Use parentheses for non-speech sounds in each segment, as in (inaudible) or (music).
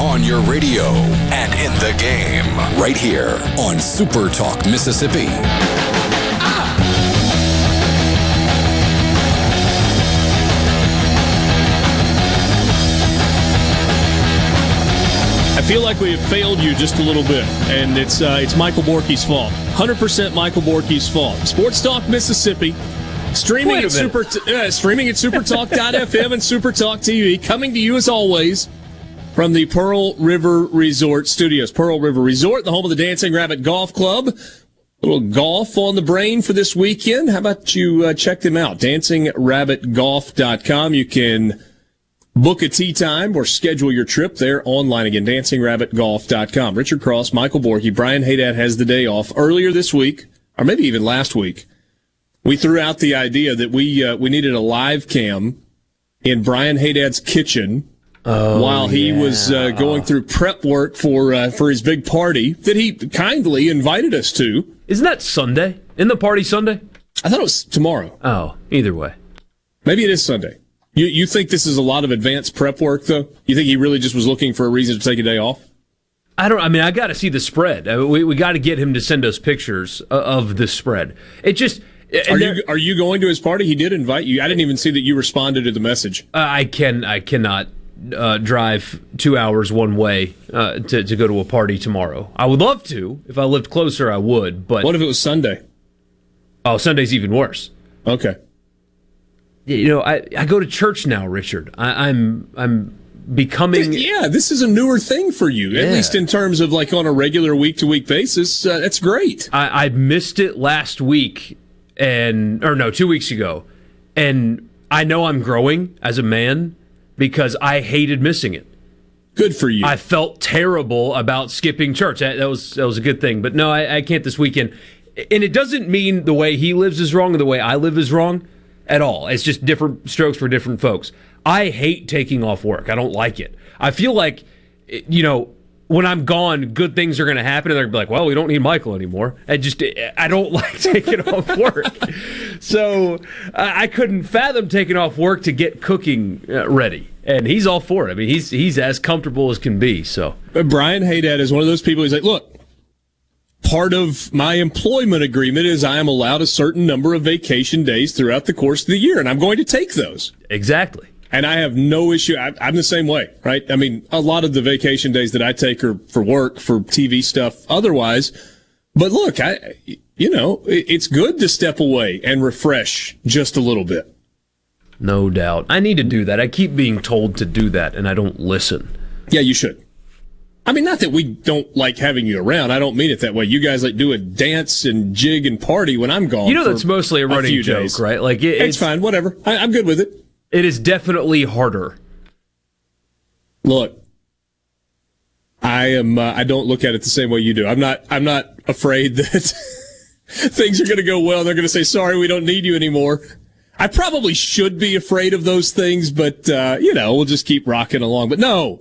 On your radio and in the game, right here on Super Talk Mississippi. I feel like we have failed you just a little bit, and it's uh, it's Michael Borky's fault. 100% Michael Borky's fault. Sports Talk Mississippi Streaming at Super uh, streaming at supertalk.fm and supertalk TV coming to you as always from the Pearl River Resort Studios. Pearl River Resort, the home of the Dancing Rabbit Golf Club. A little golf on the brain for this weekend. How about you uh, check them out? DancingRabbitGolf.com. You can book a tee time or schedule your trip there online again. DancingRabbitGolf.com. Richard Cross, Michael Borky, Brian Haydad has the day off earlier this week, or maybe even last week we threw out the idea that we uh, we needed a live cam in Brian Haydad's kitchen oh, while he yeah. was uh, going through prep work for uh, for his big party that he kindly invited us to. Isn't that Sunday? In the party Sunday? I thought it was tomorrow. Oh, either way. Maybe it is Sunday. You you think this is a lot of advanced prep work though? You think he really just was looking for a reason to take a day off? I don't. I mean, I got to see the spread. I mean, we we got to get him to send us pictures of the spread. It just are you are you going to his party? He did invite you. I didn't even see that you responded to the message. Uh, I can I cannot uh, drive two hours one way uh, to to go to a party tomorrow. I would love to. If I lived closer, I would. But what if it was Sunday? Oh, Sunday's even worse. Okay. You know, I, I go to church now, Richard. I, I'm I'm becoming yeah this is a newer thing for you yeah. at least in terms of like on a regular week to week basis uh, that's great I, I missed it last week and or no, two weeks ago, and I know I'm growing as a man because I hated missing it. Good for you. I felt terrible about skipping church. That, that was that was a good thing, but no, I, I can't this weekend. And it doesn't mean the way he lives is wrong or the way I live is wrong at all. It's just different strokes for different folks. I hate taking off work. I don't like it. I feel like, you know, when I'm gone, good things are going to happen, and they're going to be like, "Well, we don't need Michael anymore." I just I don't (laughs) like taking off work, so I couldn't fathom taking off work to get cooking uh, ready, and he's all for it. I mean, he's he's as comfortable as can be. So but Brian Haydad is one of those people. He's like, "Look, part of my employment agreement is I am allowed a certain number of vacation days throughout the course of the year, and I'm going to take those." Exactly. And I have no issue. I, am the same way, right? I mean, a lot of the vacation days that I take are for work, for TV stuff, otherwise. But look, I, you know, it's good to step away and refresh just a little bit. No doubt. I need to do that. I keep being told to do that, and I don't listen. Yeah, you should. I mean, not that we don't like having you around. I don't mean it that way. You guys like do a dance and jig and party when I'm gone. You know, that's mostly a running a joke, days. right? Like it, it's, it's, fine, whatever. I, I'm good with it. It is definitely harder. Look, I am. Uh, I don't look at it the same way you do. I'm not. I'm not afraid (laughs) that things are going to go well. They're going to say, "Sorry, we don't need you anymore." I probably should be afraid of those things, but uh, you know, we'll just keep rocking along. But no,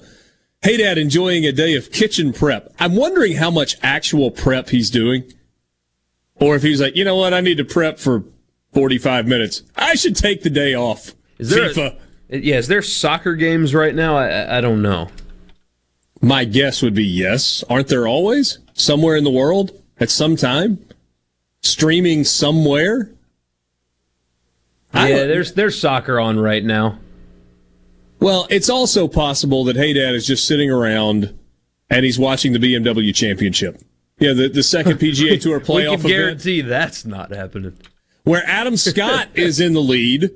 hey, Dad, enjoying a day of kitchen prep. I'm wondering how much actual prep he's doing, or if he's like, you know what, I need to prep for 45 minutes. I should take the day off. Is there FIFA. A, yeah, is there soccer games right now? I, I don't know. My guess would be yes. Aren't there always somewhere in the world at some time streaming somewhere? Yeah, there's there's soccer on right now. Well, it's also possible that Hey Dad is just sitting around and he's watching the BMW Championship. Yeah, the, the second (laughs) PGA Tour playoff we can event, guarantee that's not happening. where Adam Scott (laughs) is in the lead.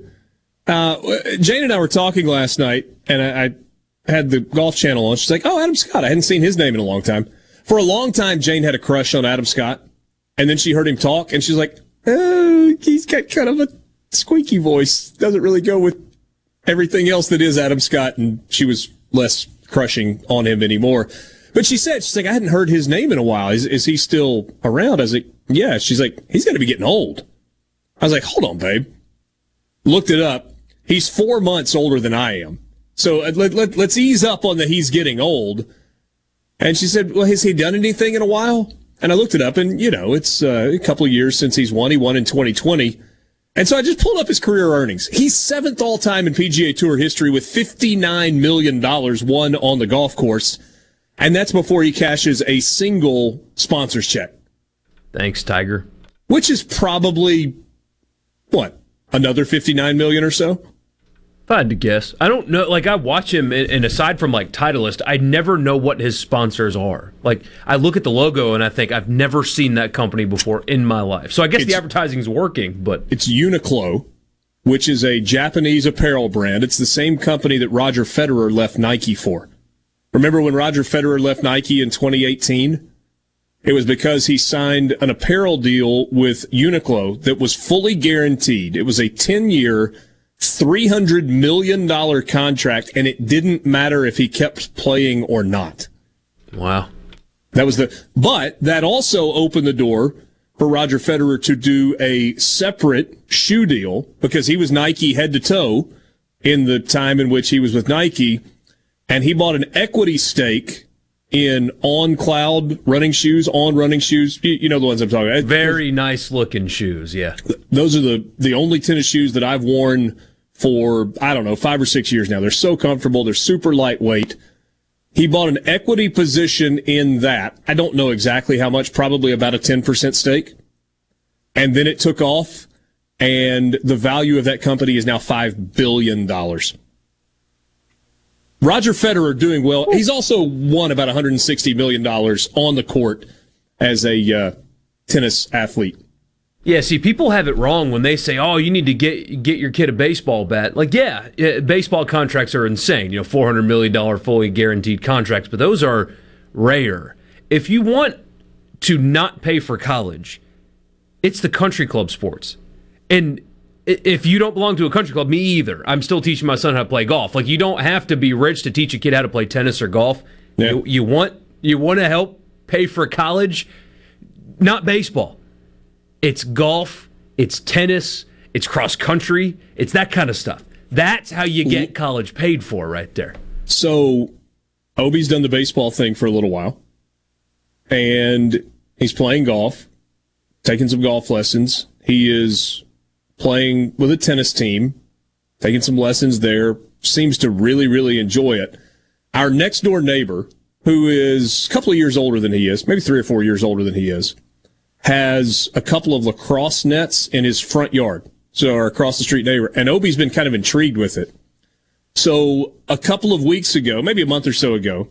Uh, Jane and I were talking last night, and I, I had the Golf Channel on. She's like, "Oh, Adam Scott! I hadn't seen his name in a long time." For a long time, Jane had a crush on Adam Scott, and then she heard him talk, and she's like, "Oh, he's got kind of a squeaky voice. Doesn't really go with everything else that is Adam Scott." And she was less crushing on him anymore. But she said, she's like, I hadn't heard his name in a while. Is, is he still around? I was like, yeah. She's like, he's got to be getting old. I was like, hold on, babe. Looked it up. He's four months older than I am. So uh, let, let, let's ease up on that he's getting old. And she said, well, has he done anything in a while? And I looked it up and, you know, it's uh, a couple of years since he's won. He won in 2020. And so I just pulled up his career earnings. He's seventh all time in PGA Tour history with $59 million won on the golf course. And that's before he cashes a single sponsor's check, Thanks, Tiger. which is probably, what, another 59 million or so? If I had to guess, I don't know. Like I watch him, and aside from like Titleist, I never know what his sponsors are. Like I look at the logo and I think I've never seen that company before in my life. So I guess the It's- advertising's working, but It's Uniqlo, which is a Japanese apparel brand. It's the same company that Roger Federer left Nike for. Remember when Roger Federer left Nike in 2018? It was because he signed an apparel deal with Uniqlo that was fully guaranteed. It was a 10 year, $300 million contract, and it didn't matter if he kept playing or not. wow. That was the, but that also opened the door for Roger Federer to do a separate shoe deal because he was Nike head to toe in the time in which he was with Nike. And he bought an equity stake in on cloud running shoes, on running shoes. You, you know the ones I'm talking about. Very nice looking shoes. Yeah. Those are the, the only tennis shoes that I've worn for, I don't know, five or six years now. They're so comfortable. They're super lightweight. He bought an equity position in that. I don't know exactly how much, probably about a 10% stake. And then it took off and the value of that company is now $5 billion. Roger Federer doing well. He's also won about $160 million on the court as a uh, tennis athlete. Yeah, see, people have it wrong when they say, "Oh, you need to get get your kid a baseball bat." Like, yeah, yeah, baseball contracts are insane. You know, four hundred million dollar fully guaranteed contracts, but those are rare. If you want to not pay for college, it's the country club sports, and if you don't belong to a country club, me either. I'm still teaching my son how to play golf. Like, you don't have to be rich to teach a kid how to play tennis or golf. Yeah. You, you want you want to help pay for college, not baseball it's golf, it's tennis, it's cross country, it's that kind of stuff. That's how you get college paid for right there. So Obi's done the baseball thing for a little while, and he's playing golf, taking some golf lessons. He is playing with a tennis team, taking some lessons there. Seems to really, really enjoy it. Our next door neighbor, who is a couple of years older than he is, maybe three or four years older than he is, has a couple of lacrosse nets in his front yard. So our across the street neighbor, and Obi's been kind of intrigued with it. So a couple of weeks ago, maybe a month or so ago,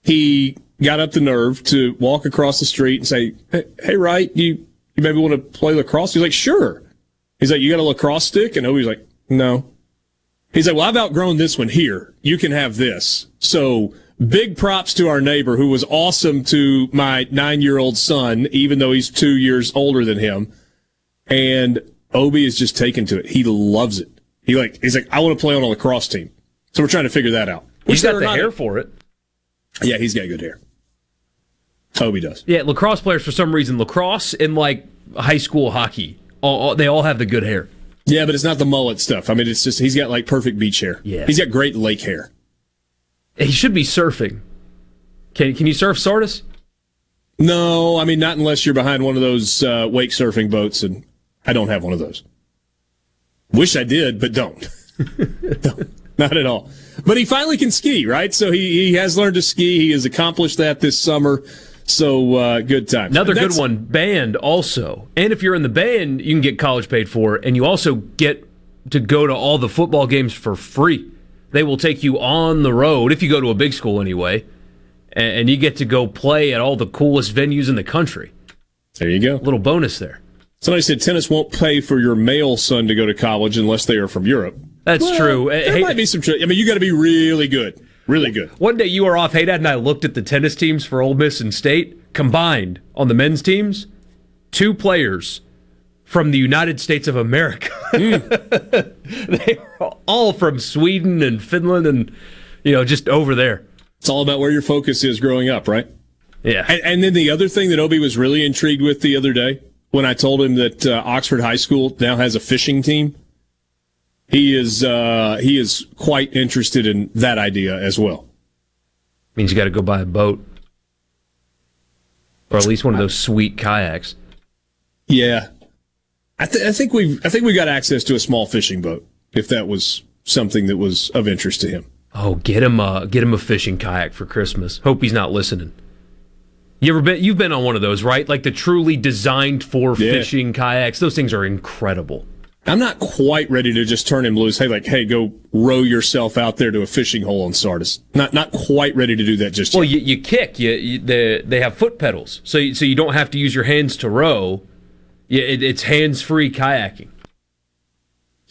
he got up the nerve to walk across the street and say, "Hey, hey Wright, you you maybe want to play lacrosse?" He's like, "Sure." He's like, "You got a lacrosse stick?" And Obi's like, "No." He's like, "Well, I've outgrown this one here. You can have this." So big props to our neighbor who was awesome to my nine-year-old son, even though he's two years older than him. And Obi is just taken to it. He loves it. He like he's like, I want to play on a lacrosse team. So we're trying to figure that out. He's got the not- hair for it. Yeah, he's got good hair. Obi does. Yeah, lacrosse players for some reason, lacrosse and like high school hockey, all, all- they all have the good hair. Yeah, but it's not the mullet stuff. I mean, it's just he's got like perfect beach hair. Yeah. he's got great lake hair. He should be surfing. Can can you surf Sardis? No, I mean not unless you're behind one of those uh, wake surfing boats, and I don't have one of those. Wish I did, but don't. (laughs) don't. Not at all. But he finally can ski, right? So he, he has learned to ski. He has accomplished that this summer. So uh, good time. Another good one, band also. And if you're in the band, you can get college paid for, and you also get to go to all the football games for free. They will take you on the road if you go to a big school anyway, and, and you get to go play at all the coolest venues in the country. There you go. Little bonus there. Somebody said tennis won't pay for your male son to go to college unless they are from Europe. That's well, true. There hey, might be some. I mean, you got to be really good, really good. One day you were off. Hey, Dad and I looked at the tennis teams for Ole Miss and State combined on the men's teams. Two players from the United States of America. (laughs) Mm. they are all from Sweden and Finland, and you know, just over there. It's all about where your focus is growing up, right? Yeah. And, and then the other thing that Obi was really intrigued with the other day when I told him that uh, Oxford High School now has a fishing team. He is uh, he is quite interested in that idea as well. Means you got to go buy a boat, or at least one of those sweet kayaks. Yeah, I, th- I think we've I think we got access to a small fishing boat if that was something that was of interest to him. Oh, get him a get him a fishing kayak for Christmas. Hope he's not listening. You ever been? You've been on one of those, right? Like the truly designed for yeah. fishing kayaks. Those things are incredible. I'm not quite ready to just turn him loose. Hey, like, hey, go row yourself out there to a fishing hole on Sardis. Not not quite ready to do that just well, yet. Well, you, you kick. You, you they, they have foot pedals, so you, so you don't have to use your hands to row. Yeah, it, it's hands free kayaking.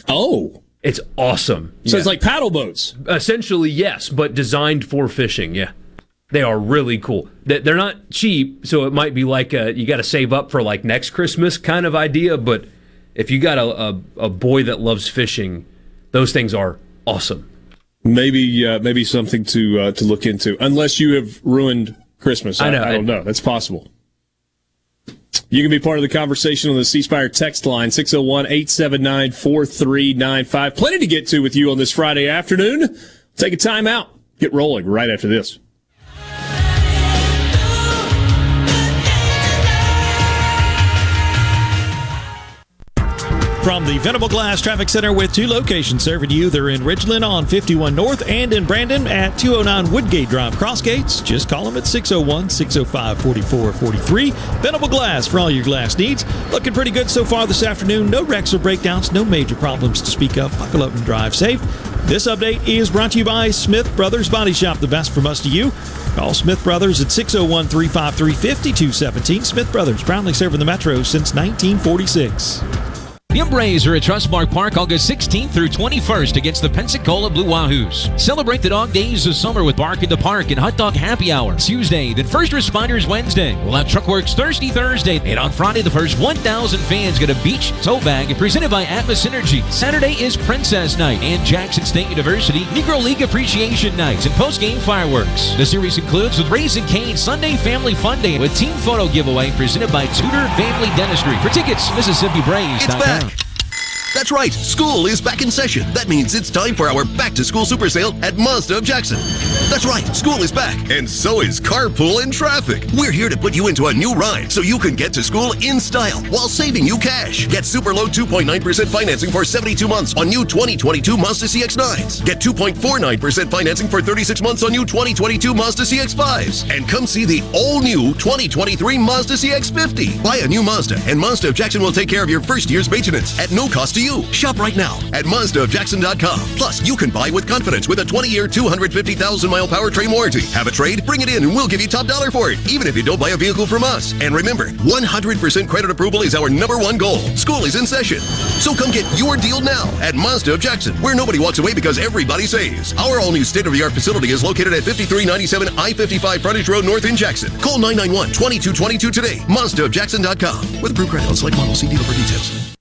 Oh, it's awesome. So yeah. it's like paddle boats. Essentially, yes, but designed for fishing. Yeah. They are really cool. They're not cheap, so it might be like a, you got to save up for like next Christmas kind of idea. But if you got a, a, a boy that loves fishing, those things are awesome. Maybe uh, maybe something to uh, to look into. Unless you have ruined Christmas, I, I know. I don't know. That's possible. You can be part of the conversation on the C Spire text line, 601 879 4395. Plenty to get to with you on this Friday afternoon. Take a time out. Get rolling right after this. From the Venable Glass Traffic Center with two locations serving you. They're in Ridgeland on 51 North and in Brandon at 209 Woodgate Drive. Cross Gates. just call them at 601 605 4443. Venable Glass for all your glass needs. Looking pretty good so far this afternoon. No wrecks or breakdowns, no major problems to speak of. Buckle up and drive safe. This update is brought to you by Smith Brothers Body Shop, the best from us to you. Call Smith Brothers at 601 353 5217. Smith Brothers, proudly serving the Metro since 1946. The are at Trustmark Park August 16th through 21st against the Pensacola Blue Wahoos. Celebrate the dog days of summer with Bark in the Park and Hot Dog Happy Hour Tuesday, then First Responders Wednesday. We'll have Truckworks Thursday, Thursday, and on Friday, the first 1,000 fans get a beach tow bag presented by Atmos Energy. Saturday is Princess Night and Jackson State University Negro League Appreciation Nights and post-game fireworks. The series concludes with Raising Cane Sunday Family Fun Day with team photo giveaway presented by Tudor Family Dentistry. For tickets, Mississippi Braves. It's back. That's right, school is back in session. That means it's time for our back to school super sale at Mazda of Jackson. That's right, school is back, and so is carpool and traffic. We're here to put you into a new ride so you can get to school in style while saving you cash. Get super low 2.9% financing for 72 months on new 2022 Mazda CX9s. Get 2.49% financing for 36 months on new 2022 Mazda CX5s. And come see the all new 2023 Mazda CX50. Buy a new Mazda, and Mazda of Jackson will take care of your first year's maintenance at no cost to you. Shop right now at MazdaofJackson.com. Plus, you can buy with confidence with a 20-year, 250,000-mile powertrain warranty. Have a trade? Bring it in and we'll give you top dollar for it, even if you don't buy a vehicle from us. And remember, 100% credit approval is our number one goal. School is in session. So come get your deal now at Mazda of Jackson, where nobody walks away because everybody saves. Our all-new state-of-the-art facility is located at 5397 I-55 Frontage Road North in Jackson. Call 991-2222 today. MazdaofJackson.com. With approved credit on select models. See dealer for details.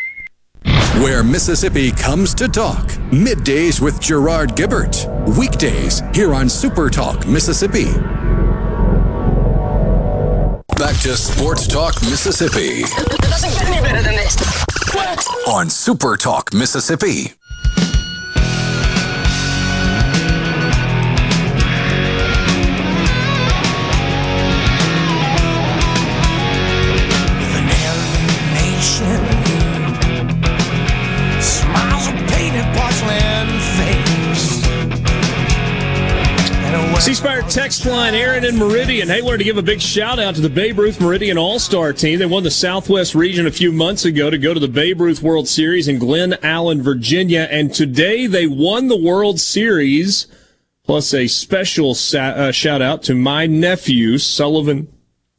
where Mississippi comes to talk. Middays with Gerard Gibert. Weekdays here on Super Talk Mississippi. Back to Sports Talk Mississippi. It doesn't get any better than this. On Super Talk Mississippi. C Spire text line, Aaron and Meridian. Hey, wanted to give a big shout out to the Babe Ruth Meridian All Star team. They won the Southwest region a few months ago to go to the Babe Ruth World Series in Glen Allen, Virginia. And today they won the World Series. Plus a special sa- uh, shout out to my nephew, Sullivan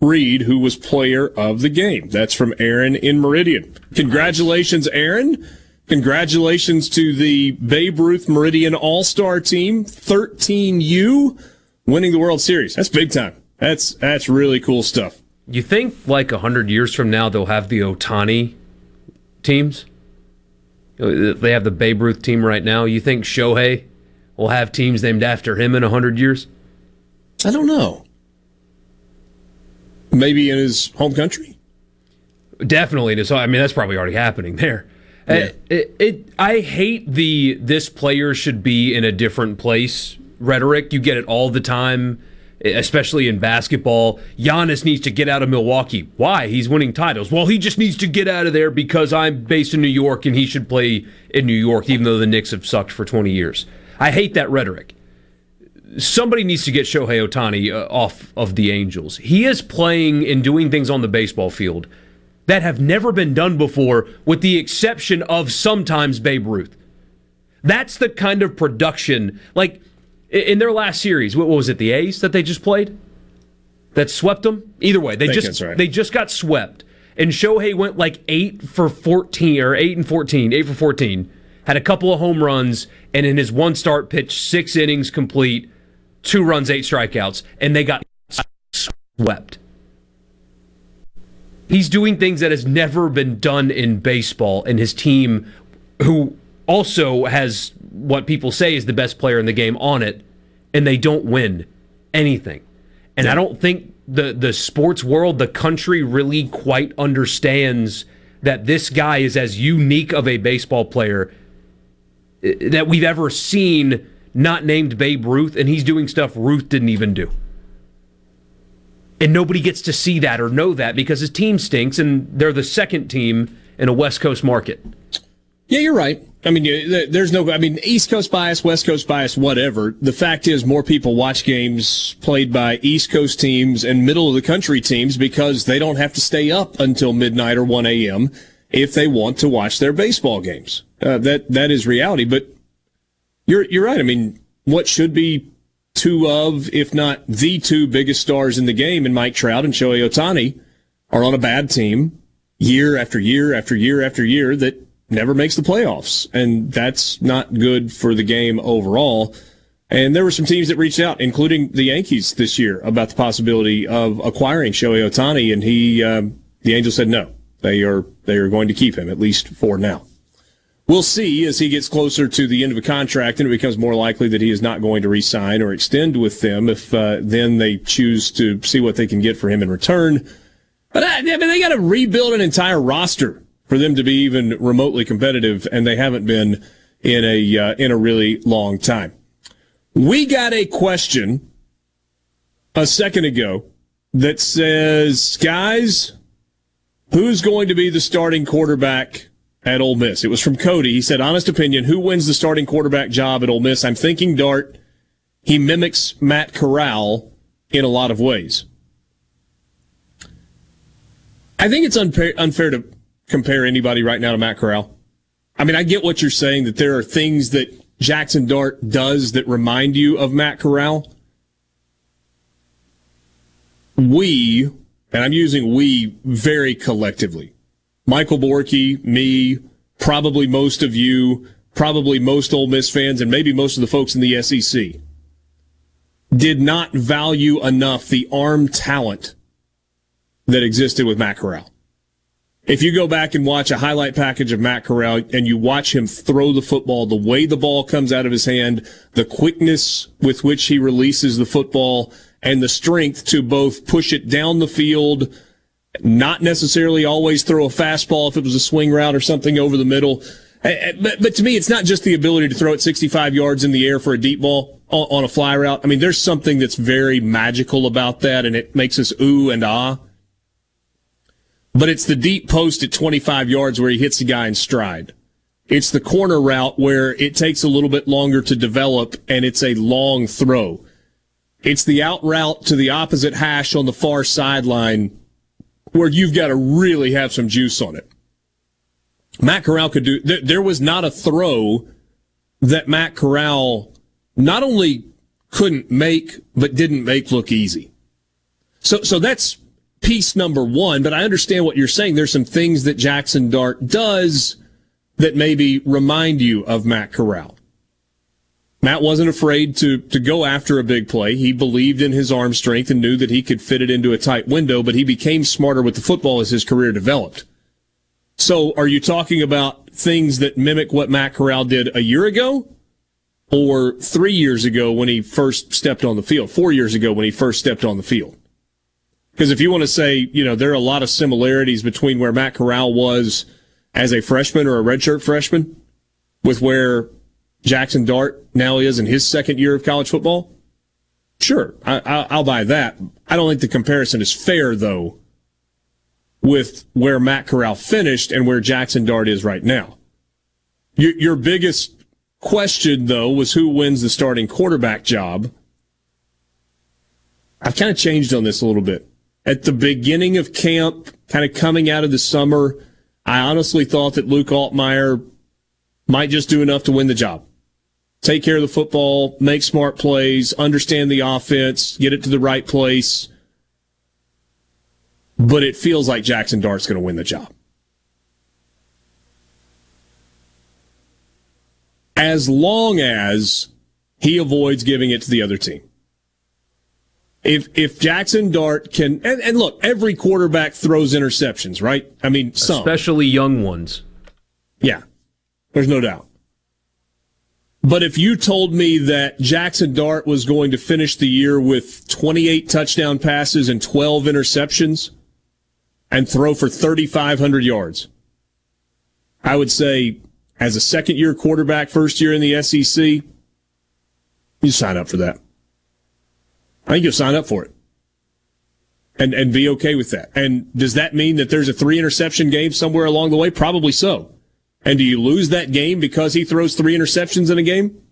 Reed, who was player of the game. That's from Aaron in Meridian. Congratulations, Aaron. Congratulations to the Babe Ruth Meridian All Star team, 13U winning the World Series. That's big time. That's that's really cool stuff. You think like hundred years from now they'll have the Ohtani teams? They have the Babe Ruth team right now. You think Shohei will have teams named after him in hundred years? I don't know. Maybe in his home country. Definitely in his. I mean, that's probably already happening there. Yeah. It, it, it, I hate the this player should be in a different place rhetoric. You get it all the time, especially in basketball. Giannis needs to get out of Milwaukee. Why? He's winning titles. Well, he just needs to get out of there because I'm based in New York and he should play in New York, even though the Knicks have sucked for 20 years. I hate that rhetoric. Somebody needs to get Shohei Ohtani uh, off of the Angels. He is playing and doing things on the baseball field that have never been done before, with the exception of sometimes Babe Ruth. That's the kind of production, like in their last series, what was it, the A's that they just played? That swept them? Either way, they just right. they just got swept. And Shohei went like eight for fourteen or eight and fourteen, eight for fourteen, had a couple of home runs, and in his one start pitched six innings complete, two runs, eight strikeouts, and they got swept. He's doing things that has never been done in baseball, and his team, who also has what people say is the best player in the game on it, and they don't win anything. And yeah. I don't think the the sports world, the country, really quite understands that this guy is as unique of a baseball player eh, that we've ever seen, not named Babe Ruth, and he's doing stuff Ruth didn't even do. And nobody gets to see that or know that because his team stinks and they're the second team in a West Coast market. Yeah, you're right. I mean, there's no, I mean, East Coast bias, West Coast bias, whatever. The fact is, more people watch games played by East Coast teams and middle of the country teams because they don't have to stay up until midnight or 1 a.m. if they want to watch their baseball games. Uh, that, that is reality. But you're, you're right. I mean, what should be two of, if not the two biggest stars in the game in Mike Trout and Shohei Ohtani are on a bad team year after year after year after year that never makes the playoffs. And that's not good for the game overall. And there were some teams that reached out, including the Yankees this year, about the possibility of acquiring Shohei Ohtani. And he, um, the Angels said no. They are, they are going to keep him, at least for now. We'll see as he gets closer to the end of a contract and it becomes more likely that he is not going to re-sign or extend with them if uh, then they choose to see what they can get for him in return. But I, I mean, they got to rebuild an entire roster for them to be even remotely competitive, and they haven't been in a uh, in a really long time. We got a question a second ago that says, guys, who's going to be the starting quarterback at Ole Miss? It was from Cody. He said, honest opinion, who wins the starting quarterback job at Ole Miss? I'm thinking Dart. He mimics Matt Corral in a lot of ways. I think it's unfair, unfair to compare anybody right now to Matt Corral. I mean, I get what you're saying that there are things that Jackson Dart does that remind you of Matt Corral. We, and I'm using we very collectively, Michael Borky, me, probably most of you, probably most Ole Miss fans, and maybe most of the folks in the SEC did not value enough the arm talent that existed with Matt Corral. If you go back and watch a highlight package of Matt Corral and you watch him throw the football, the way the ball comes out of his hand, the quickness with which he releases the football, and the strength to both push it down the field, not necessarily always throw a fastball if it was a swing route or something over the middle. Eh, eh, but, but to me, it's not just the ability to throw it 65 yards in the air for a deep ball on a fly route. I mean, there's something that's very magical about that, and it makes us ooh and ah but it's the deep post at 25 yards where he hits the guy in stride. It's the corner route where it takes a little bit longer to develop and it's a long throw. It's the out route to the opposite hash on the far sideline where you've got to really have some juice on it. Matt Corral could do, there was not a throw that Matt Corral not only couldn't make, but didn't make look easy. So, so that's piece number one, but I understand what you're saying. There's some things that Jackson Dart does that maybe remind you of Matt Corral. Matt wasn't afraid to, to go after a big play. He believed in his arm strength and knew that he could fit it into a tight window, but he became smarter with the football as his career developed. So are you talking about things that mimic what Matt Corral did a year ago? Or three years ago when he first stepped on the field? Four years ago when he first stepped on the field? Because if you want to say, you know, there are a lot of similarities between where Matt Corral was as a freshman or a redshirt freshman with where Jackson Dart now is in his second year of college football. Sure, I, will buy that. I don't think the comparison is fair, though, with where Matt Corral finished and where Jackson Dart is right now. Your, your biggest question, though, was who wins the starting quarterback job. I've kind of changed on this a little bit at the beginning of camp, kind of coming out of the summer, I honestly thought that Luke Altmyer might just do enough to win the job. Take care of the football, make smart plays, understand the offense, get it to the right place. But it feels like Jackson Dart's going to win the job. As long as he avoids giving it to the other team if if Jackson Dart can and, and, look, every quarterback throws interceptions, right? I mean, some especially young ones. Yeah, there's no doubt. But if you told me that Jackson Dart was going to finish the year with 28 touchdown passes and 12 interceptions and throw for 3,500 yards, I would say, as a second year quarterback, first year in the SEC, you sign up for that. I think you'll sign up for it and, and be okay with that. And does that mean that there's a three interception game somewhere along the way? Probably so. And do you lose that game because he throws three interceptions in a game?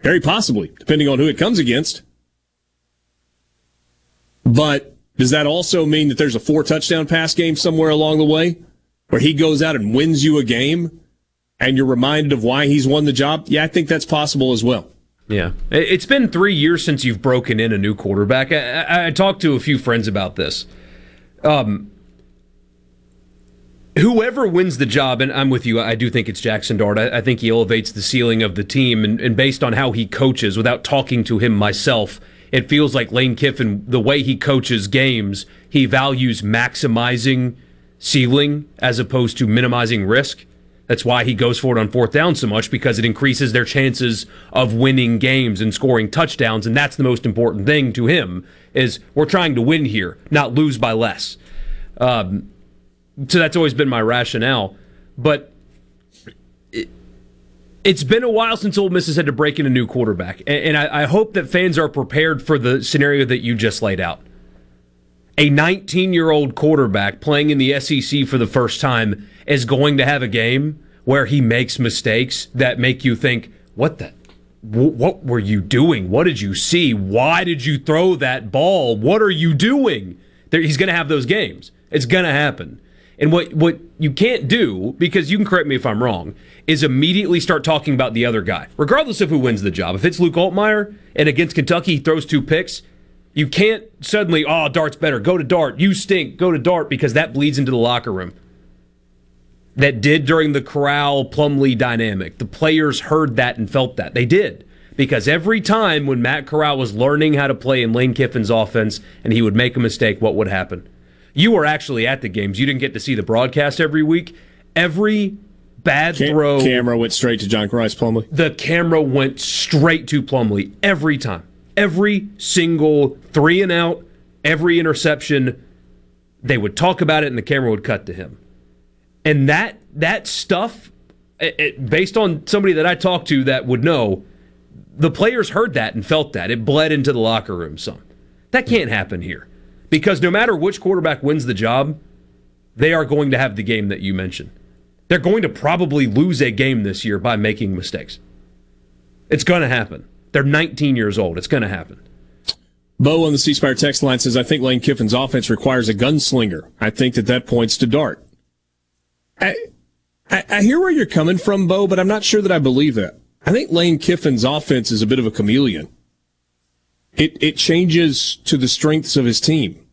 Very possibly, depending on who it comes against. But does that also mean that there's a four touchdown pass game somewhere along the way where he goes out and wins you a game and you're reminded of why he's won the job? Yeah, I think that's possible as well. Yeah. It's been three years since you've broken in a new quarterback. I, I, I talked to a few friends about this. Um, whoever wins the job, and I'm with you, I do think it's Jackson Dart. I, I think he elevates the ceiling of the team, and, and, based on how he coaches, without talking to him myself, it feels like Lane Kiffin, the way he coaches games, he values maximizing ceiling as opposed to minimizing risk. That's why he goes for it on fourth down so much because it increases their chances of winning games and scoring touchdowns. And that's the most important thing to him is we're trying to win here, not lose by less. Um, so that's always been my rationale. But it, has been a while since Ole Miss has had to break in a new quarterback. And, and I, I hope that fans are prepared for the scenario that you just laid out a 19 year old quarterback playing in the SEC for the first time is going to have a game where he makes mistakes that make you think, what the? What were you doing? What did you see? Why did you throw that ball? What are you doing? He's going to have those games. It's going to happen. And what what you can't do, because you can correct me if I'm wrong, is immediately start talking about the other guy, regardless of who wins the job. If it's Luke Altmyer and against Kentucky he throws two picks, you can't suddenly, oh, Dart's better. Go to Dart. You stink. Go to Dart because that bleeds into the locker room. That did during the Corral Plumlee dynamic. The players heard that and felt that. They did. Because every time when Matt Corral was learning how to play in Lane Kiffin's offense and he would make a mistake, what would happen? You were actually at the games. You didn't get to see the broadcast every week. Every bad Cam- throw. Camera went straight to John Rice Plumlee. The camera went straight to Plumlee every time. Every single three and out, every interception, they would talk about it and the camera would cut to him. And that that stuff, it, it, based on somebody that I talked to that would know, the players heard that and felt that. It bled into the locker room some. That can't happen here. Because no matter which quarterback wins the job, they are going to have the game that you mentioned. They're going to probably lose a game this year by making mistakes. It's going to happen. They're 19 years old. It's going to happen. Bo on the C Spire text line says, I think Lane Kiffin's offense requires a gunslinger. I think that that points to Dart. I, I, I hear where you're coming from, Bo, but I'm not sure that I believe that. I think Lane Kiffin's offense is a bit of a chameleon. It, it changes to the strengths of his team.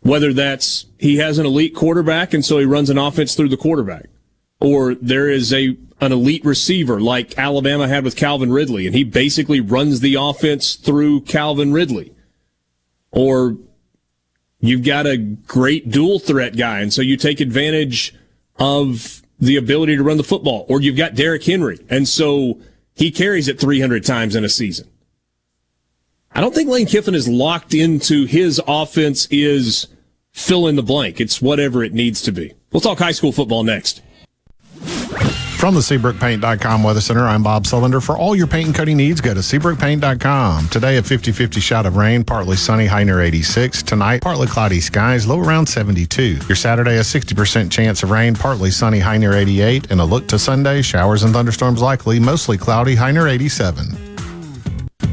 Whether that's he has an elite quarterback and so he runs an offense through the quarterback, or there is a an elite receiver like Alabama had with Calvin Ridley and he basically runs the offense through Calvin Ridley, or you've got a great dual threat guy and so you take advantage of the ability to run the football, or you've got Derrick Henry and so he carries it 300 times in a season. I don't think Lane Kiffin is locked into his offense is fill in the blank. It's whatever it needs to be. We'll talk high school football next. From the SeabrookPaint.com Weather Center, I'm Bob Sullender. For all your paint and coating needs, go to SeabrookPaint.com. Today, a 50-50 shot of rain, partly sunny, high near 86. Tonight, partly cloudy skies, low around 72. Your Saturday, a 60% chance of rain, partly sunny, high near 88. And a look to Sunday, showers and thunderstorms likely, mostly cloudy, high near 87.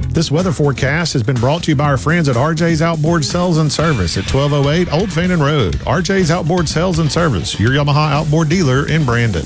This weather forecast has been brought to you by our friends at RJ's Outboard Sales and Service at 1208 Old Fannin Road. RJ's Outboard Sales and Service, your Yamaha outboard dealer in Brandon.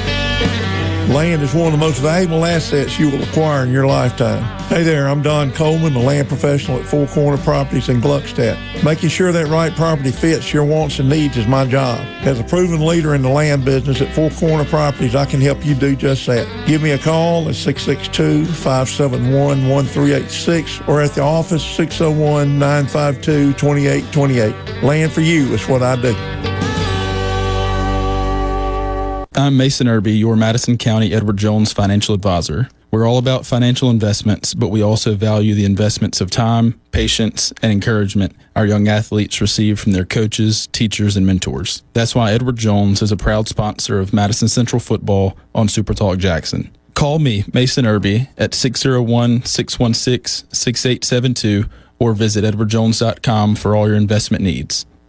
Land is one of the most valuable assets you will acquire in your lifetime. Hey there, I'm Don Coleman, the land professional at Four Corner Properties in Gluckstadt. Making sure that right property fits your wants and needs is my job. As a proven leader in the land business at Four Corner Properties, I can help you do just that. Give me a call at 662-571-1386 or at the office 601-952-2828. Land for you is what I do. I'm Mason Irby, your Madison County Edward Jones financial advisor. We're all about financial investments, but we also value the investments of time, patience, and encouragement our young athletes receive from their coaches, teachers, and mentors. That's why Edward Jones is a proud sponsor of Madison Central Football on Super Talk Jackson. Call me, Mason Irby, at 601 616 6872 or visit edwardjones.com for all your investment needs.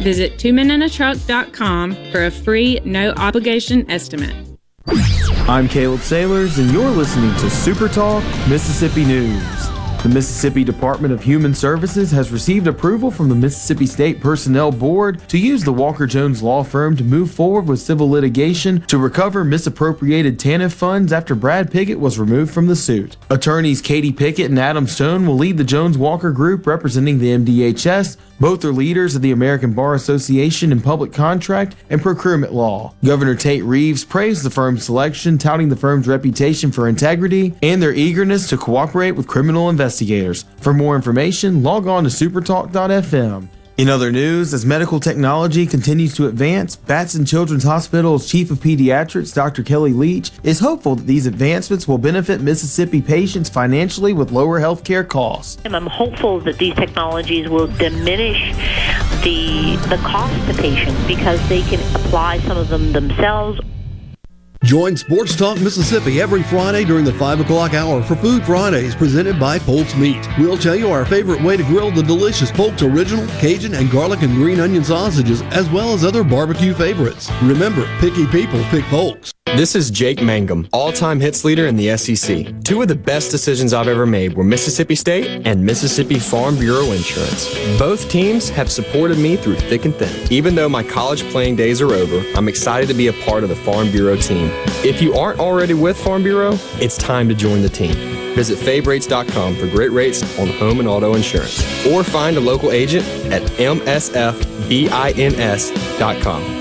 Visit twomeninatruck.com for a free, no obligation estimate. I'm Caleb Sailors, and you're listening to Super Talk Mississippi News. The Mississippi Department of Human Services has received approval from the Mississippi State Personnel Board to use the Walker Jones law firm to move forward with civil litigation to recover misappropriated TANF funds after Brad Pigott was removed from the suit. Attorneys Katie Pickett and Adam Stone will lead the Jones Walker Group representing the MDHS. Both are leaders of the American Bar Association in public contract and procurement law. Governor Tate Reeves praised the firm's selection, touting the firm's reputation for integrity and their eagerness to cooperate with criminal investigators. For more information, log on to supertalk.fm. In other news, as medical technology continues to advance, Batson Children's Hospital's Chief of Pediatrics, Dr. Kelly Leach, is hopeful that these advancements will benefit Mississippi patients financially with lower healthcare costs. I'm hopeful that these technologies will diminish the the cost to patients because they can apply some of them themselves Join Sports Talk Mississippi every Friday during the 5 o'clock hour for Food Fridays presented by Polk's Meat. We'll tell you our favorite way to grill the delicious Polk's Original, Cajun, and garlic and green onion sausages, as well as other barbecue favorites. Remember, picky people pick Polk's. This is Jake Mangum, all time hits leader in the SEC. Two of the best decisions I've ever made were Mississippi State and Mississippi Farm Bureau Insurance. Both teams have supported me through thick and thin. Even though my college playing days are over, I'm excited to be a part of the Farm Bureau team. If you aren't already with Farm Bureau, it's time to join the team. Visit favrates.com for great rates on home and auto insurance. Or find a local agent at msfbins.com.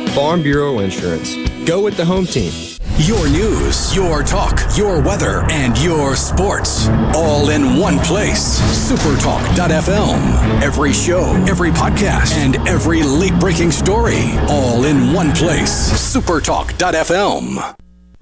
Farm Bureau Insurance. Go with the home team. Your news, your talk, your weather, and your sports. All in one place. Supertalk.fm. Every show, every podcast, and every late breaking story. All in one place. Supertalk.fm.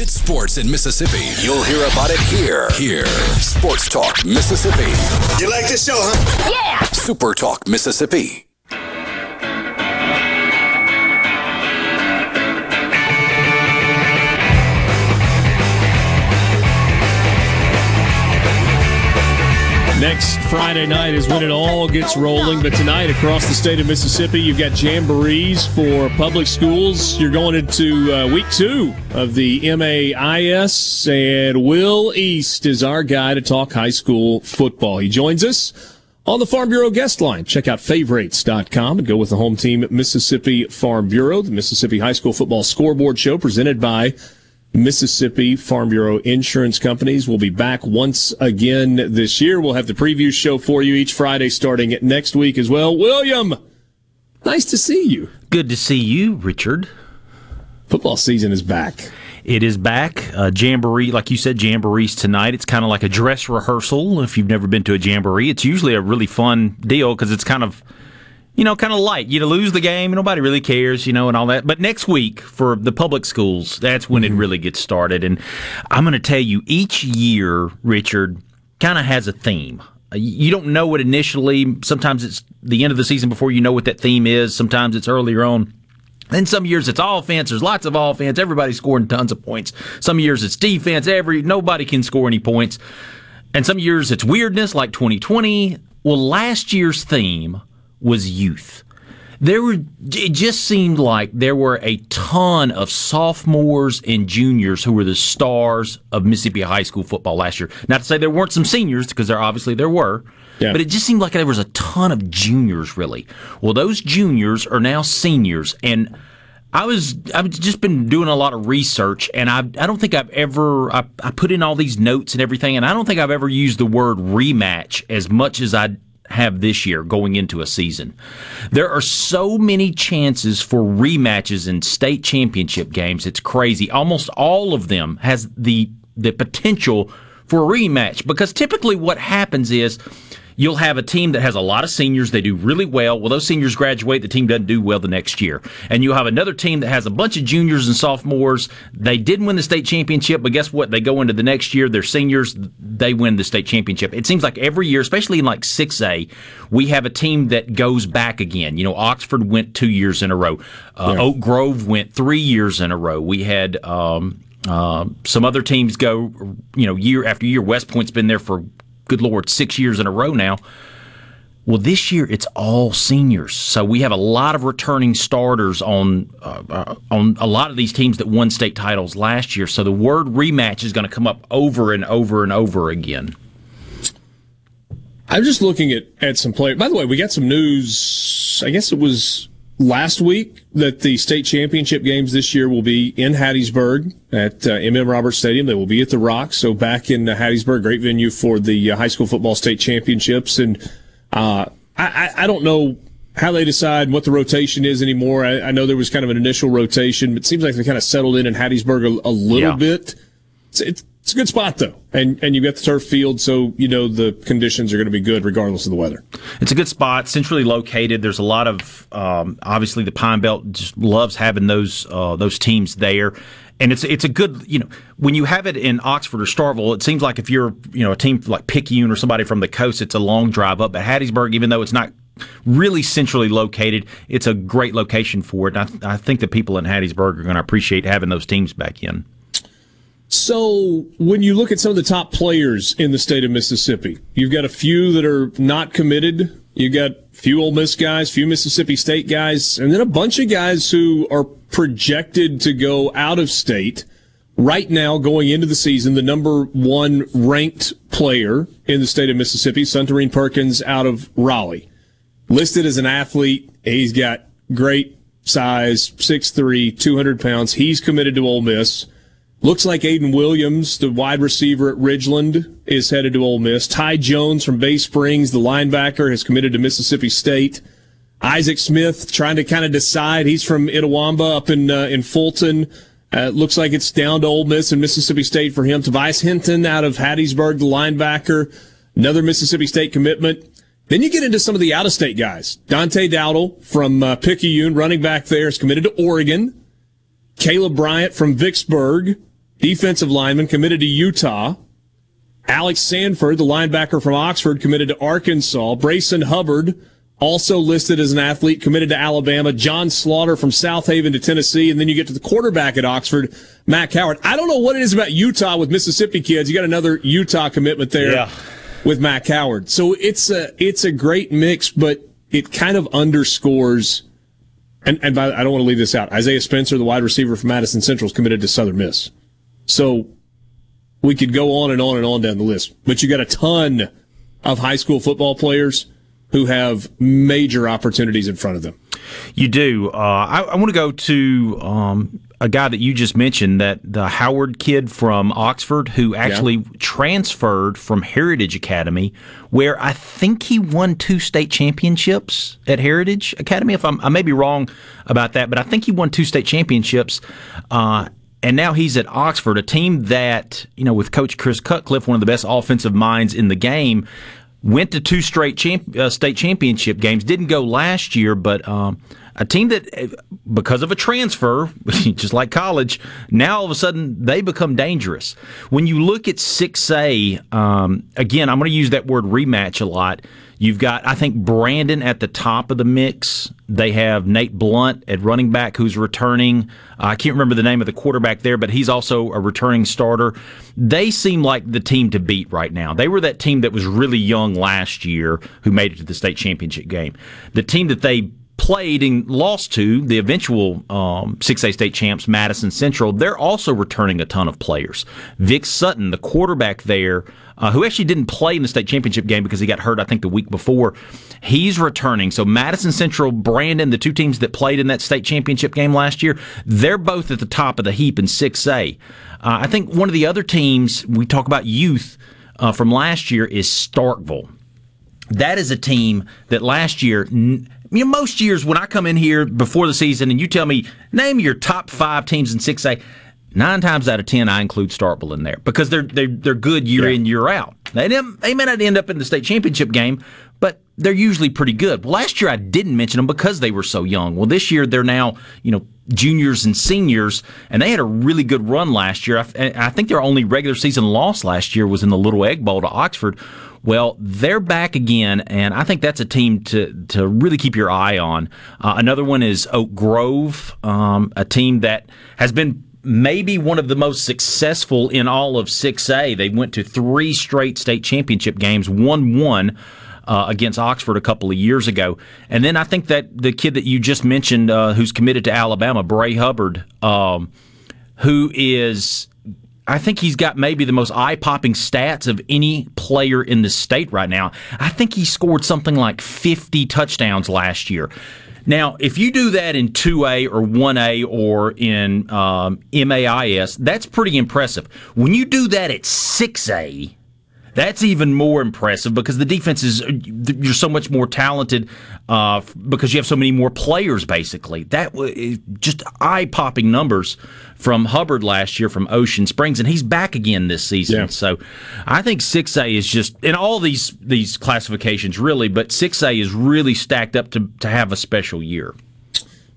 If it's sports in Mississippi, you'll hear about it here. Here. Sports Talk Mississippi. You like this show, huh? Yeah. Super Talk Mississippi. Next Friday night is when it all gets rolling. But tonight, across the state of Mississippi, you've got jamborees for public schools. You're going into uh, week two of the MAIS, and Will East is our guy to talk high school football. He joins us on the Farm Bureau guest line. Check out favrates.com and go with the home team Mississippi Farm Bureau, the Mississippi High School Football Scoreboard Show presented by Mississippi Farm Bureau Insurance Companies will be back once again this year. We'll have the preview show for you each Friday starting next week as well. William, nice to see you. Good to see you, Richard. Football season is back. It is back. Uh, jamboree, like you said, jamborees tonight. It's kind of like a dress rehearsal. If you've never been to a jamboree, it's usually a really fun deal because it's kind of you know, kind of light. You lose the game, nobody really cares, you know, and all that. But next week for the public schools, that's when it mm-hmm. really gets started. And I'm going to tell you, each year, Richard, kind of has a theme. Uh, you don't know it initially. Sometimes it's the end of the season before you know what that theme is. Sometimes it's earlier on. Then some years it's offense. There's lots of offense. Everybody's scoring tons of points. Some years it's defense. Every nobody can score any points. And some years it's weirdness, like 2020. Well, last year's theme was youth. There were, it just seemed like there were a ton of sophomores and juniors who were the stars of Mississippi high school football last year. Not to say there weren't some seniors, because there obviously there were. Yeah. But it just seemed like there was a ton of juniors, really. Well, those juniors are now seniors, and I was I've just been doing a lot of research, and I I don't think I've ever I, I put in all these notes and everything, and I don't think I've ever used the word rematch as much as I have this year going into a season. There are so many chances for rematches in state championship games. It's crazy. Almost all of them has the the potential for a rematch because typically what happens is you'll have a team that has a lot of seniors. They do really well. Well, those seniors graduate. The team doesn't do well the next year. And you'll have another team that has a bunch of juniors and sophomores. They didn't win the state championship, but guess what? They go into the next year. They're seniors. They win the state championship. It seems like every year, especially in like 6A, we have a team that goes back again. You know, Oxford went two years in a row. Uh, yeah. Oak Grove went three years in a row. We had, um, uh, some other teams go, you know, year after year. West Point's been there for good lord, six years in a row now. Well, this year it's all seniors, so we have a lot of returning starters on uh, uh, on a lot of these teams that won state titles last year. So the word rematch is going to come up over and over and over again. I'm just looking at at some players. By the way, we got some news. I guess it was last week that the state championship games this year will be in Hattiesburg at uh, MM Roberts Stadium. They will be at the Rock. So back in uh, Hattiesburg, great venue for the uh, high school football state championships. And uh, I, I, don't know how they decide what the rotation is anymore. I, I, know there was kind of an initial rotation, but it seems like they kind of settled in in Hattiesburg a, a little yeah. bit. It's, it's, it's a good spot though, and and you've got the turf field, so you know the conditions are going to be good regardless of the weather. It's a good spot, centrally located. There's a lot of um, obviously the Pine Belt just loves having those uh, those teams there, and it's it's a good you know when you have it in Oxford or Starkville, it seems like if you're you know a team like Picayune or somebody from the coast, it's a long drive up. But Hattiesburg, even though it's not really centrally located, it's a great location for it. I, I think the people in Hattiesburg are going to appreciate having those teams back in. So, when you look at some of the top players in the state of Mississippi, you've got a few that are not committed. You've got few Ole Miss guys, few Mississippi State guys, and then a bunch of guys who are projected to go out of state. Right now, going into the season, the number one ranked player in the state of Mississippi, Suntarine Perkins out of Raleigh. Listed as an athlete, he's got great size, 6'3, 200 pounds. He's committed to Ole Miss. Looks like Aiden Williams, the wide receiver at Ridgeland, is headed to Ole Miss. Ty Jones from Bay Springs, the linebacker, has committed to Mississippi State. Isaac Smith trying to kind of decide. He's from Itawamba up in uh, in Fulton. Uh, looks like it's down to Ole Miss and Mississippi State for him. Tobias Hinton out of Hattiesburg, the linebacker, another Mississippi State commitment. Then you get into some of the out-of-state guys. Dante Dowdle from uh, Picayune, running back there, is committed to Oregon. Caleb Bryant from Vicksburg defensive lineman, committed to Utah. Alex Sanford, the linebacker from Oxford, committed to Arkansas. Brayson Hubbard, also listed as an athlete, committed to Alabama. John Slaughter from Southaven to Tennessee. And then you get to the quarterback at Oxford, Matt Coward. I don't know what it is about Utah with Mississippi kids. You got another Utah commitment there yeah. with Matt Coward. So it's a, it's a great mix, but it kind of underscores and, and by, I don't want to leave this out. Isaiah Spencer, the wide receiver from Madison Central, is committed to Southern Miss. So we could go on and on and on down the list, but you got a ton of high school football players who have major opportunities in front of them. You do. Uh, I, I want to go to um, a guy that you just mentioned, that the Howard kid from Oxford, who actually yeah. transferred from Heritage Academy, where I think he won two state championships at Heritage Academy. If I'm, I may be wrong about that, but I think he won two state championships. Uh, and now he's at Oxford, a team that, you know, with Coach Chris Cutcliffe, one of the best offensive minds in the game, went to two straight champ, uh, state championship games. Didn't go last year, but um, a team that, uh, because of a transfer, (laughs) just like college, now all of a sudden they become dangerous. When you look at 6A, um, again, I'm going to use that word rematch a lot. You've got, I think, Brandon at the top of the mix. They have Nate Blunt at running back who's returning. Uh, I can't remember the name of the quarterback there, but he's also a returning starter. They seem like the team to beat right now. They were that team that was really young last year who made it to the state championship game. The team that they played and lost to the eventual um, 6A state champs, Madison Central, they're also returning a ton of players. Vic Sutton, the quarterback there, uh, who actually didn't play in the state championship game because he got hurt, I think, the week before, he's returning. So Madison Central, Brandon, the two teams that played in that state championship game last year, they're both at the top of the heap in 6A. Uh, I think one of the other teams, we talk about youth uh, from last year, is Starkville. That is a team that last year. N- you know, most years when I come in here before the season and you tell me, name your top five teams in 6A, nine times out of ten I include Starkville in there because they're they're, they're good year yeah. in year out. They, they may not end up in the state championship game, but they're usually pretty good. Well, last year I didn't mention them because they were so young. Well, this year they're now, you know, juniors and seniors, and they had a really good run last year. I, I think their only regular season loss last year was in the Little Egg Bowl to Oxford. Well, they're back again, and I think that's a team to to really keep your eye on. Uh, another one is Oak Grove, um, a team that has been maybe one of the most successful in all of 6A. They went to three straight state championship games, won one. Uh, against Oxford a couple of years ago. And then I think that the kid that you just mentioned, uh, who's committed to Alabama, Bray Hubbard, um, who is I think he's got maybe the most eye popping stats of any player in the state right now. I think he scored something like 50 touchdowns last year. Now, if you do that in 2A or 1A or in um, MAIS, that's pretty impressive. When you do that at 6A, that's even more impressive because the defense is you're so much more talented uh, because you have so many more players. Basically, that was just eye popping numbers from Hubbard last year from Ocean Springs, and he's back again this season. Yeah. So, I think six A is just in all these these classifications really, but six A is really stacked up to to have a special year.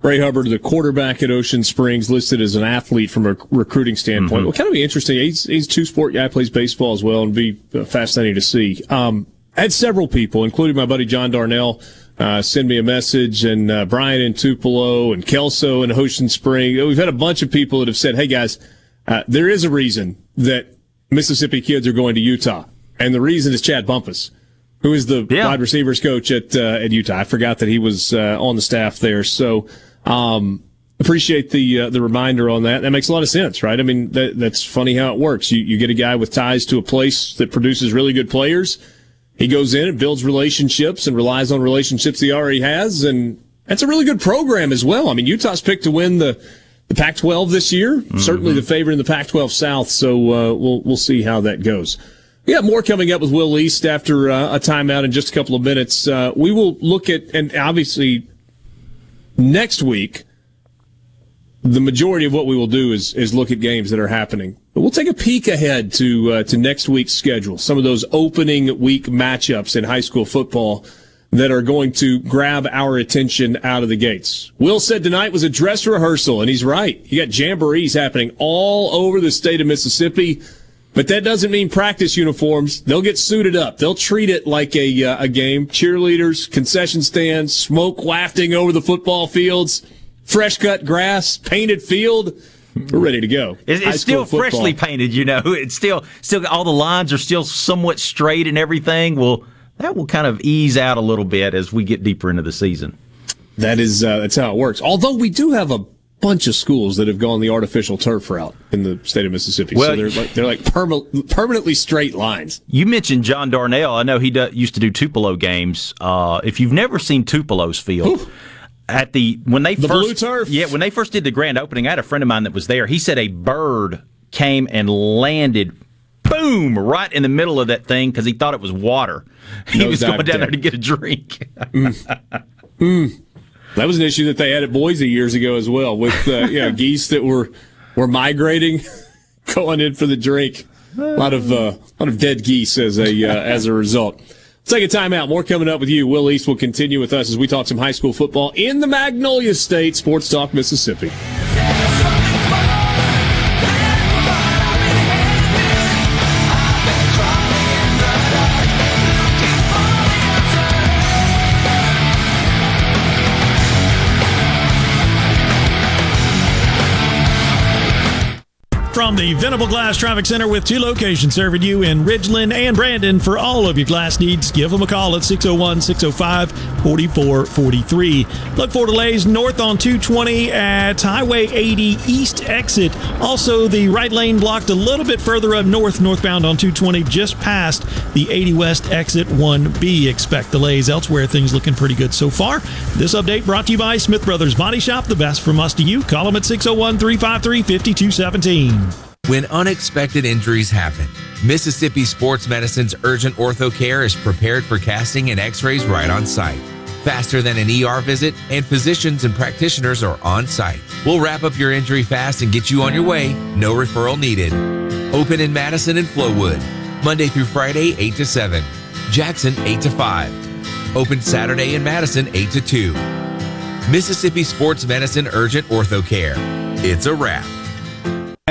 Bray Hubbard, the quarterback at Ocean Springs, listed as an athlete from a recruiting standpoint. Mm-hmm. Well, kind of be interesting. He's, he's two sport guy, plays baseball as well, and be uh, fascinating to see. Um, I had several people, including my buddy John Darnell, uh, send me a message, and uh, Brian in Tupelo, and Kelso in Ocean Spring. We've had a bunch of people that have said, "Hey guys, uh, there is a reason that Mississippi kids are going to Utah, and the reason is Chad Bumphis." Who is the yeah. wide receivers coach at uh, at Utah? I forgot that he was uh, on the staff there. So um, appreciate the uh, the reminder on that. That makes a lot of sense, right? I mean, that, that's funny how it works. You you get a guy with ties to a place that produces really good players. He goes in and builds relationships and relies on relationships he already has, and that's a really good program as well. I mean, Utah's picked to win the the Pac-12 this year. Mm-hmm. Certainly the favorite in the Pac-12 South. So uh, we'll we'll see how that goes. We have more coming up with Will East after uh, a timeout in just a couple of minutes. Uh, we will look at and obviously next week, the majority of what we will do is is look at games that are happening. But we'll take a peek ahead to uh, to next week's schedule. Some of those opening week matchups in high school football that are going to grab our attention out of the gates. Will said tonight was a dress rehearsal, and he's right. You got jamborees happening all over the state of Mississippi. But that doesn't mean practice uniforms. They'll get suited up. They'll treat it like a uh, a game. Cheerleaders, concession stands, smoke wafting over the football fields, fresh cut grass, painted field. We're ready to go. It's, it's still football. freshly painted, you know. (laughs) It's still still all the lines are still somewhat straight and everything. Well, that will kind of ease out a little bit as we get deeper into the season. That is uh, that's how it works. Although we do have a bunch of schools that have gone the artificial turf route in the state of Mississippi. Well, so they're like they're like perma- permanently straight lines. You mentioned John Darnell. I know he do, used to do Tupelo games. Uh, if you've never seen Tupelo's field. Ooh. At the when they the first yeah when they first did the grand opening, I had a friend of mine that was there. He said a bird came and landed boom, right in the middle of that thing because he thought it was water. (laughs) He no was going down dead. there to get a drink. mm. (laughs) Mm. That was an issue that they had at Boise years ago as well, with uh, you know (laughs) geese that were were migrating, (laughs) going in for the drink. A lot of uh, a lot of dead geese as a uh, (laughs) as a result. Let's take a timeout. More coming up with you. Will East will continue with us as we talk some high school football in the Magnolia State Sports Talk Mississippi. From the Venable Glass Traffic Center with two locations serving you in Ridgeland and Brandon for all of your glass needs. Give them a call at 601 605 4443. Look for delays north on 220 at Highway 80 East exit. Also, the right lane blocked a little bit further up north, northbound on 220, just past the 80 West exit 1B. Expect delays elsewhere. Things looking pretty good so far. This update brought to you by Smith Brothers Body Shop, the best from us to you. Call them at 601 353 5217. When unexpected injuries happen, Mississippi Sports Medicine's urgent ortho care is prepared for casting and x rays right on site. Faster than an ER visit, and physicians and practitioners are on site. We'll wrap up your injury fast and get you on your way, no referral needed. Open in Madison and Flowood. Monday through Friday, 8 to 7. Jackson, 8 to 5. Open Saturday in Madison, 8 to 2. Mississippi Sports Medicine Urgent Ortho Care. It's a wrap.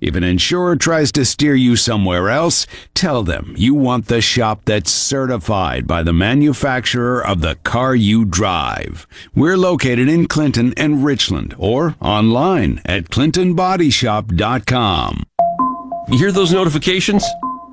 If an insurer tries to steer you somewhere else, tell them you want the shop that's certified by the manufacturer of the car you drive. We're located in Clinton and Richland or online at clintonbodyshop.com. You hear those notifications?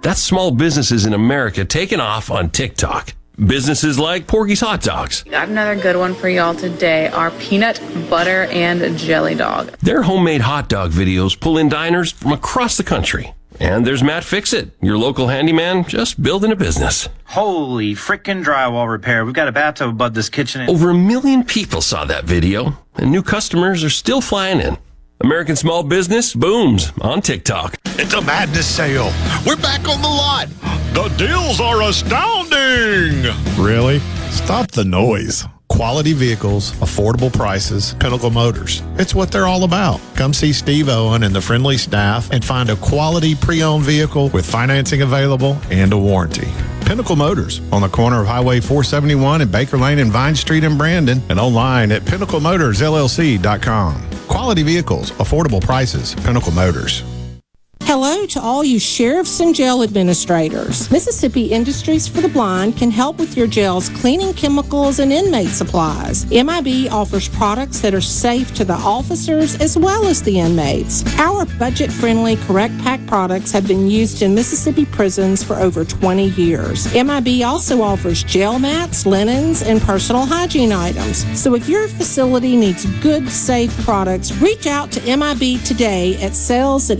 That's small businesses in America taking off on TikTok. Businesses like Porgy's Hot Dogs. Got another good one for y'all today our peanut butter and jelly dog. Their homemade hot dog videos pull in diners from across the country. And there's Matt Fixit, your local handyman, just building a business. Holy frickin' drywall repair. We've got a bathtub above this kitchen. Over a million people saw that video, and new customers are still flying in. American small business booms on TikTok. It's a madness sale. We're back on the lot. The deals are astounding. Really? Stop the noise. Quality vehicles, affordable prices, Pinnacle Motors. It's what they're all about. Come see Steve Owen and the friendly staff and find a quality pre owned vehicle with financing available and a warranty. Pinnacle Motors on the corner of Highway 471 and Baker Lane and Vine Street in Brandon and online at pinnaclemotorsllc.com. Quality vehicles, affordable prices, Pinnacle Motors. Hello to all you sheriffs and jail administrators. Mississippi Industries for the Blind can help with your jail's cleaning chemicals and inmate supplies. MIB offers products that are safe to the officers as well as the inmates. Our budget friendly Correct Pack products have been used in Mississippi prisons for over 20 years. MIB also offers jail mats, linens, and personal hygiene items. So if your facility needs good, safe products, reach out to MIB today at sales at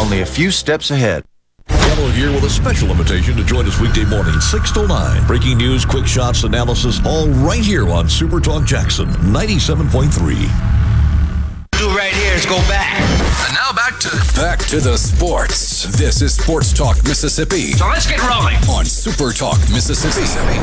only a few steps ahead. Gallo here with a special invitation to join us weekday morning, 6 to 9. Breaking news, quick shots, analysis, all right here on Super Talk Jackson 97.3 do right here is go back. And now back to back to the sports. This is Sports Talk Mississippi. So let's get rolling on Super Talk Mississippi.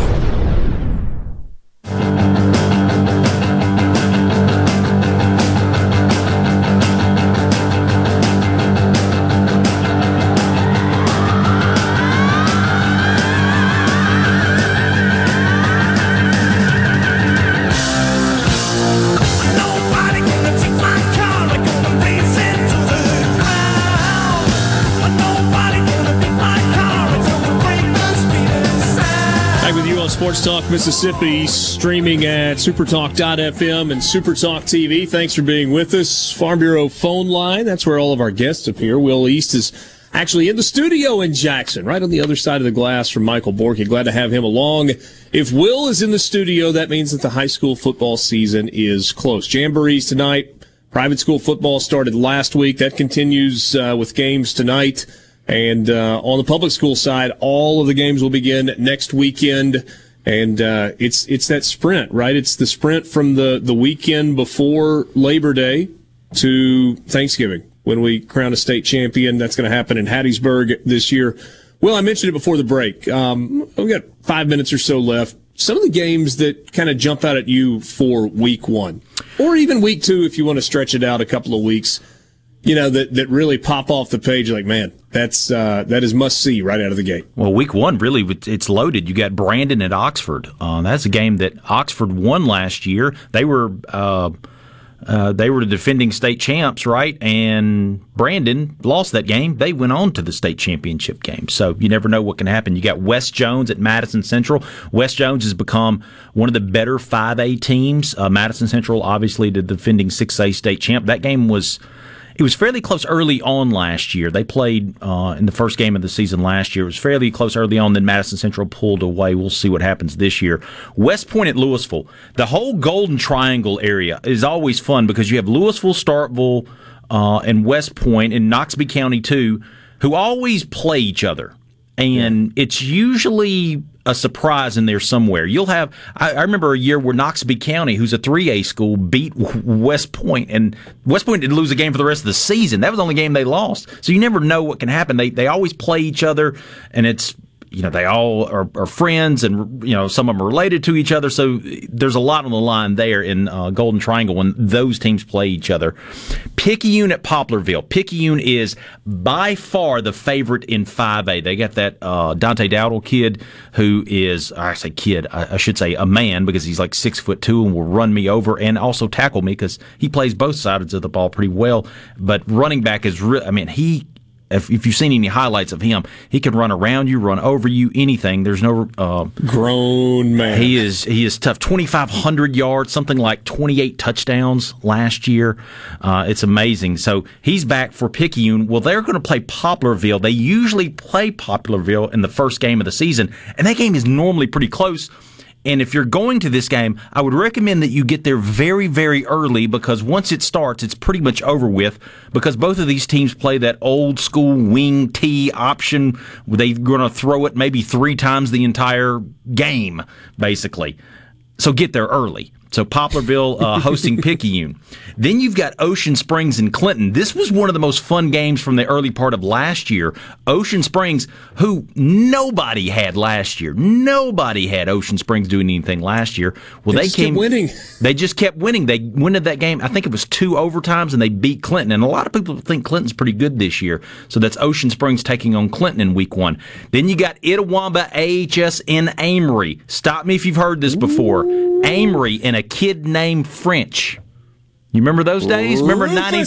Sports Talk Mississippi, streaming at supertalk.fm and supertalk TV. Thanks for being with us. Farm Bureau phone line, that's where all of our guests appear. Will East is actually in the studio in Jackson, right on the other side of the glass from Michael Borky. Glad to have him along. If Will is in the studio, that means that the high school football season is close. Jamborees tonight. Private school football started last week. That continues uh, with games tonight. And uh, on the public school side, all of the games will begin next weekend and uh, it's it's that sprint, right? It's the sprint from the the weekend before Labor Day to Thanksgiving when we crown a state champion. That's going to happen in Hattiesburg this year. Well, I mentioned it before the break. Um, we've got five minutes or so left. Some of the games that kind of jump out at you for week one, or even week two, if you want to stretch it out a couple of weeks. You know, that, that really pop off the page. Like, man, that's uh, that is must see right out of the gate. Well, week one really it's loaded. You got Brandon at Oxford. Uh, that's a game that Oxford won last year. They were. Uh, uh, they were the defending state champs, right? And Brandon lost that game. They went on to the state championship game. So you never know what can happen. You got West Jones at Madison Central. West Jones has become one of the better 5A teams. Uh, Madison Central, obviously, the defending 6A state champ. That game was it was fairly close early on last year. They played uh, in the first game of the season last year. It was fairly close early on. Then Madison Central pulled away. We'll see what happens this year. West Point at Louisville. The whole Golden Triangle area is always fun because you have Louisville, Starkville, uh, and West Point, and Noxubee County too, who always play each other and it's usually a surprise in there somewhere. You'll have. I, I, remember a year where Noxubee County, who's a 3A school, beat West Point, and West Point didn't lose a game for the rest of the season. That was the only game they lost. So you never know what can happen. They they always play each other, and it's you know they all are, are, friends and you know some of them are related to each other. So there's a lot on the line there in uh, golden triangle when those teams play each other. Picayune at poplarville. Picayune is by far the favorite in 5a they got that uh, dante dowdle kid who is i say kid I, I, should say a man because he's like six foot two and will run me over and also tackle me because he plays both sides of the ball pretty well. But running back is re- i mean he if, if, you've seen any highlights of him, he can run around you, run over you, anything. There's no uh, grown man. He is he is tough. Twenty five hundred yards, something like twenty eight touchdowns last year. Uh, it's amazing. So he's back for Picayune. Well, they're going to play Poplarville. They usually play Poplarville in the first game of the season, and that game is normally pretty close. And if you're going to this game, I would recommend that you get there very, very early because once it starts, it's pretty much over with because both of these teams play that old school wing T option. They're going to throw it maybe three times the entire game, basically. So get there early. So Poplarville uh, (laughs) hosting Picayune. Then you've got Ocean Springs and Clinton. This was one of the most fun games from the early part of last year. Ocean Springs, who nobody had last year. Nobody had Ocean Springs doing anything last year. Well, they, they came winning. They just kept winning. They won that game. I think it was two overtimes, and they beat Clinton. And a lot of people think Clinton's pretty good this year. So that's Ocean Springs taking on Clinton in Week One. Then you got Itawamba AHS in Amory. Stop me if you've heard this before. Ooh. Amory and a kid named French. You remember those days? Remember ninety?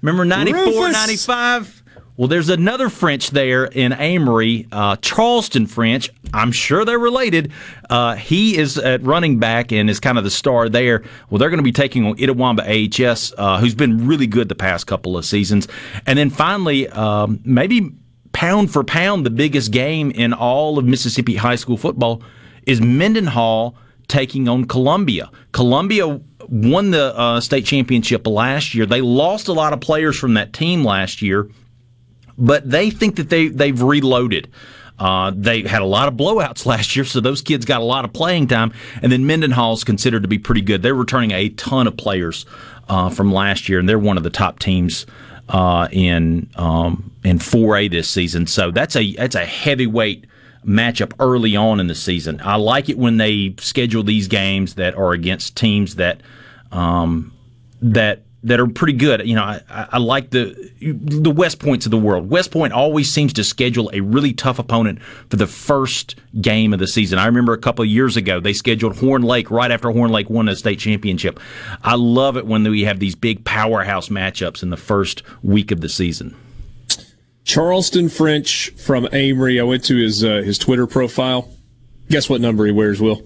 Remember 94, 95? Well, there's another French there in Amory, uh, Charleston French. I'm sure they're related. Uh, he is at running back and is kind of the star there. Well, they're going to be taking on Itawamba AHS, uh, who's been really good the past couple of seasons. And then finally, um, maybe pound for pound, the biggest game in all of Mississippi high school football is Mendenhall taking on Columbia. Columbia won the uh, state championship last year. They lost a lot of players from that team last year, but they think that they they've reloaded. Uh, they had a lot of blowouts (laughs) last year, so those kids got a lot of playing time. And then Mendenhall is considered to be pretty good. They're returning a ton of players uh, from last year, and they're one of the top teams uh, in um, in 4A this season. So that's a that's a heavyweight matchup early on in the season. I like it when they schedule these games that are against teams that um, that that are pretty good. You know, I, I, like the the West Points of the world. West Point always seems to schedule a really tough opponent for the first game of the season. I remember a couple years ago they scheduled Horn Lake right after Horn Lake won a state championship. I love it when we have these big powerhouse matchups in the first week of the season. Charleston French from Amory. I went to his uh, his Twitter profile. Guess what number he wears, Will?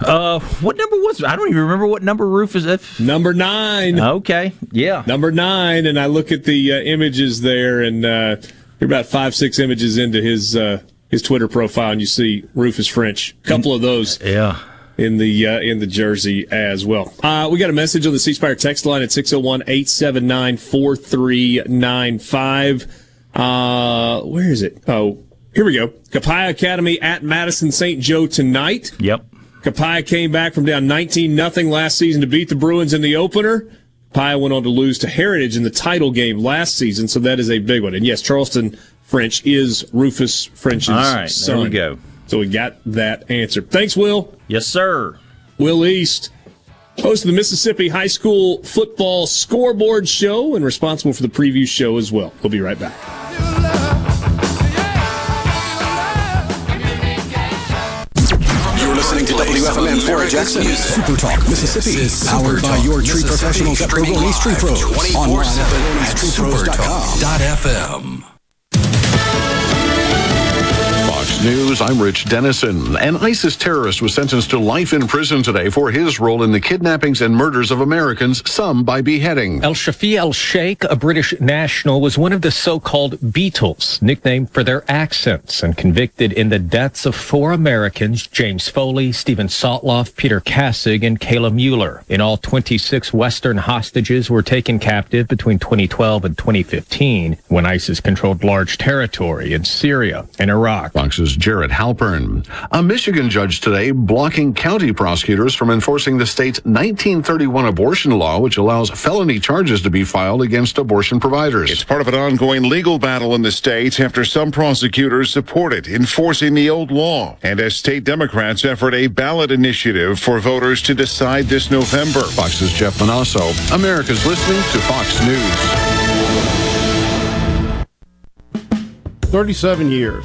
Uh, what number was? I don't even remember what number roof is that. Number nine. Okay, yeah, number nine. And I look at the uh, images there, and uh, you're about five, six images into his uh, his Twitter profile, and you see Rufus French. A couple of those. Yeah in the uh, in the jersey as well. Uh, we got a message on the C Spire text line at 601-879-4395. Uh, where is it? Oh, here we go. Copiah Academy at Madison St. Joe tonight. Yep. Copiah came back from down 19 nothing last season to beat the Bruins in the opener. Copiah went on to lose to Heritage in the title game last season, so that is a big one. And yes, Charleston French is Rufus French's All right, son. There we go. So we got that answer. Thanks, Will. Yes, sir. Will East. host of the Mississippi High School Football Scoreboard Show and responsible for the preview show as well. We'll be right back. You're listening to WFMN Flora Jackson Super Talk Mississippi, powered by your tree professionals at Pergonis Tree Pros. Online at pergonistreepros.com. Fox News, I'm Rich Dennison. An ISIS terrorist was sentenced to life in prison today for his role in the kidnappings and murders of Americans, some by beheading. El Shafi El Sheikh, a British national, was one of the so-called Beatles, nicknamed for their accents, and convicted in the deaths of four Americans, James Foley, Steven Sotloff, Peter Kassig, and Kayla Mueller. In all, 26 Western hostages were taken captive between 2012 and 2015, when ISIS controlled large territory in Syria and Iraq. Fox's Jared Halpern. A Michigan judge today blocking county prosecutors from enforcing the state's 1931 abortion law, which allows felony charges to be filed against abortion providers. It's part of an ongoing legal battle in the state after some prosecutors supported enforcing the old law. And as state Democrats effort a ballot initiative for voters to decide this November. Fox's Jeff Monosso. America's listening to Fox News. 37 years.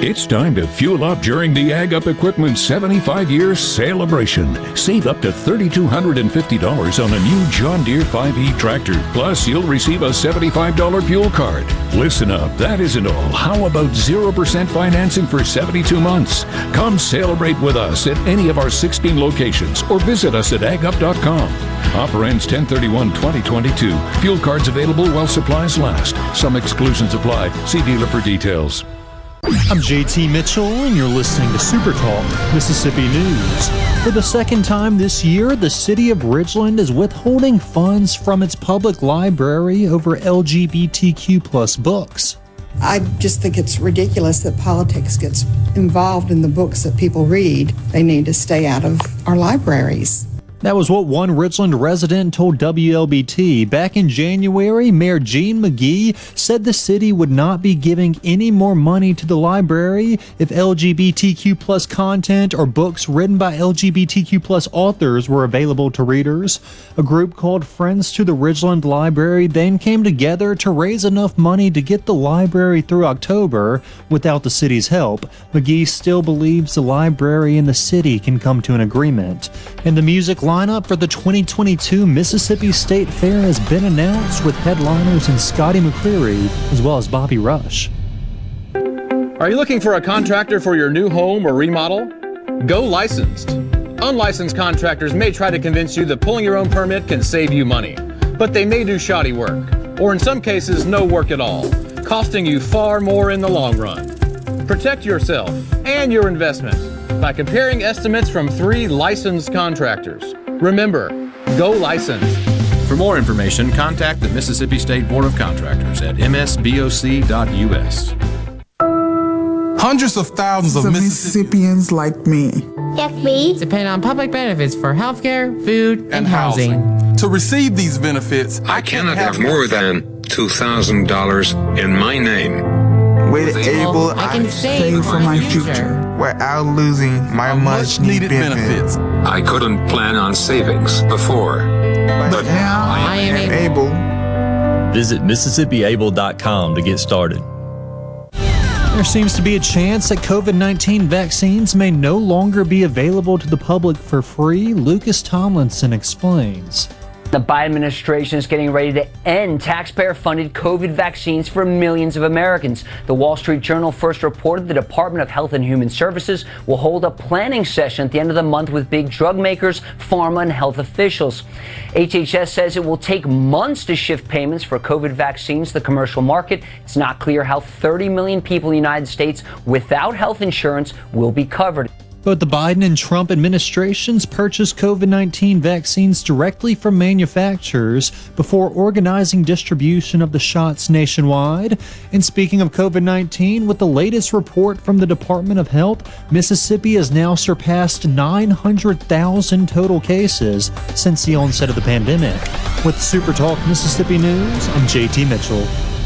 It's time to fuel up during the Ag Up Equipment 75 year celebration. Save up to $3,250 on a new John Deere 5E tractor. Plus, you'll receive a $75 fuel card. Listen up, that isn't all. How about 0% financing for 72 months? Come celebrate with us at any of our 16 locations or visit us at agup.com. Offer ends 1031 2022. Fuel cards available while supplies last. Some exclusions apply. See dealer for details. I'm JT Mitchell, and you're listening to Super Talk Mississippi News. For the second time this year, the city of Ridgeland is withholding funds from its public library over LGBTQ plus books. I just think it's ridiculous that politics gets involved in the books that people read. They need to stay out of our libraries. That was what one Richland resident told WLBT. Back in January, Mayor Gene McGee said the city would not be giving any more money to the library if LGBTQ plus content or books written by LGBTQ plus authors were available to readers. A group called Friends to the Ridgeland Library then came together to raise enough money to get the library through October without the city's help. McGee still believes the library and the city can come to an agreement. And the music lineup for the 2022 Mississippi State Fair has been announced with headliners in Scotty McCreery as well as Bobby Rush. Are you looking for a contractor for your new home or remodel? Go licensed. Unlicensed contractors may try to convince you that pulling your own permit can save you money, but they may do shoddy work, or in some cases, no work at all, costing you far more in the long run. Protect yourself and your investment by comparing estimates from three licensed contractors. Remember, go licensed. For more information, contact the Mississippi State Board of Contractors at msboc.us. Hundreds of thousands of Mississippians like me depend on public benefits for health care, food, and, and housing. housing. To receive these benefits, I, I cannot have, have more than $2,000 in my name. With Able, I can save for my future, future without losing my much needed benefits. benefits. I couldn't plan on savings before, but, but now I am able. Visit MississippiAble.com to get started. There seems to be a chance that COVID 19 vaccines may no longer be available to the public for free. Lucas Tomlinson explains. The Biden administration is getting ready to end taxpayer funded COVID vaccines for millions of Americans. The Wall Street Journal first reported the Department of Health and Human Services will hold a planning session at the end of the month with big drug makers, pharma, and health officials. HHS says it will take months to shift payments for COVID vaccines to the commercial market. It's not clear how 30 million people in the United States without health insurance will be covered. Both the Biden and Trump administrations purchased COVID 19 vaccines directly from manufacturers before organizing distribution of the shots nationwide. And speaking of COVID 19, with the latest report from the Department of Health, Mississippi has now surpassed 900,000 total cases since the onset of the pandemic. With Super Talk Mississippi News, I'm JT Mitchell.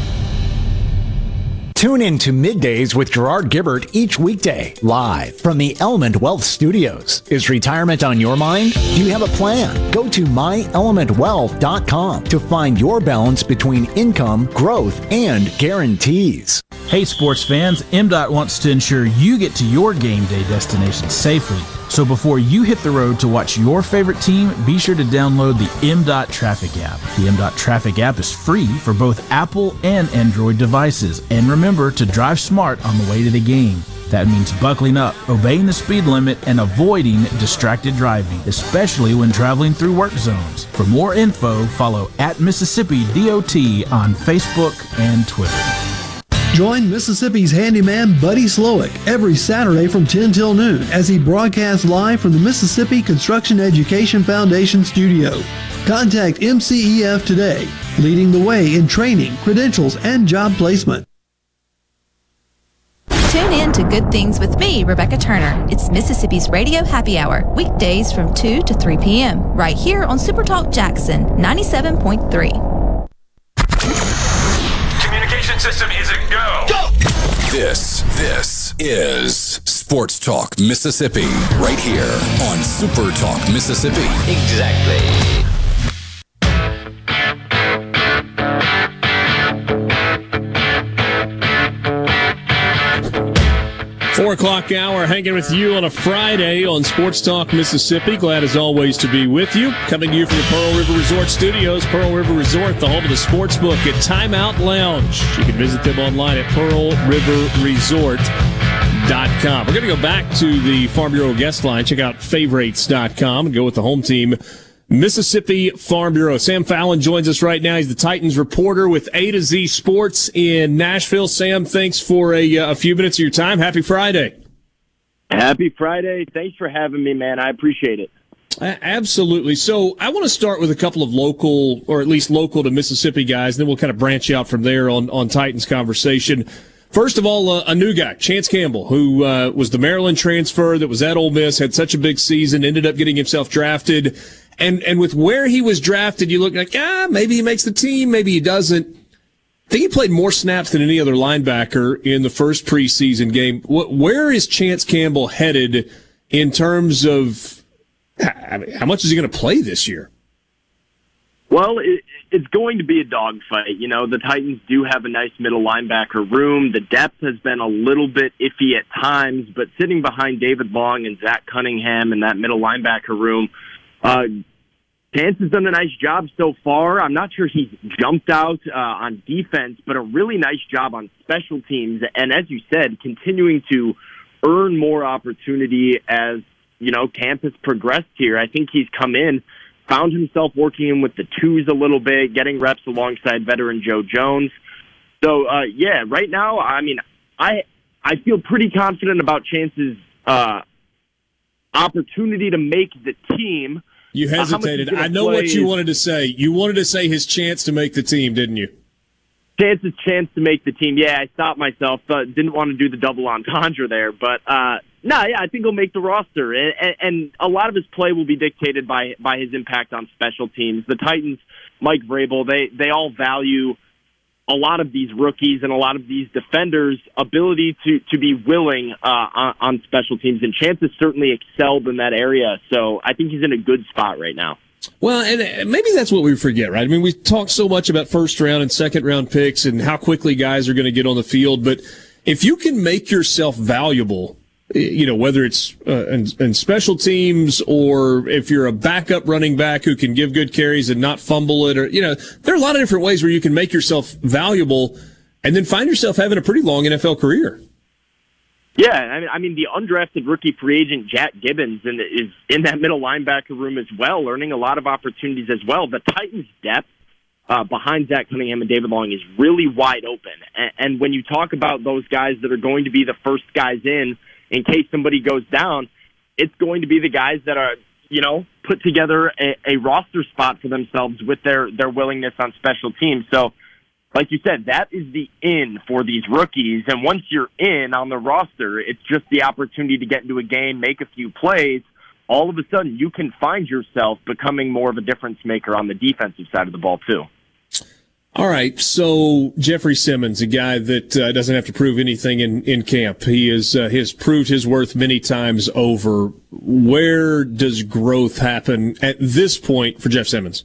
Tune in to Middays with Gerard Gibert each weekday, live from the Element Wealth Studios. Is retirement on your mind? Do you have a plan? Go to myelementwealth.com to find your balance between income, growth, and guarantees. Hey, sports fans, MDOT wants to ensure you get to your game day destination safely. So before you hit the road to watch your favorite team, be sure to download the MDOT Traffic app. The MDOT Traffic app is free for both Apple and Android devices. And remember to drive smart on the way to the game. That means buckling up, obeying the speed limit, and avoiding distracted driving, especially when traveling through work zones. For more info, follow at Mississippi DOT on Facebook and Twitter. Join Mississippi's handyman Buddy Slowick every Saturday from 10 till noon as he broadcasts live from the Mississippi Construction Education Foundation studio. Contact MCEF today, leading the way in training, credentials, and job placement. Tune in to Good Things with me, Rebecca Turner. It's Mississippi's Radio Happy Hour, weekdays from 2 to 3 p.m., right here on Supertalk Jackson 97.3 Communication system is a go. Go! This, this is Sports Talk Mississippi, right here on Super Talk Mississippi. Exactly. Four o'clock hour, hanging with you on a Friday on Sports Talk Mississippi. Glad as always to be with you. Coming to you from the Pearl River Resort Studios. Pearl River Resort, the home of the sports book at Timeout Lounge. You can visit them online at pearlriverresort.com. We're going to go back to the Farm Bureau guest line. Check out favrates.com and go with the home team Mississippi Farm Bureau. Sam Fallon joins us right now. He's the Titans reporter with A to Z Sports in Nashville. Sam, thanks for a, uh, a few minutes of your time. Happy Friday. Happy Friday. Thanks for having me, man. I appreciate it. Absolutely. So I want to start with a couple of local, or at least local to Mississippi guys, and then we'll kind of branch out from there on, on Titans conversation. First of all, uh, a new guy, Chance Campbell, who uh, was the Maryland transfer that was at Ole Miss, had such a big season, ended up getting himself drafted and and with where he was drafted, you look like ah maybe he makes the team, maybe he doesn't. I think he played more snaps than any other linebacker in the first preseason game. Where is Chance Campbell headed in terms of how much is he going to play this year? Well, it, it's going to be a dogfight. You know, the Titans do have a nice middle linebacker room. The depth has been a little bit iffy at times, but sitting behind David Long and Zach Cunningham in that middle linebacker room, uh, Chance has done a nice job so far. I'm not sure he's jumped out uh, on defense, but a really nice job on special teams. And as you said, continuing to earn more opportunity as, you know, camp has progressed here. I think he's come in, found himself working in with the twos a little bit, getting reps alongside veteran Joe Jones. So, uh, yeah, right now, I mean, I, I feel pretty confident about Chance's, uh, opportunity to make the team you hesitated. I know what you wanted to say. You wanted to say his chance to make the team, didn't you? Chance's chance to make the team. Yeah, I stopped myself. Uh, didn't want to do the double entendre there, but uh, no, yeah, I think he'll make the roster, and, and a lot of his play will be dictated by by his impact on special teams. The Titans, Mike Vrabel, they they all value a lot of these rookies and a lot of these defenders' ability to to be willing uh, on, on special teams, and Chance has certainly excelled in that area. So I think he's in a good spot right now. Well, and maybe that's what we forget, right? I mean, we talk so much about first round and second round picks and how quickly guys are going to get on the field, but if you can make yourself valuable you know, whether it's uh, in, in, special teams or if you're a backup running back who can give good carries and not fumble it, or you know, there are a lot of different ways where you can make yourself valuable and then find yourself having a pretty long NFL career. Yeah, I mean, I mean the undrafted rookie free agent Jack Gibbens and is in that middle linebacker room as well, earning a lot of opportunities as well. The Titans' depth uh, behind Zach Cunningham and David Long is really wide open, and, and when you talk about those guys that are going to be the first guys in in case somebody goes down. it's going to be the guys that are, you know, put together a, a roster spot for themselves with their, their willingness on special teams. So, like you said, that is the in for these rookies. And once you're in on the roster, it's just the opportunity to get into a game, make a few plays. All of a sudden, you can find yourself becoming more of a difference maker on the defensive side of the ball, too. All right, so Jeffrey Simmons, a guy that uh, doesn't have to prove anything in, in camp. He is uh, has proved his worth many times over. Where does growth happen at this point for Jeff Simmons?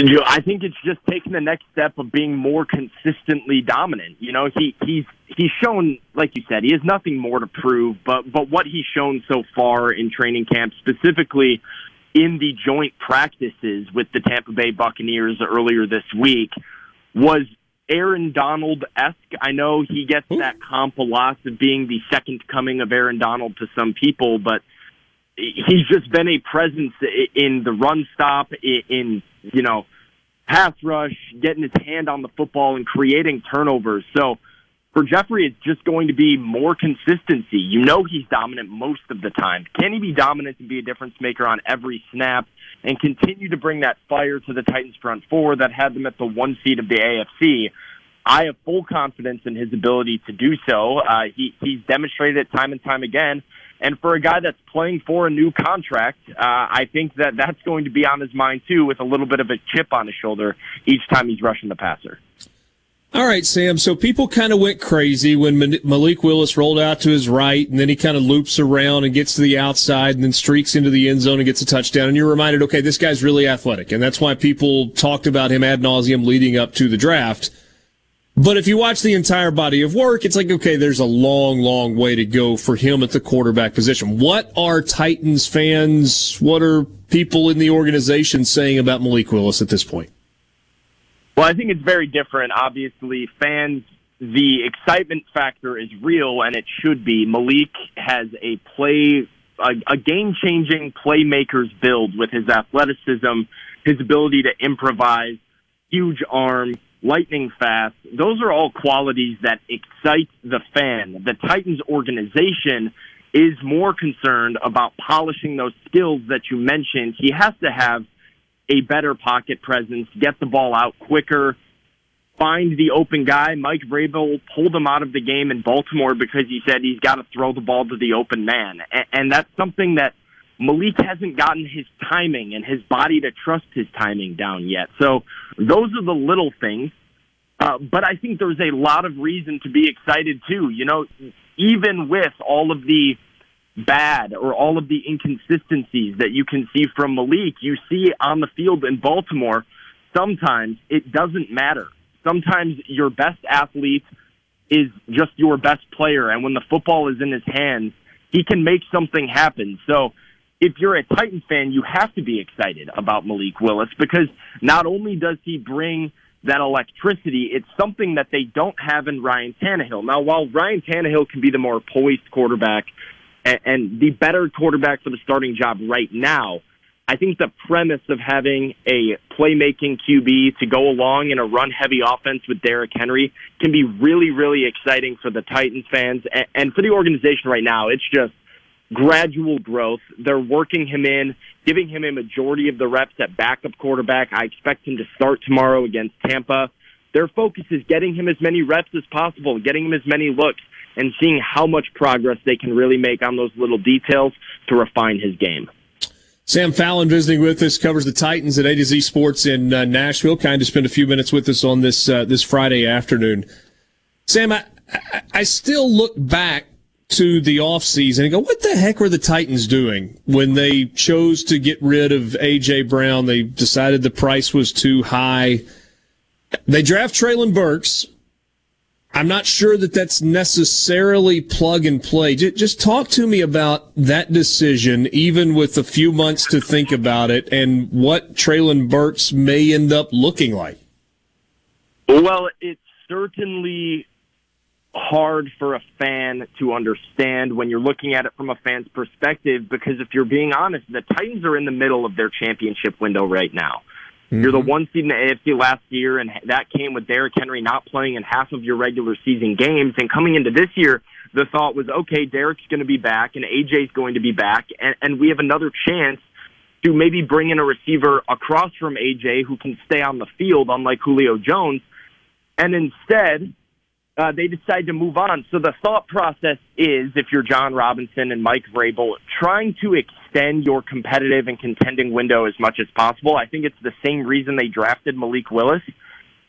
I think it's just taking the next step of being more consistently dominant. You know, he he's he's shown, like you said, he has nothing more to prove. But but what he's shown so far in training camp, specifically in the joint practices with the Tampa Bay Buccaneers earlier this week was Aaron Donald esque. I know he gets that comp a lot of being the second coming of Aaron Donald to some people, but he's just been a presence in the run stop, in, you know, pass rush, getting his hand on the football and creating turnovers. So for Jeffrey, it's just going to be more consistency. You know he's dominant most of the time. Can he be dominant and be a difference maker on every snap and continue to bring that fire to the Titans front four that had them at the one seed of the AFC? I have full confidence in his ability to do so. Uh, he, he's demonstrated it time and time again. And for a guy that's playing for a new contract, uh, I think that that's going to be on his mind too, with a little bit of a chip on his shoulder each time he's rushing the passer. All right, Sam. So people kind of went crazy when Malik Willis rolled out to his right, and then he kind of loops around and gets to the outside, and then streaks into the end zone and gets a touchdown. And you're reminded, okay, this guy's really athletic, and that's why people talked about him ad nauseum leading up to the draft. But if you watch the entire body of work, it's like, okay, there's a long, long way to go for him at the quarterback position. What are Titans fans, what are people in the organization saying about Malik Willis at this point? Well, I think it's very different. Obviously, fans, the excitement factor is real, and it should be. Malik has a play, a, a game changing playmaker's build with his athleticism, his ability to improvise, huge arm, lightning fast. Those are all qualities that excite the fan. The Titans organization is more concerned about polishing those skills that you mentioned. He has to have a better pocket presence, get the ball out quicker, find the open guy. Mike Vrabel pulled him out of the game in Baltimore because he said he's got to throw the ball to the open man. And, that's something that Malik hasn't gotten his timing and his body to trust his timing down yet. So those are the little things. Uh, but I think there's a lot of reason to be excited too. You know, even with all of the bad or all of the inconsistencies that you can see from Malik, you see on the field in Baltimore, sometimes it doesn't matter. Sometimes your best athlete is just your best player, and when the football is in his hands, he can make something happen. So, if you're a Titans fan, you have to be excited about Malik Willis because not only does he bring that electricity, it's something that they don't have in Ryan Tannehill. Now, while Ryan Tannehill can be the more poised quarterback, and, and the better quarterback for the starting job right now. I think the premise of having a playmaking QB to go along in a run heavy offense with Derrick Henry can be really, really exciting for the Titans fans and, and for the organization right now. It's just gradual growth. They're working him in, giving him a majority of the reps at backup quarterback. I expect him to start tomorrow against Tampa. Their focus is getting him as many reps as possible, getting him as many looks and seeing how much progress they can really make on those little details to refine his game. Sam Fallon visiting with us covers the Titans at A to Z Sports in uh, Nashville. Kind of spend a few minutes with us on this uh, this Friday afternoon. Sam, I, I still look back to the offseason and go, what the heck were the Titans doing when they chose to get rid of A.J. Brown? They decided the price was too high. They draft Treylon Burks, I'm not sure that that's necessarily plug and play. Just talk to me about that decision, even with a few months to think about it, and what Treylon Burks may end up looking like. Well, it's certainly hard for a fan to understand when you're looking at it from a fan's perspective because if you're being honest, the Titans are in the middle of their championship window right now. Mm-hmm. You're the one seed in the AFC last year, and that came with Derrick Henry not playing in half of your regular season games. And coming into this year, the thought was, okay, Derrick's going to be back, and AJ's going to be back, and, and we have another chance to maybe bring in a receiver across from AJ who can stay on the field, unlike Julio Jones. And instead, uh, they decide to move on. So the thought process is, if you're Jon Robinson and Mike Vrabel, trying to extend your competitive and contending window as much as possible. I think it's the same reason they drafted Malik Willis.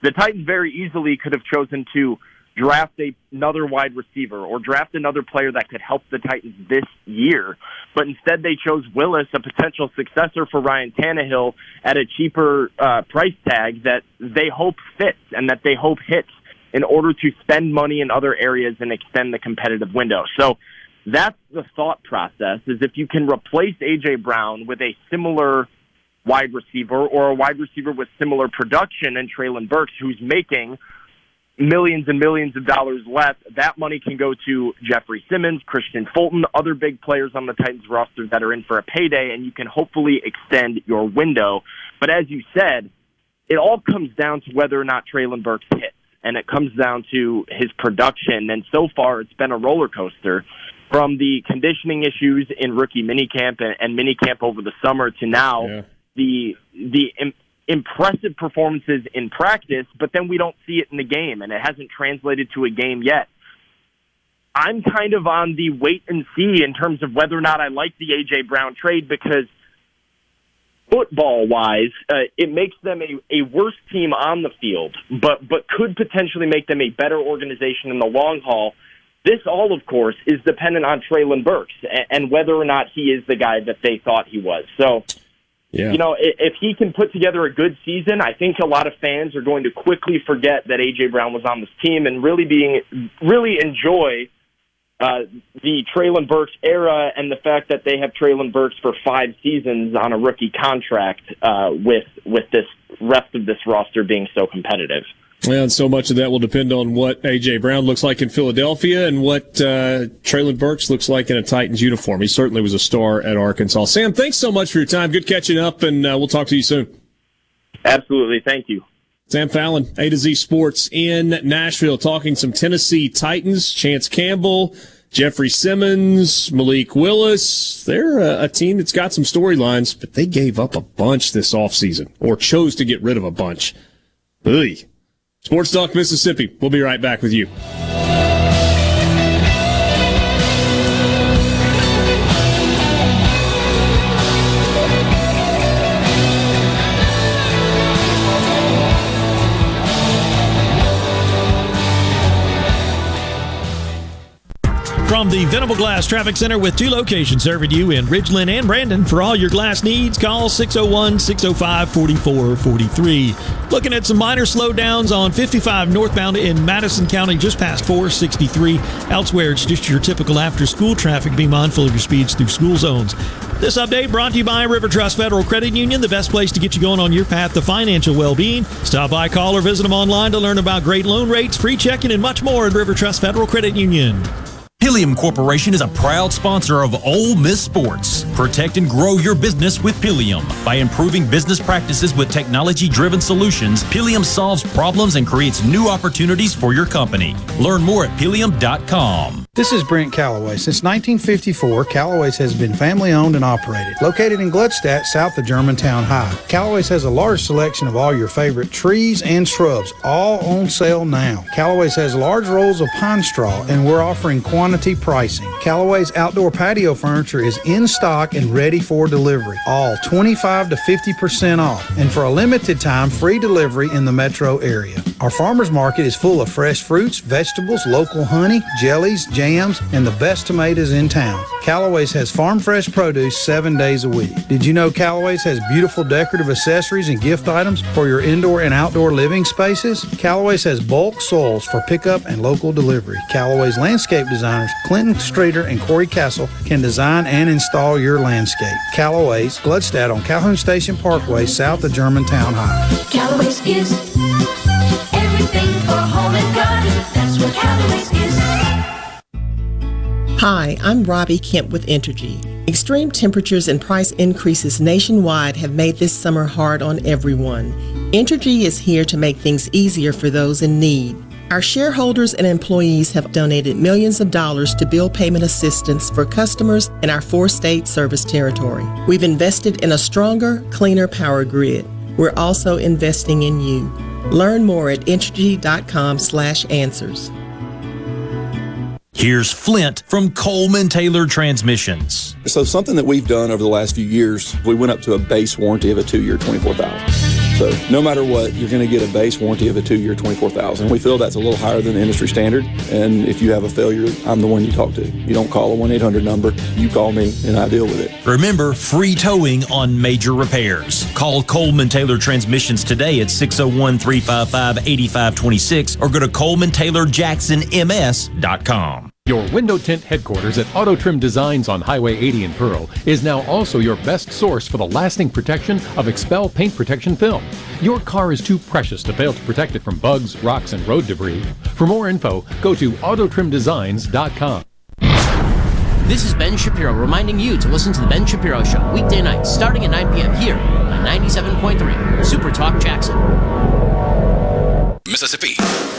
The Titans very easily could have chosen to draft a, another wide receiver or draft another player that could help the Titans this year. But instead, they chose Willis, a potential successor for Ryan Tannehill, at a cheaper uh, price tag that they hope fits and that they hope hits in order to spend money in other areas and extend the competitive window. So that's the thought process is if you can replace AJ Brown with a similar wide receiver or a wide receiver with similar production in Treylon Burks who's making millions and millions of dollars less, that money can go to Jeffrey Simmons, Kristian Fulton, other big players on the Titans roster that are in for a payday, and you can hopefully extend your window. But as you said, it all comes down to whether or not Treylon Burks hits and it comes down to his production. And so far, it's been a roller coaster from the conditioning issues in rookie minicamp and, and minicamp over the summer to now yeah. the the Im- impressive performances in practice, but then we don't see it in the game, and it hasn't translated to a game yet. I'm kind of on the wait and see in terms of whether or not I like the AJ Brown trade because football wise, uh, it makes them a, a worse team on the field, but but could potentially make them a better organization in the long haul. This all, of course, is dependent on Treylon Burks and, and whether or not he is the guy that they thought he was. So, yeah. you know, if, if he can put together a good season, I think a lot of fans are going to quickly forget that AJ Brown was on this team and really being really enjoy uh, the Treylon Burks era and the fact that they have Treylon Burks for five seasons on a rookie contract uh, with with this rest of this roster being so competitive. Well, and so much of that will depend on what AJ Brown looks like in Philadelphia and what uh, Treylon Burks looks like in a Titans uniform. He certainly was a star at Arkansas. Sam, thanks so much for your time. Good catching up, and uh, we'll talk to you soon. Absolutely, thank you. Sam Fallon, A to Z Sports in Nashville, talking some Tennessee Titans. Chance Campbell, Jeffrey Simmons, Malik Willis. They're a, a team that's got some storylines, but they gave up a bunch this offseason or chose to get rid of a bunch. Ugh. Sports Talk Mississippi. We'll be right back with you. From the Venable Glass Traffic Center with two locations serving you in Ridgeland and Brandon. For all your glass needs, call 601 605 4443. Looking at some minor slowdowns on 55 northbound in Madison County, just past 463. Elsewhere, it's just your typical after school traffic. Be mindful of your speeds through school zones. This update brought to you by River Trust Federal Credit Union, the best place to get you going on your path to financial well being. Stop by, call, or visit them online to learn about great loan rates, free checking, and much more at River Trust Federal Credit Union. Pilium Corporation is a proud sponsor of Ole Miss Sports. Protect and grow your business with Pilium. By improving business practices with technology driven solutions, Pilium solves problems and creates new opportunities for your company. Learn more at pilium.com. This is Brent Callaway. Since 1954, Callaway's has been family owned and operated. Located in Gluckstadt, south of Germantown High, Callaway's has a large selection of all your favorite trees and shrubs, all on sale now. Callaway's has large rolls of pine straw, and we're offering quantity pricing. Callaway's outdoor patio furniture is in stock and ready for delivery. All 25 to 50% off, and for a limited time, free delivery in the metro area. Our farmers market is full of fresh fruits, vegetables, local honey, jellies, jams, and the best tomatoes in town. Callaway's has farm fresh produce seven days a week. Did you know Callaway's has beautiful decorative accessories and gift items for your indoor and outdoor living spaces? Callaway's has bulk soils for pickup and local delivery. Callaway's landscape designers, Clinton Streeter and Corey Castle, can design and install your landscape. Callaway's, Gluckstadt on Calhoun Station Parkway, south of Germantown High. Callaway's is everything for home and garden. That's what Callaway's is. Hi, I'm Robbie Kemp with Entergy. Extreme temperatures and price increases nationwide have made this summer hard on everyone. Entergy is here to make things easier for those in need. Our shareholders and employees have donated millions of dollars to bill payment assistance for customers in our four state service territory. We've invested in a stronger, cleaner power grid. We're also investing in you. Learn more at entergy.com/answers. Here's Flint from Coleman Taylor Transmissions. So something that we've done over the last few years, we went up to a base warranty of a two-year, 24,000. So no matter what, you're going to get a base warranty of a two-year, 24,000. We feel that's a little higher than the industry standard. And if you have a failure, I'm the one you talk to. You don't call a 1-800 number. You call me and I deal with it. Remember, free towing on major repairs. Call Coleman Taylor Transmissions today at 601-355-8526 or go to colemantaylorjacksonms.com. Your window tint headquarters at Auto Trim Designs on Highway 80 in Pearl is now also your best source for the lasting protection of XPEL paint protection film. Your car is too precious to fail to protect it from bugs, rocks, and road debris. For more info, go to autotrimdesigns.com. This is Ben Shapiro reminding you to listen to The Ben Shapiro Show weekday nights starting at 9 p.m. here on 97.3 Super Talk Jackson. Mississippi.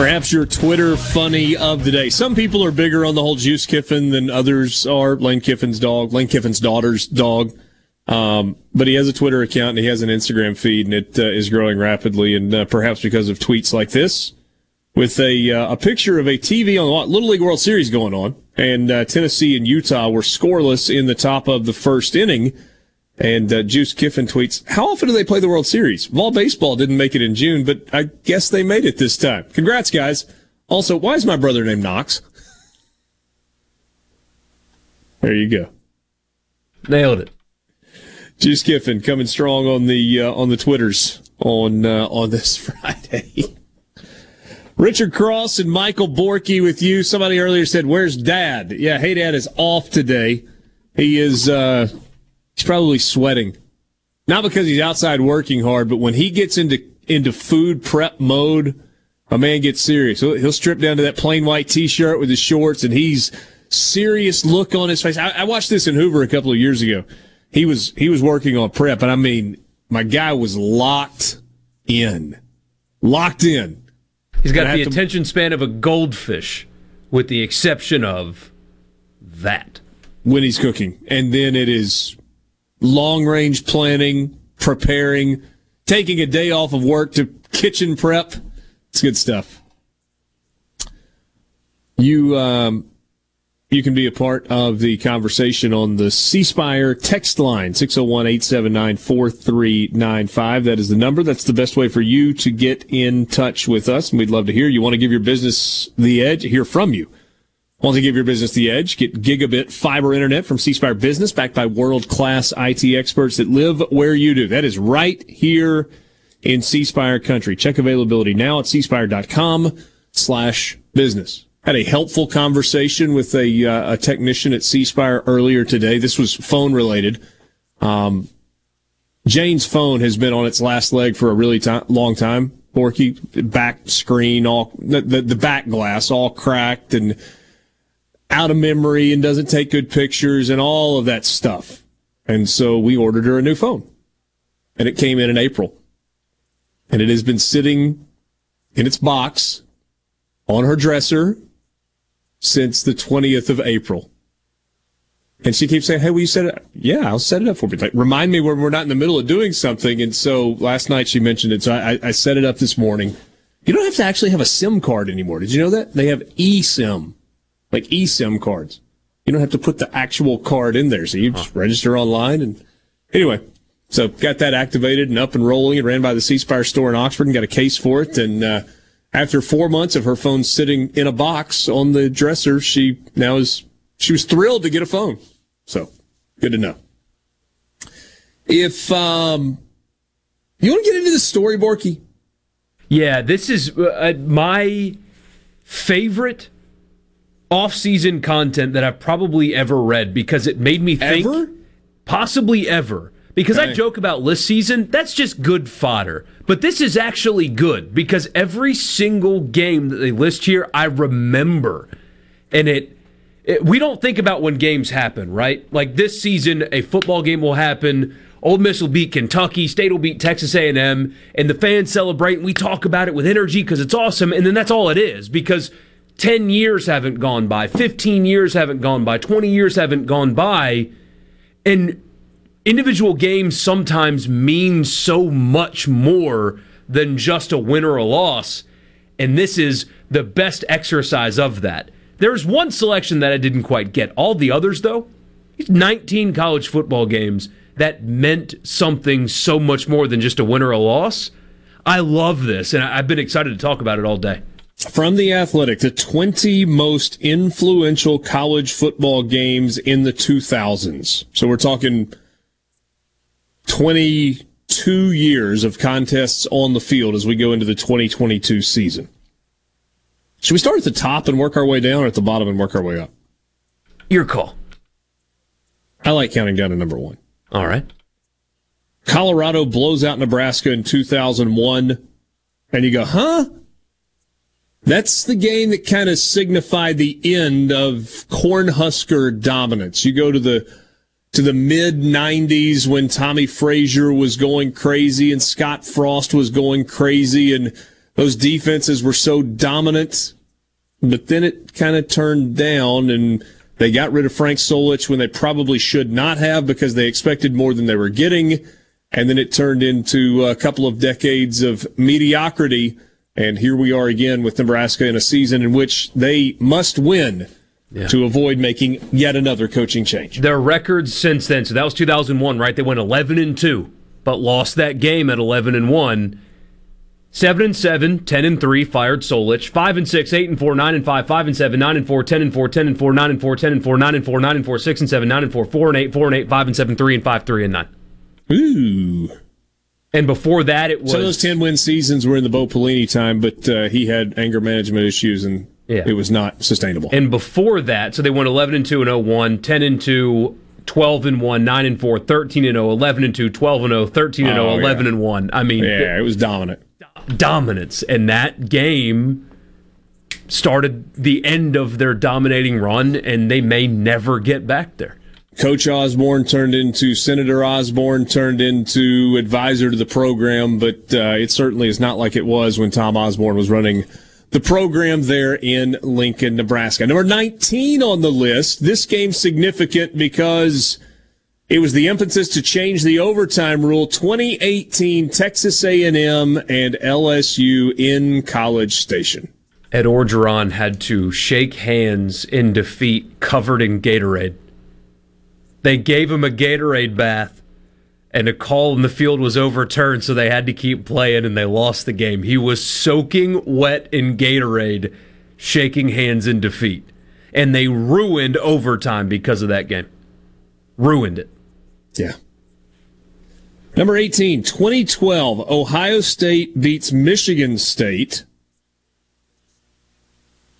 Perhaps your Twitter funny of the day. Some people are bigger on the whole Juice Kiffin than others are. Lane Kiffin's dog, Lane Kiffin's daughter's dog. Um, but he has a Twitter account and he has an Instagram feed, and it uh, is growing rapidly. And uh, perhaps because of tweets like this, with a uh, a picture of a TV on the Little League World Series going on, and uh, Tennessee and Utah were scoreless in the top of the first inning. And uh, Juice Kiffin tweets, How often do they play the World Series? Vol Baseball didn't make it in June, but I guess they made it this time. Congrats, guys. Also, why is my brother named Knox? There you go. Nailed it. Juice Kiffin coming strong on the uh, on the Twitters on uh, on this (laughs) Friday. Richard Cross and Michael Borky with you. Somebody earlier said, "Where's Dad?" Yeah, hey, Dad is off today. He is uh, he's probably sweating, not because he's outside working hard, but when he gets into into food prep mode, a man gets serious. He'll, he'll strip down to that plain white T-shirt with his shorts, and he's serious look on his face. I, I watched this in Hoover a couple of years ago. He was he was working on prep, and I mean, my guy was locked in, locked in. He's got the to- attention span of a goldfish, with the exception of that. when he's cooking. And then it is long range planning, preparing, taking a day off of work to kitchen prep. It's good stuff. You um, you can be a part of the conversation on the C Spire text line 601-879-4395. That is the number. That's the best way for you to get in touch with us. And we'd love to hear you want to give your business the edge, hear from you. Want to give your business the edge? Get gigabit fiber internet from C Spire Business, backed by world class IT experts that live where you do. That is right here in C Spire country. Check availability now at cspire.com slash business. Had a helpful conversation with a, uh, a technician at C Spire earlier today. This was phone related. Um, Jane's phone has been on its last leg for a really long time. Borky, back screen, all the, the, the back glass all cracked and out of memory and doesn't take good pictures and all of that stuff. And so we ordered her a new phone. And it came in in April. And it has been sitting in its box on her dresser since the 20th of April. And she keeps saying, Hey, will you set it up? Yeah, I'll set it up for me. Like, remind me when we're not in the middle of doing something. And so last night she mentioned it. So I, I set it up this morning. You don't have to actually have a SIM card anymore. Did you know that? They have eSIM, like eSIM cards. You don't have to put the actual card in there. So you just register online. And anyway, so got that activated and up and rolling. It ran by the C Spire store in Oxford and got a case for it. And, uh, after four months of her phone sitting in a box on the dresser, she now is she was thrilled to get a phone. So good to know. If um, you want to get into the story, Borky, Yeah, this is uh, my favorite off-season content that I've probably ever read because it made me think Ever? possibly ever. Because I joke about list season, that's just good fodder. But this is actually good because every single game that they list here, I remember. And it, it we don't think about when games happen, right? Like this season, a football game will happen. Ole Miss will beat Kentucky, State will beat Texas A&M, and the fans celebrate. And we talk about it with energy because it's awesome, and then that's all it is. Because ten years haven't gone by, fifteen years haven't gone by, twenty years haven't gone by, and individual games sometimes mean so much more than just a win or a loss. And this is the best exercise of that. There's one selection that I didn't quite get. All the others, though, 19 college football games that meant something so much more than just a win or a loss. I love this, and I've been excited to talk about it all day. From the Athletic, the 20 most influential college football games in the 2000s. So we're talking 22 years of contests on the field as we go into the 2022 season. Should we start at the top and work our way down, or at the bottom and work our way up? Your call. I like counting down to number one. All right. Colorado blows out Nebraska in 2001, and you go, huh? That's the game that kind of signified the end of Cornhusker dominance. You go to the to the mid 90s when Tommie Frazier was going crazy and Scott Frost was going crazy and those defenses were so dominant. But then it kind of turned down and they got rid of Frank Solich when they probably should not have because they expected more than they were getting. And then it turned into a couple of decades of mediocrity. And here we are again with Nebraska in a season in which they must win to avoid making yet another coaching change. Their records since then, so that was 2001, right? They went 11 and 2, but lost that game at 11 and 1. 7 and 7, 10 and 3, fired Solich. 5 and 6, 8 and 4, 9 and 5, 5 and 7, 9 and 4, 10 and 4, 10 and 4, 9 and 4, 10 and 4, 9 and 4, 9 and 4, 6 and 7, 9 and 4, 4 and 8, 4 and 8, 5 and 7, 3 and 5, 3 and 9. Ooh. And before that, it was. Some of those 10 win seasons were in the Bo Pelini time, but uh, he had anger management issues and Yeah. it was not sustainable. And before that, so they went 11 and 2 and 01, 10 and 2, 12 and 1, 9 and 4, 13 and 0, 11 and 2, 12 and 0, 13 and 0, Oh, 11 yeah. and 1. I mean, yeah, it was dominant. dominance. And that game started the end of their dominating run, and they may never get back there. Coach Osborne turned into Senator Osborne, turned into advisor to the program, but uh, it certainly is not like it was when Tom Osborne was running the program there in Lincoln, Nebraska. Number 19 on the list. This game significant because it was the impetus to change the overtime rule. 2018 Texas A&M and LSU in College Station. Ed Orgeron had to shake hands in defeat covered in Gatorade. They gave him a Gatorade bath, and a call in the field was overturned, so they had to keep playing, and they lost the game. He was soaking wet in Gatorade, shaking hands in defeat. And they ruined overtime because of that game. Ruined it. Yeah. Number 18, 2012, Ohio State beats Michigan State.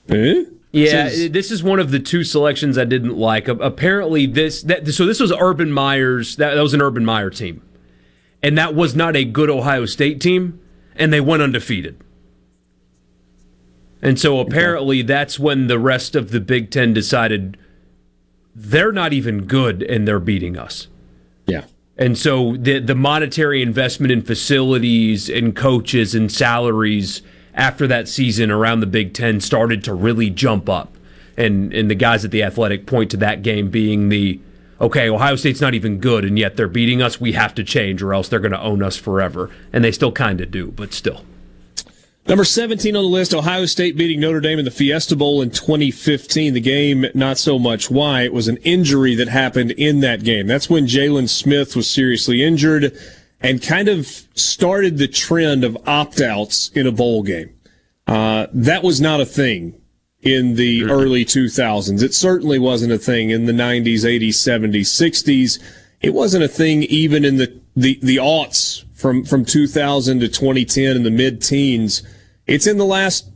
Eh? Yeah, Says- this is one of the two selections I didn't like. Apparently, this that so this was Urban Meyer's. That, that was an Urban Meyer team, and that was not a good Ohio State team, and they went undefeated. And so apparently, that's when the rest of the Big Ten decided they're not even good, and they're beating us. Yeah. And so the the monetary investment in facilities and coaches and salaries after that season around the Big Ten started to really jump up. And and the guys at the Athletic point to that game being the okay, Ohio State's not even good and yet they're beating us. We have to change or else they're going to own us forever. And they still kind of do, but still. Number 17 on the list, Ohio State beating Notre Dame in the Fiesta Bowl in 2015. The game, not so much why, it was an injury that happened in that game. That's when Jaylon Smith was seriously injured and kind of started the trend of opt outs in a bowl game. Uh, that was not a thing in the early 2000s. It certainly wasn't a thing in the 90s, 80s, 70s, 60s. It wasn't a thing even in the, the, the aughts from, from 2000 to 2010 in the mid teens. It's in the last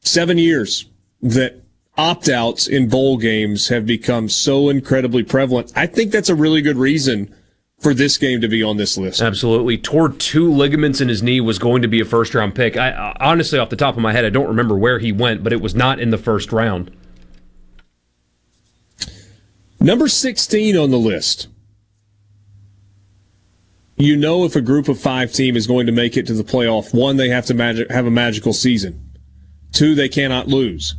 seven years that opt outs in bowl games have become so incredibly prevalent. I think that's a really good reason for this game to be on this list. Absolutely. Tore two ligaments in his knee, was going to be a first round pick. I honestly, off the top of my head, I don't remember where he went, but it was not in the first round. Number 16 on the list. You know, if a group of five team is going to make it to the playoff, one, they have to magic, have a magical season. Two, they cannot lose.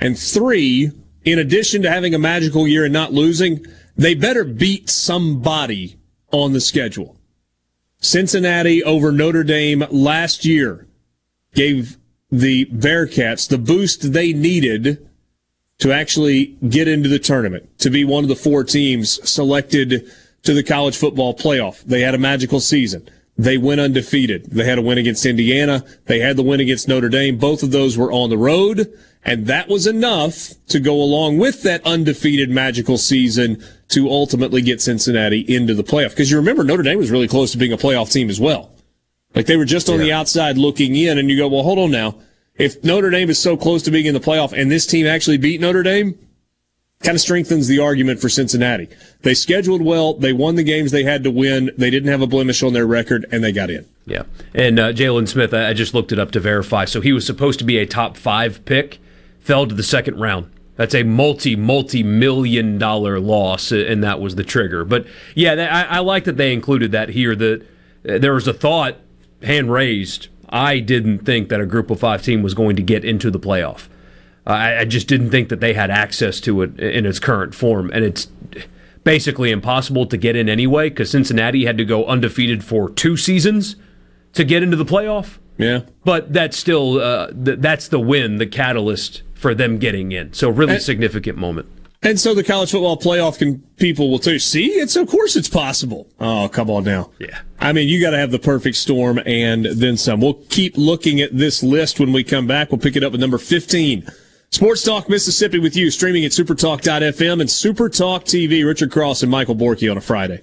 And three, in addition to having a magical year and not losing, they better beat somebody on the schedule. Cincinnati over Notre Dame last year gave the Bearcats the boost they needed to actually get into the tournament, to be one of the four teams selected to the college football playoff. They had a magical season. They went undefeated. They had a win against Indiana. They had the win against Notre Dame. Both of those were on the road. And that was enough to go along with that undefeated magical season to ultimately get Cincinnati into the playoff. Because you remember Notre Dame was really close to being a playoff team as well. Like they were just on yeah. the outside looking in, and you go, well, hold on now. If Notre Dame is so close to being in the playoff and this team actually beat Notre Dame, kind of strengthens the argument for Cincinnati. They scheduled well. They won the games they had to win. They didn't have a blemish on their record, and they got in. Yeah. And uh, Jaylon Smith, I just looked it up to verify. So he was supposed to be a top five pick, fell to the second round. That's a multi, multi million dollar loss, and that was the trigger. But yeah, I, I like that they included that here. That uh, there was a thought, hand raised. I didn't think that a group of five team was going to get into the playoff. I, I just didn't think that they had access to it in its current form, and it's basically impossible to get in anyway because Cincinnati had to go undefeated for two seasons to get into the playoff. Yeah, but that's still uh, th- that's the win, the catalyst for them getting in. So really and, significant moment. And so the college football playoff can people will too see it's of course it's possible. Oh come on now. Yeah. I mean you got to have the perfect storm and then some. We'll keep looking at this list when we come back. We'll pick it up with number fifteen. Sports Talk Mississippi with you, streaming at supertalk.fm and Supertalk TV. Richard Cross and Michael Borky on a Friday.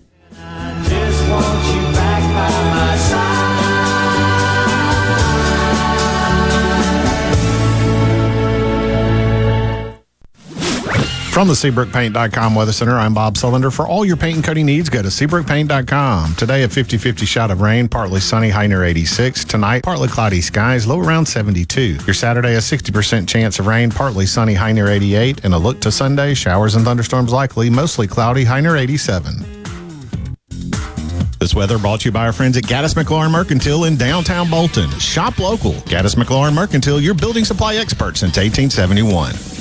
From the SeabrookPaint.com Weather Center, I'm Bob Sullender. For all your paint and coating needs, go to SeabrookPaint.com. Today, a 50 50 shot of rain, partly sunny, high near 86. Tonight, partly cloudy skies, low around 72. Your Saturday, a 60% chance of rain, partly sunny, high near 88. And a look to Sunday, showers and thunderstorms likely, mostly cloudy, high near 87. This weather brought to you by our friends at Gaddis McLaurin Mercantile in downtown Bolton. Shop local. Gaddis McLaurin Mercantile, your building supply expert since 1871.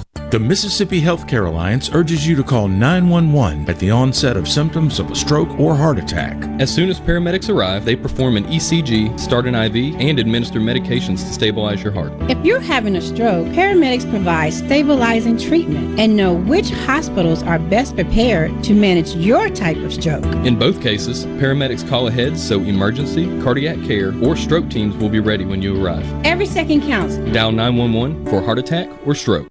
The Mississippi Healthcare Alliance urges you to call 911 at the onset of symptoms of a stroke or heart attack. As soon as paramedics arrive, they perform an ECG, start an IV, and administer medications to stabilize your heart. If you're having a stroke, paramedics provide stabilizing treatment and know which hospitals are best prepared to manage your type of stroke. In both cases, paramedics call ahead so emergency, cardiac care, or stroke teams will be ready when you arrive. Every second counts. Dial 911 for heart attack or stroke.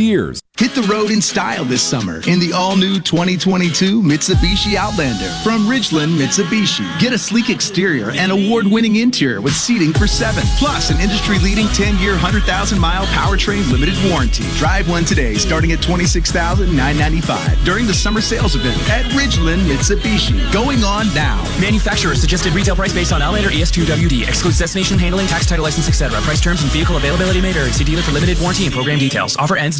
years. Hit the road in style this summer in the all-new 2022 Mitsubishi Outlander from Ridgeland Mitsubishi. Get a sleek exterior and award-winning interior with seating for seven, plus an industry-leading 10-year, 100,000-mile powertrain limited warranty. Drive one today, starting at $26,995 during the summer sales event at Ridgeland Mitsubishi. Going on now. Manufacturer suggested retail price based on Outlander ES2WD. Excludes destination handling, tax title license, etc. Price terms and vehicle availability may vary. See dealer for limited warranty and program details. Offer ends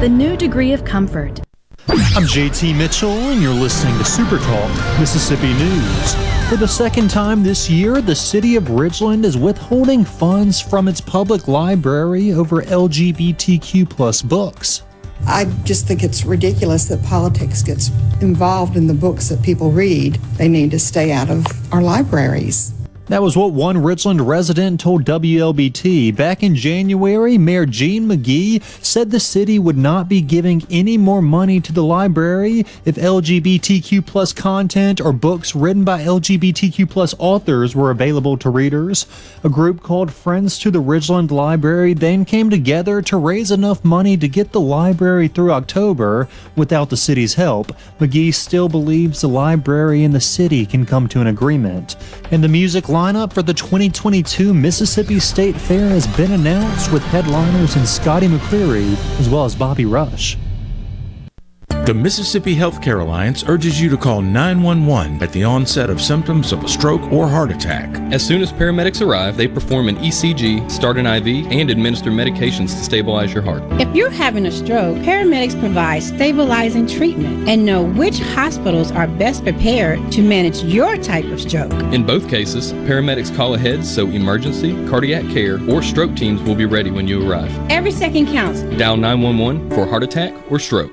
the new degree of comfort. I'm JT Mitchell, and you're listening to Super Talk Mississippi News. For the second time this year, the city of Ridgeland is withholding funds from its public library over LGBTQ plus books. I just think it's ridiculous that politics gets involved in the books that people read. They need to stay out of our libraries. That was what one Ridgeland resident told WLBT. Back in January, Mayor Gene McGee said the city would not be giving any more money to the library if LGBTQ content or books written by LGBTQ authors were available to readers. A group called Friends to the Ridgeland Library then came together to raise enough money to get the library through October without the city's help. McGee still believes the library and the city can come to an agreement. And the music lineup for the 2022 Mississippi State Fair has been announced with headliners in Scotty McCreery as well as Bobby Rush. The Mississippi Healthcare Alliance urges you to call 911 at the onset of symptoms of a stroke or heart attack. As soon as paramedics arrive, they perform an ECG, start an IV, and administer medications to stabilize your heart. If you're having a stroke, paramedics provide stabilizing treatment and know which hospitals are best prepared to manage your type of stroke. In both cases, paramedics call ahead so emergency, cardiac care, or stroke teams will be ready when you arrive. Every second counts. Dial 911 for heart attack or stroke.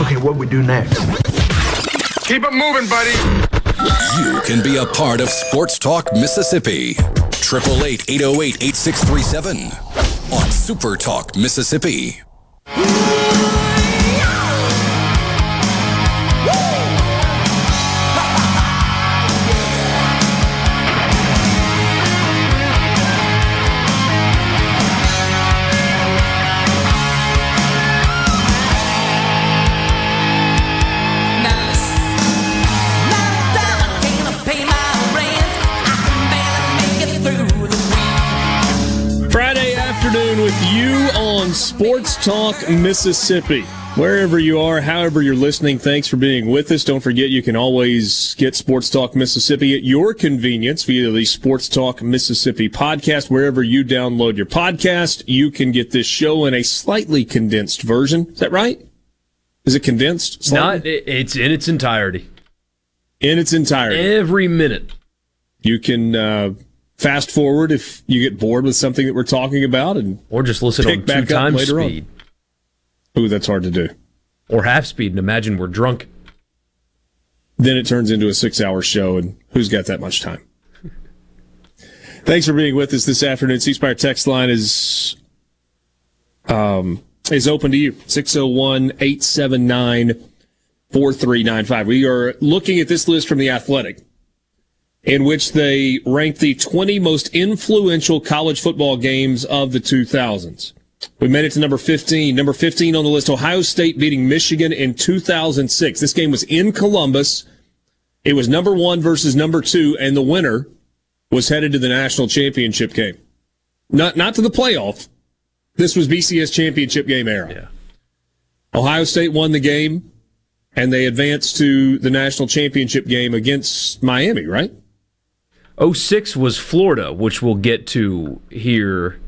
Okay, what we do next? Keep it moving, buddy. You can be a part of Sports Talk Mississippi. 888 808 8637 on Super Talk Mississippi. Sports Talk Mississippi. Wherever you are, however you're listening, thanks for being with us. Don't forget you can always get Sports Talk Mississippi at your convenience via the Sports Talk Mississippi podcast. Wherever you download your podcast, you can get this show in a slightly condensed version. Is that right? Is it condensed? Slightly? Not. It's in its entirety. in its entirety. Every minute. You can uh, fast forward if you get bored with something that we're talking about, and or just listen pick on back two times later speed. On. Ooh, that's hard to do. Or half speed, and imagine we're drunk. Then it turns into a six-hour show, and who's got that much time? (laughs) Thanks for being with us this afternoon. C Spire text line is um, is open to you. 601 879 4395. We are looking at this list from The Athletic, in which they ranked the 20 most influential college football games of the 2000s. We made it to number 15. Number 15 on the list, Ohio State beating Michigan in 2006. This game was in Columbus. It was number one versus number two, and the winner was headed to the national championship game. Not, not to the playoff. This was BCS championship game era. Yeah. Ohio State won the game, and they advanced to the national championship game against Miami, right? 06 was Florida, which we'll get to here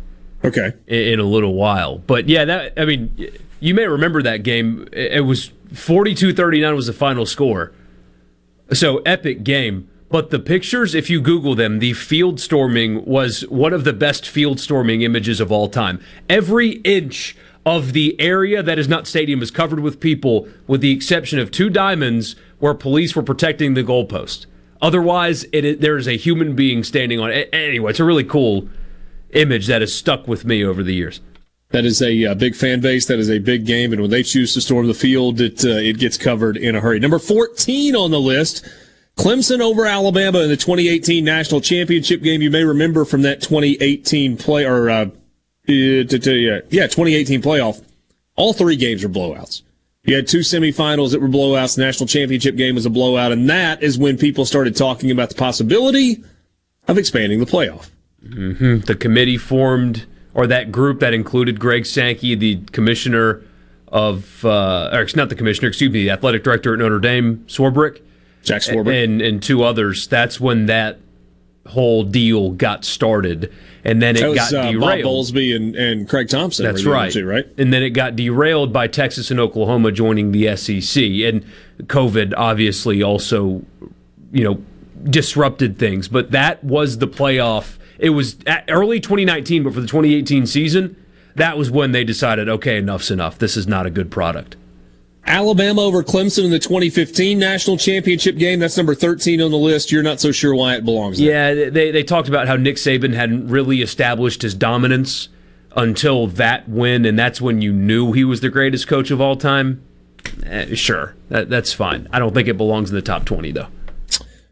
Okay. in, in a little while. But yeah, that I mean, you may remember that game. It it was 42-39 was the final score. So epic game. But the pictures, if you Google them, the field storming was one of the best field storming images of all time. Every inch of the area that is not stadium is covered with people, with the exception of two diamonds where police were protecting the goalpost. Otherwise, it, there is a human being standing on it. Anyway, it's a really cool image that has stuck with me over the years. That is a uh, big fan base. That is a big game, and when they choose to storm the field, it uh, it gets covered in a hurry. Number fourteen on the list, Clemson over Alabama in the 2018 national championship game. You may remember from that 2018 play or uh, uh, yeah 2018 playoff. All three games were blowouts. You had two semifinals that were blowouts. The national championship game was a blowout, and that is when people started talking about the possibility of expanding the playoff. hmm The committee formed, or that group that included Greg Sankey, the commissioner of, uh, or not the commissioner, excuse me, the athletic director at Notre Dame, Swarbrick, Jack Swarbrick, and and two others. That's when that whole deal got started, and then it was got uh, Bob derailed. Bowlesby and, and Craig Thompson. That's right. two, right? And then it got derailed by Texas and Oklahoma joining the SEC. And COVID obviously also, you know, disrupted things. But that was the playoff. It was at early 2019, but for the 2018 season, that was when they decided, okay, enough's enough. This is not a good product. Alabama over Clemson in the 2015 national championship game. That's number 13 on the list. You're not so sure why it belongs there. Yeah, they, they talked about how Nick Saban hadn't really established his dominance until that win, and that's when you knew he was the greatest coach of all time. Eh, sure, that, that's fine. I don't think it belongs in the top 20, though.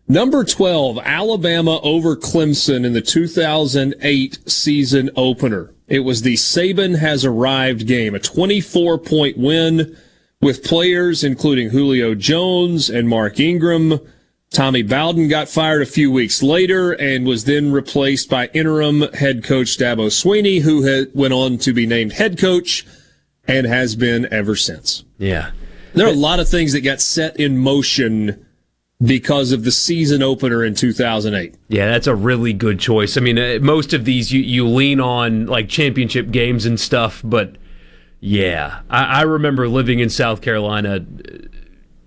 Number 12, Alabama over Clemson in the 2008 season opener. It was the Saban has arrived game, a 24 point win with players including Julio Jones and Mark Ingram. Tommy Bowden got fired a few weeks later and was then replaced by interim head coach Dabo Swinney, who went on to be named head coach and has been ever since. Yeah. There are a lot of things that got set in motion because of the season opener in 2008. Yeah, that's a really good choice. I mean, uh, most of these you, you lean on like championship games and stuff, but yeah, I, I remember living in South Carolina uh,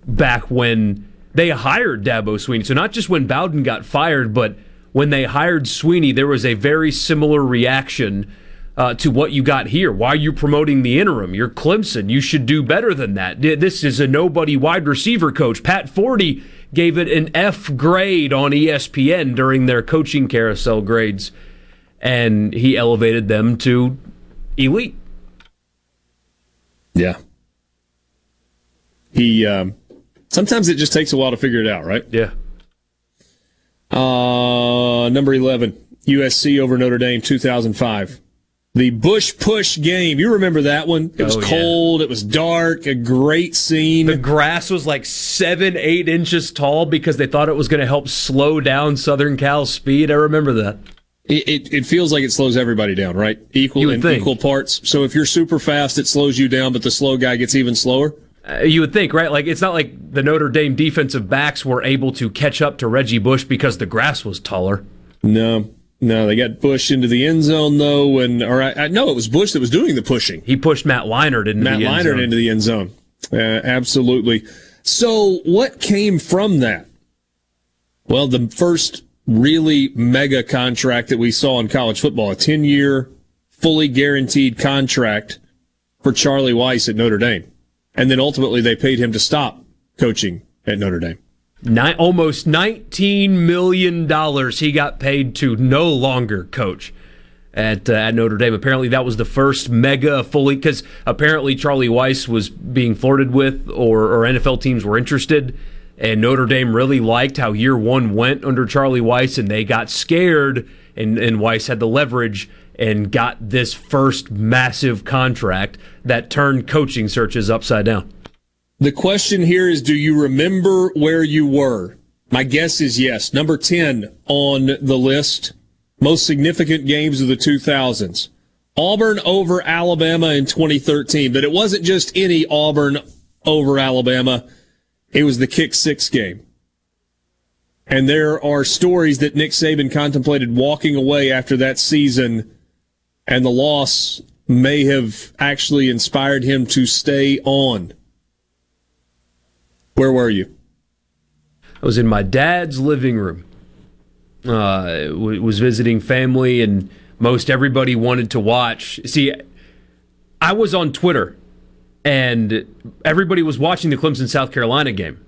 back when they hired Dabo Swinney. So not just when Bowden got fired, but when they hired Swinney, there was a very similar reaction uh, to what you got here. Why are you promoting the interim? You're Clemson. You should do better than that. This is a nobody wide receiver coach. Pat Forde gave it an F grade on ESPN during their coaching carousel grades, and he elevated them to elite. Yeah. He um, sometimes it just takes a while to figure it out, right? Yeah. Uh, number 11, USC over Notre Dame 2005. The Bush push game. You remember that one? It was Oh, yeah. cold. It was dark. A great scene. The grass was like seven, eight inches tall because they thought it was going to help slow down Southern Cal's speed. I remember that. It, it, it feels like it slows everybody down, right? Equal in think. equal parts. So if you're super fast, it slows you down, but the slow guy gets even slower. Uh, you would think, right? Like it's not like the Notre Dame defensive backs were able to catch up to Reggie Bush because the grass was taller. No, no, they got Bush into the end zone though, and or I, I no, it was Bush that was doing the pushing. He pushed Matt Leinart into Matt the end Leinart zone. into the end zone. Uh, absolutely. So, what came from that? Well, the first really mega contract that we saw in college football, a 10 year, fully guaranteed contract for Charlie Weis at Notre Dame. And then ultimately they paid him to stop coaching at Notre Dame. Ni- almost $19 million he got paid to no longer coach at uh, at Notre Dame. Apparently, that was the first mega fully because apparently Charlie Weis was being flirted with, or, or NFL teams were interested, and Notre Dame really liked how year one went under Charlie Weis, and they got scared, and and Weis had the leverage and got this first massive contract that turned coaching searches upside down. The question here is do you remember where you were? My guess is yes. Number 10 on the list, most significant games of the 2000s. Auburn over Alabama in 2013, but it wasn't just any Auburn over Alabama. It was the kick six game. And there are stories that Nick Saban contemplated walking away after that season and the loss may have actually inspired him to stay on. Where were you? I was in my dad's living room. Uh, was visiting family, and most everybody wanted to watch. See, I was on Twitter, and everybody was watching the Clemson South Carolina game.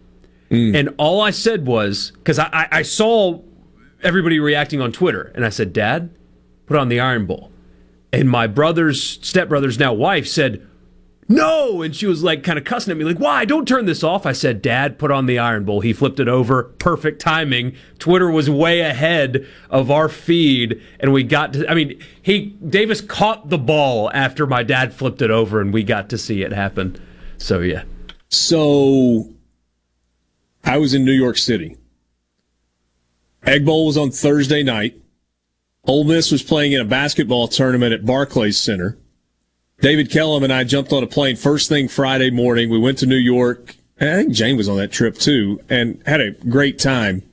Mm. And all I said was, because I, I, I saw everybody reacting on Twitter, and I said, Dad, put on the Iron Bowl. And my brother's stepbrother's now wife said, no! And she was like kind of cussing at me, like, why? Don't turn this off. I said, Dad, put on the Iron Bowl. He flipped it over. Perfect timing. Twitter was way ahead of our feed. And we got to, I mean, he, Davis caught the ball after my dad flipped it over and we got to see it happen. So, yeah. So, I was in New York City. Egg Bowl was on Thursday night. Ole Miss was playing in a basketball tournament at Barclays Center. David Kellum and I jumped on a plane first thing Friday morning. We went to New York. And I think Jane was on that trip too and had a great time.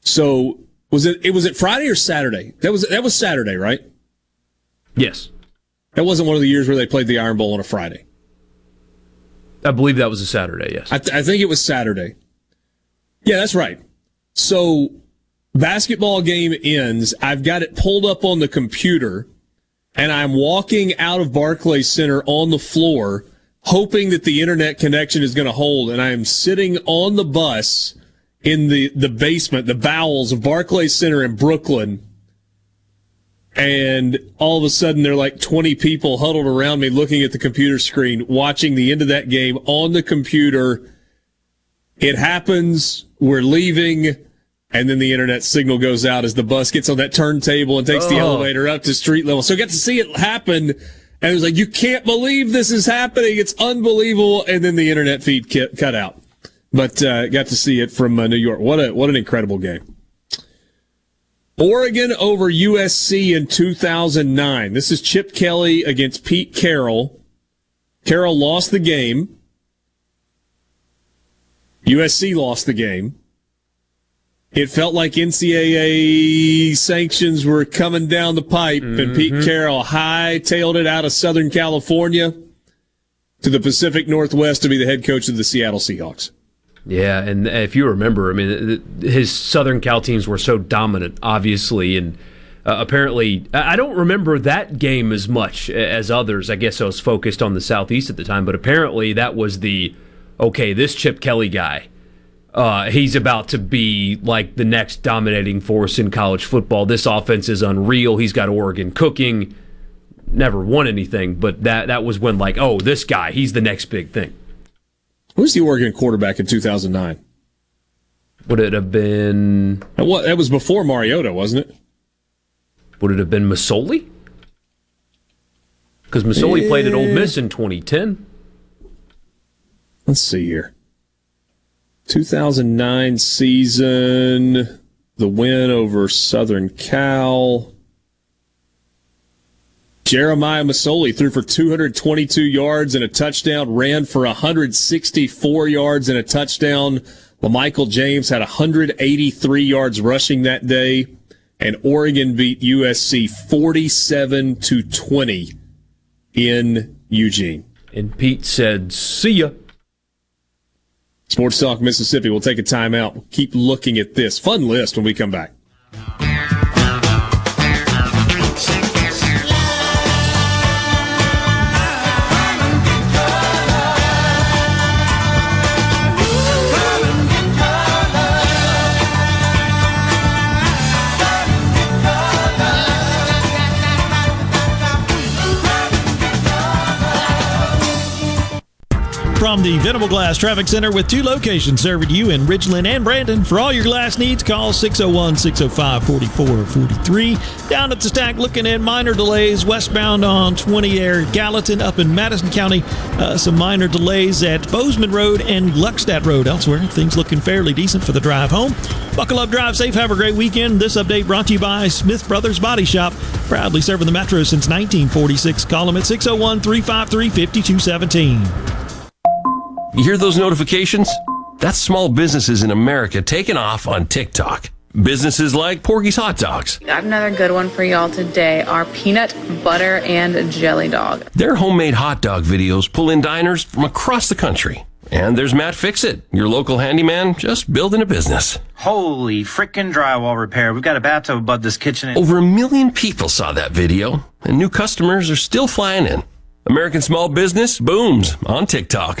So was it, it was it Friday or Saturday? That was, that was Saturday, right? Yes. That wasn't one of the years where they played the Iron Bowl on a Friday. I believe that was a Saturday, yes. I, th- I think it was Saturday. Yeah, that's right. So basketball game ends. I've got it pulled up on the computer and I'm walking out of Barclays Center on the floor, hoping that the internet connection is going to hold. And I am sitting on the bus in the, the basement, the bowels of Barclays Center in Brooklyn. And all of a sudden, there are like 20 people huddled around me looking at the computer screen, watching the end of that game on the computer. It happens. We're leaving and then the internet signal goes out as the bus gets on that turntable and takes oh. the elevator up to street level. So I got to see it happen. And it was like, you can't believe this is happening. It's unbelievable. And then the internet feed cut out. But uh, got to see it from uh, New York. What a what an incredible game. Oregon over USC in 2009. This is Chip Kelly against Pete Carroll. Carroll lost the game. USC lost the game it felt like NCAA sanctions were coming down the pipe, mm-hmm. and Pete. Carroll hightailed it out of Southern California to the Pacific Northwest to be the head coach of the Seattle Seahawks. Yeah, and if you remember, I mean, his Southern Cal teams were so dominant, obviously, and uh, apparently, I don't remember that game as much as others. I guess I was focused on the Southeast at the time, but apparently that was the okay. This Chip Kelly guy uh, he's about to be like the next dominating force in college football. This offense is unreal. He's got Oregon cooking. Never won anything, but that that was when like, oh, this guy, he's the next big thing. Who's the Oregon quarterback in 2009? Would it have been? What that was before Mariota, wasn't it? Would it have been Masoli? Because Masoli played at Ole Miss in 2010. Let's see here. 2009 season, the win over Southern Cal. Jeremiah Masoli threw for 222 yards and a touchdown, ran for 164 yards and a touchdown. LaMichael James had 183 yards rushing that day, and Oregon beat USC 47 to 20 in Eugene. And Pete said, "See ya." Sports Talk Mississippi. We'll take a timeout. We'll keep looking at this fun list when we come back. From the Venable Glass Traffic Center with two locations serving you in Ridgeland and Brandon. For all your glass needs, call 601 605 4443. Down at the stack, looking at minor delays westbound on 20 Air Gallatin up in Madison County. Uh, some minor delays at Bozeman Road and Gluckstadt Road. Elsewhere, things looking fairly decent for the drive home. Buckle up, drive safe, have a great weekend. This update brought to you by Smith Brothers Body Shop, proudly serving the Metro since 1946. Call them at 601 353 5217. You hear those notifications? That's small businesses in America taking off on TikTok. Businesses like Porgy's Hot Dogs. I have another good one for y'all today our peanut butter and jelly dog. Their homemade hot dog videos pull in diners from across the country. And there's Matt Fixit, your local handyman, just building a business. Holy frickin' drywall repair. We've got a bathtub above this kitchen. Over a million people saw that video, and new customers are still flying in. American small business booms on TikTok.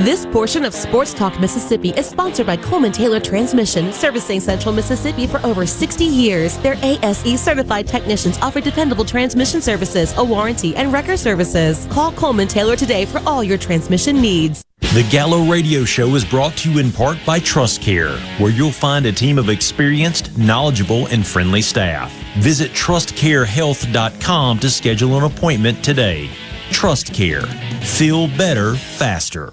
This portion of Sports Talk Mississippi is sponsored by Coleman Taylor Transmission, servicing Central Mississippi for over 60 years. Their ASE certified technicians offer dependable transmission services, a warranty, and record services. Call Coleman Taylor today for all your transmission needs. The Gallo Radio Show is brought to you in part by Trust Care, where you'll find a team of experienced, knowledgeable, and friendly staff. Visit trustcarehealth.com to schedule an appointment today. Trust Care. Feel better faster.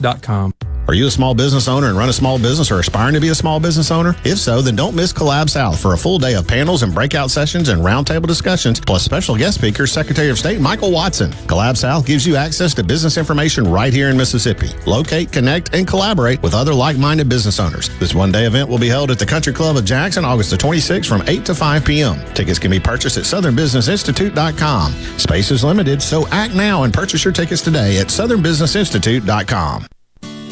insurance.com. Are you a small business owner and run a small business or aspiring to be a small business owner? If so, then don't miss Collab South for a full day of panels and breakout sessions and roundtable discussions, plus special guest speaker, Secretary of State Michael Watson. Collab South gives you access to business information right here in Mississippi. Locate, connect, and collaborate with other like-minded business owners. This one-day event will be held at the Country Club of Jackson, August the 26th from 8 to 5 p.m. Tickets can be purchased at southernbusinessinstitute.com. Space is limited, so act now and purchase your tickets today at southernbusinessinstitute.com.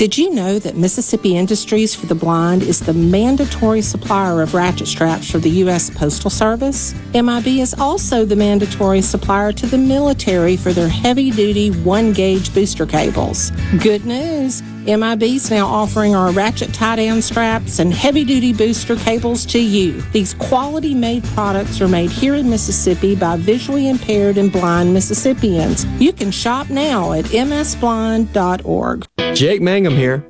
Did you know that Mississippi Industries for the Blind is the mandatory supplier of ratchet straps for the U.S. Postal Service? MIB is also the mandatory supplier to the military for their heavy duty one gauge booster cables. Good news! MIB is now offering our ratchet tie down straps and heavy duty booster cables to you. These quality made products are made here in Mississippi by visually impaired and blind Mississippians. You can shop now at msblind.org. Jake Mangum here.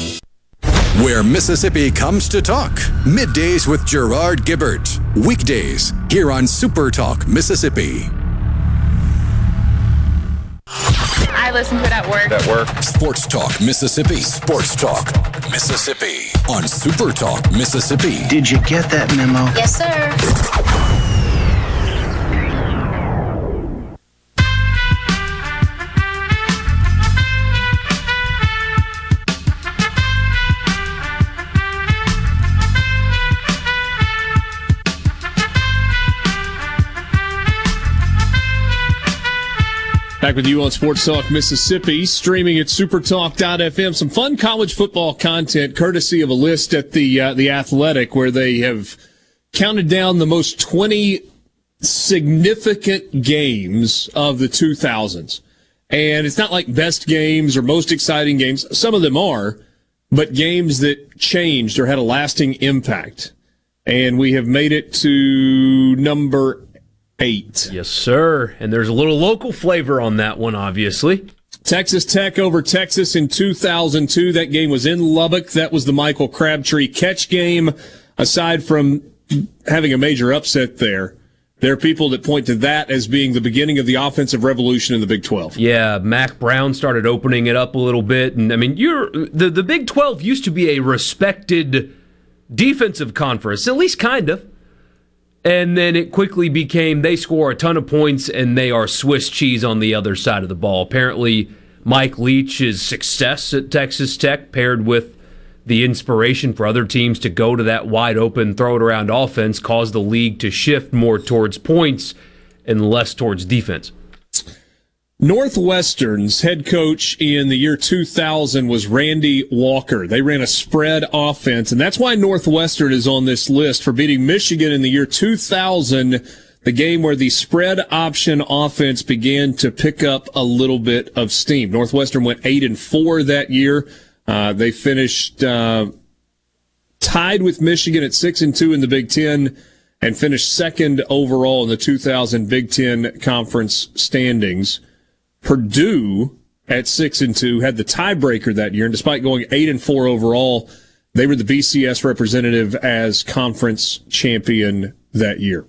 Where Mississippi comes to talk. Middays with Gerard Gibert. Weekdays here on Super Talk Mississippi. I listen to it at work. At work. Sports Talk Mississippi. Sports Talk Mississippi on Super Talk Mississippi. Did you get that memo? Yes, sir. Back with you on Sports Talk Mississippi, streaming at supertalk.fm. Some fun college football content courtesy of a list at the uh, the Athletic where they have counted down the most 20 significant games of the 2000s. And it's not like best games or most exciting games. Some of them are, but games that changed or had a lasting impact. And we have made it to number eight. Yes, sir. And there's a little local flavor on that one, obviously. Texas Tech over Texas in 2002. That game was in Lubbock. That was the Michael Crabtree catch game. Aside from having a major upset there, there are people that point to that as being the beginning of the offensive revolution in the Big 12. Yeah, Mack Brown started opening it up a little bit, and I mean, you're the the Big 12 used to be a respected defensive conference, at least kind of. And then it quickly became they score a ton of points and they are Swiss cheese on the other side of the ball. Apparently, Mike Leach's success at Texas Tech paired with the inspiration for other teams to go to that wide open, throw it around offense caused the league to shift more towards points and less towards defense. Northwestern's head coach in the year 2000 was Randy Walker. They ran a spread offense, and that's why Northwestern is on this list for beating Michigan in the year 2000, the game where the spread option offense began to pick up a little bit of steam. Northwestern went 8 and 4 that year. Uh, they finished uh, tied with Michigan at 6 and 2 in the Big 10 and finished second overall in the 2000 Big 10 conference standings. Purdue at six and two had the tiebreaker that year, and despite going eight and four overall, they were the BCS representative as conference champion that year.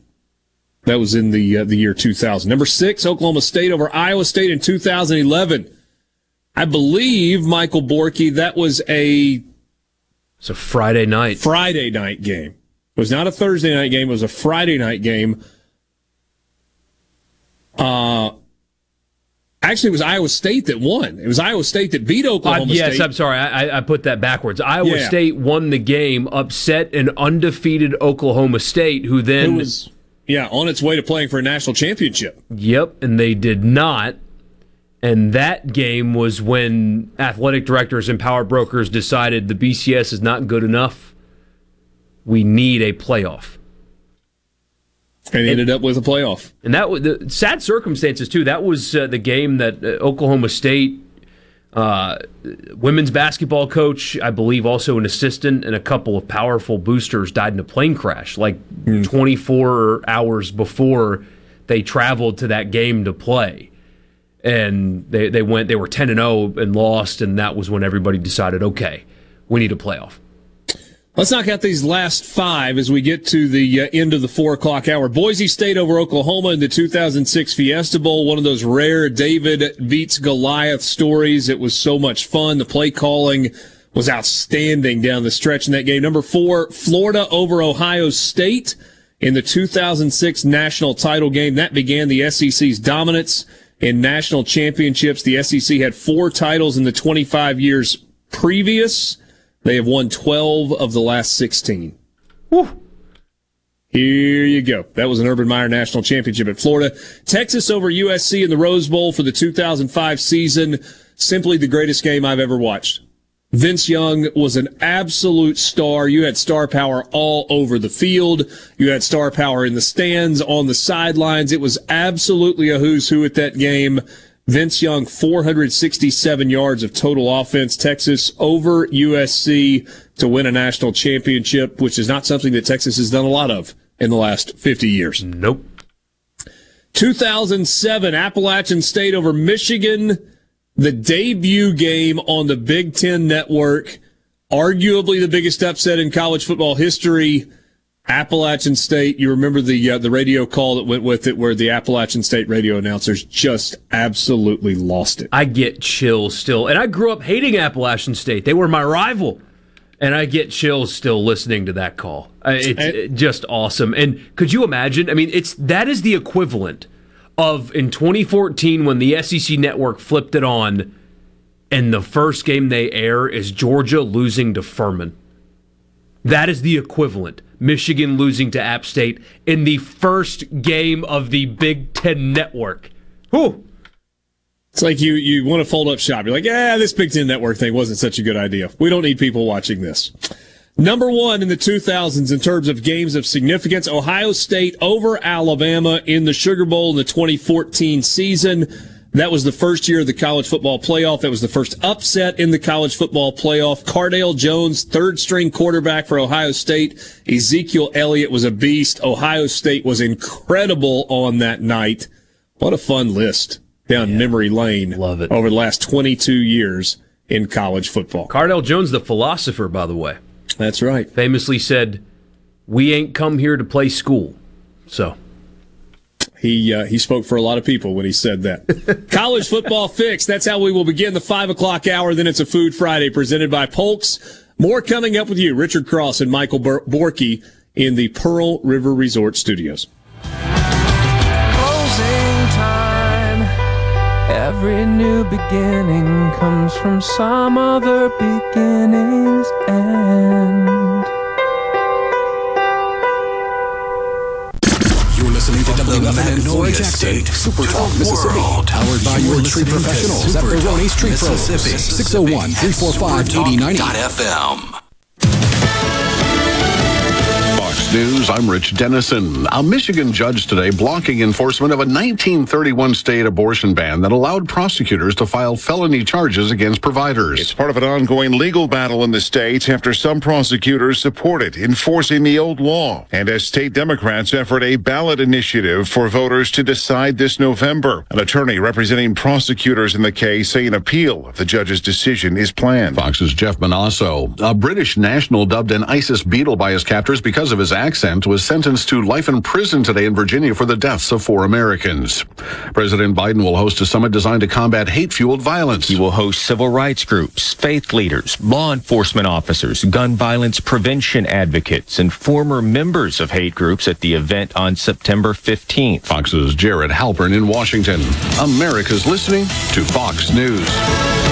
That was in the uh, the year 2000. Number six, Oklahoma State over Iowa State in 2011. I believe Michael Borky that was a it's a Friday night Friday night game. It was not a Thursday night game. It was a Friday night game. Uh, Actually, it was Iowa State that won. It was Iowa State that beat Oklahoma uh, yes, State. I'm sorry. I, I, put that backwards. Iowa Yeah. State won the game, upset an undefeated Oklahoma State, who then. Was, yeah, on its way to playing for a national championship. Yep, and they did not. And that game was when athletic directors and power brokers decided the BCS is not good enough. We need a playoff. And ended up with a playoff. And that was the sad circumstances too. That was uh, the game that uh, Oklahoma State uh, women's basketball coach, I believe, also an assistant, and a couple of powerful boosters died in a plane crash like 24 hours before they traveled to that game to play. And they, they went, they were 10 and 0 and lost, and that was when everybody decided, okay, we need a playoff. Let's knock out these last five as we get to the uh, end of the four o'clock hour. Boise State over Oklahoma in the 2006 Fiesta Bowl. One of those rare David beats Goliath stories. It was so much fun. The play calling was outstanding down the stretch in that game. Number four, Florida over Ohio State in the 2006 national title game. That began the SEC's dominance in national championships. The SEC had four titles in the 25 years previous. They have won 12 of the last 16. Here you go. That was an Urban Meyer National Championship at Florida. Texas over USC in the Rose Bowl for the 2005 season. Simply the greatest game I've ever watched. Vince Young was an absolute star. You had star power all over the field. You had star power in the stands, on the sidelines. It was absolutely a who's who at that game. Vince Young, 467 yards of total offense. Texas over USC to win a national championship, which is not something that Texas has done a lot of in the last 50 years. Nope. 2007, Appalachian State over Michigan. The debut game on the Big Ten Network. Arguably the biggest upset in college football history. Appalachian State. You remember the uh, the radio call that went with it, where the Appalachian State radio announcers just absolutely lost it. I get chills still. And I grew up hating Appalachian State. They were my rival. And I get chills still listening to that call. Uh, It's just awesome. And could you imagine? I mean, it's that is the equivalent of in 2014 when the SEC network flipped it on and the first game they air is Georgia losing to Furman. That is the equivalent. Michigan losing to App State in the first game of the Big Ten network. Whew. It's like you you want to fold up shop. You're like, yeah, this Big Ten Network thing wasn't such a good idea. We don't need people watching this. Number one in the 2000s in terms of games of significance, Ohio State over Alabama in the Sugar Bowl in the 2014 season. That was the first year of the college football playoff. That was the first upset in the college football playoff. Cardale Jones, third string quarterback for Ohio State. Ezekiel Elliott was a beast. Ohio State was incredible on that night. What a fun list down memory lane. Love it. Over the last 22 years in college football. Cardale Jones, the philosopher, by the way. That's right. Famously said, We ain't come here to play school. So. He uh, he spoke for a lot of people when he said that. (laughs) College football fix. That's how we will begin the five o'clock hour. Then it's a Food Friday presented by Polks. More coming up with you, Richard Cross and Michael Bor- Borky in the Pearl River Resort Studios. Closing time. Every new beginning comes from some other beginning's end. WFNN Norwich Jackson, Super Talk, Mississippi. Powered by your tree professionals at Baroni's Tree Pros. 601 345 8090. Fox News, I'm Rich Dennison. A Michigan judge today blocking enforcement of a 1931 state abortion ban that allowed prosecutors to file felony charges against providers. It's part of an ongoing legal battle in the state after some prosecutors supported enforcing the old law. And as state Democrats effort a ballot initiative for voters to decide this November, an attorney representing prosecutors in the case say an appeal of the judge's decision is planned. Fox's Jeff Monosso, a British national dubbed an ISIS Beatle by his captors because of his accent, was sentenced to life in prison today in Virginia for the deaths of four Americans. President Biden will host a summit designed to combat hate-fueled violence. He will host civil rights groups, faith leaders, law enforcement officers, gun violence prevention advocates, and former members of hate groups at the event on September 15th. Fox's Jared Halpern in Washington. America's listening to Fox News.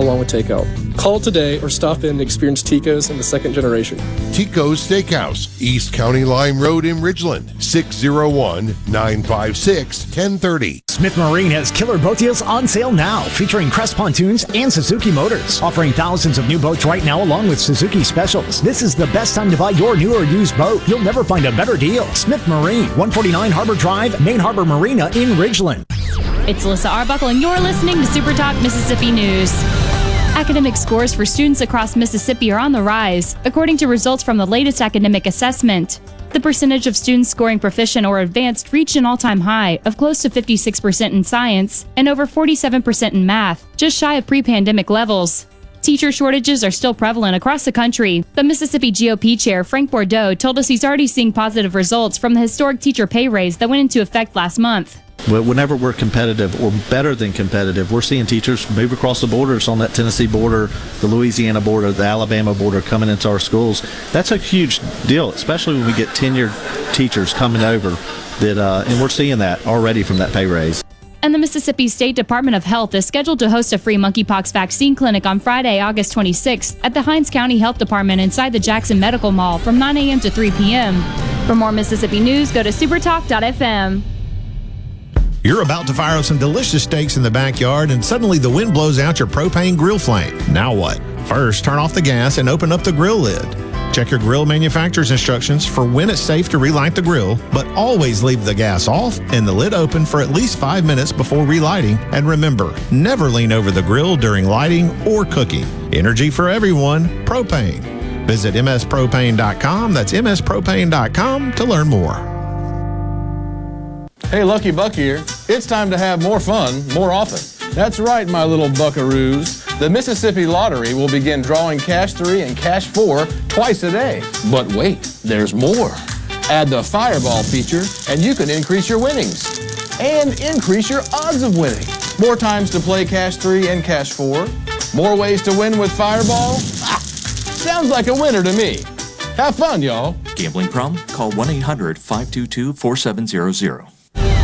along with takeout. Call today or stop in to experience Tico's in the second generation. Tico's Steakhouse, East County Line Road in Ridgeland, 601 956 1030. Smith Marine has killer boat deals on sale now, featuring Crest pontoons and Suzuki motors, offering thousands of new boats right now along with Suzuki specials. This is the best time to buy your new or used boat. You'll never find a better deal. Smith Marine, 149 Harbor Drive, Main Harbor Marina in Ridgeland. It's Alyssa Arbuckle, and you're listening to Super Talk Mississippi News. Academic scores for students across Mississippi are on the rise, according to results from the latest academic assessment. The percentage of students scoring proficient or advanced reached an all time high of close to 56% in science and over 47% in math, just shy of pre pandemic levels. Teacher shortages are still prevalent across the country, but Mississippi GOP Chair Frank Bordeaux told us he's already seeing positive results from the historic teacher pay raise that went into effect last month. Whenever we're competitive or better than competitive, we're seeing teachers move across the borders on that Tennessee border, the Louisiana border, the Alabama border coming into our schools. That's a huge deal, especially when we get tenured teachers coming over. That uh, and we're seeing that already from that pay raise. And the Mississippi State Department of Health is scheduled to host a free monkeypox vaccine clinic on Friday, August 26th at the Hinds County Health Department inside the Jackson Medical Mall from 9 a.m. to 3 p.m. For more Mississippi news, go to supertalk.fm. You're about to fire up some delicious steaks in the backyard, and suddenly the wind blows out your propane grill flame. Now what? First, turn off the gas and open up the grill lid. Check your grill manufacturer's instructions for when it's safe to relight the grill, but always leave the gas off and the lid open for at least five minutes before relighting. And remember, never lean over the grill during lighting or cooking. Energy for everyone, propane. Visit mspropane.com. That's mspropane.com to learn more. Hey, Lucky Buck here. It's time to have more fun more often. That's right, my little buckaroos. The Mississippi Lottery will begin drawing Cash 3 and Cash 4 twice a day. But wait, there's more. Add the Fireball feature, and you can increase your winnings and increase your odds of winning. More times to play Cash 3 and Cash 4. More ways to win with Fireball? Ah, sounds like a winner to me. Have fun, y'all. Gambling problem? Call 1 800 522 4700.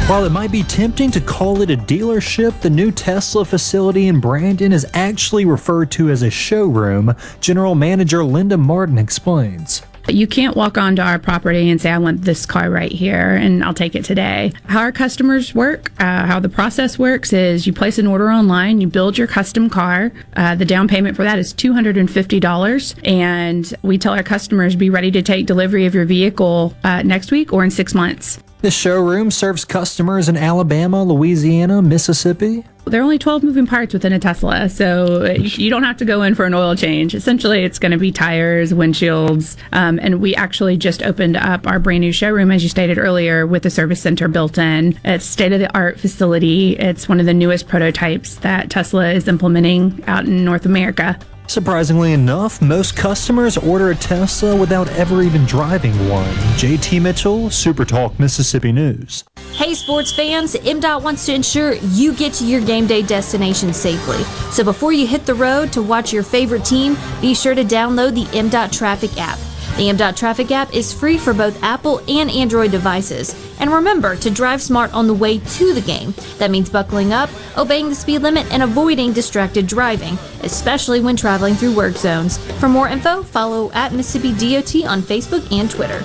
While it might be tempting to call it a dealership, the new Tesla facility in Brandon is actually referred to as a showroom. General Manager Linda Martin explains. You can't walk onto our property and say, I want this car right here and I'll take it today. How our customers work, uh, how the process works is you place an order online, you build your custom car. Uh, the down payment for that is $250. And we tell our customers be ready to take delivery of your vehicle uh, next week or in six months. This showroom serves customers in Alabama, Louisiana, Mississippi. There are only 12 moving parts within a Tesla, so you don't have to go in for an oil change. Essentially, it's going to be tires, windshields, um, and we actually just opened up our brand new showroom, as you stated earlier, with a service center built in. It's state of the art facility. It's one of the newest prototypes that Tesla is implementing out in North America. Surprisingly enough, most customers order a Tesla without ever even driving one. JT Mitchell, Super Talk, Mississippi News. Hey, sports fans, MDOT wants to ensure you get to your game day destination safely. So before you hit the road to watch your favorite team, be sure to download the MDOT Traffic app. The MDOT Traffic app is free for both Apple and Android devices. And remember to drive smart on the way to the game. That means buckling up, obeying the speed limit, and avoiding distracted driving, especially when traveling through work zones. For more info, follow at Mississippi DOT on Facebook and Twitter.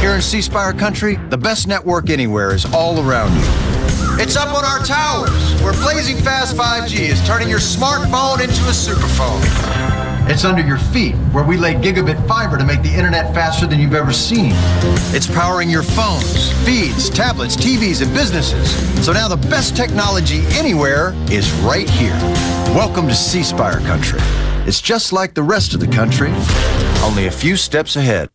Here in C Spire country, the best network anywhere is all around you. It's up on our towers, where blazing fast 5G is turning your smartphone into a superphone. It's under your feet, where we lay gigabit fiber to make the internet faster than you've ever seen. It's powering your phones, feeds, tablets, TVs, and businesses. So now the best technology anywhere is right here. Welcome to C Spire country. It's just like the rest of the country, only a few steps ahead.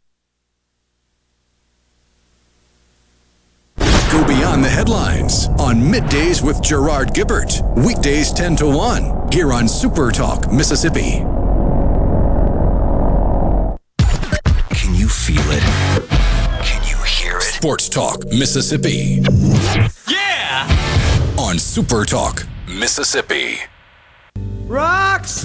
Go beyond the headlines on Middays with Gerard Gibert. Weekdays 10 to 1 here on Super Talk, Mississippi. Feel it? Can you hear it? Sports Talk, Mississippi. Yeah! On Super Talk, Mississippi. Rocks.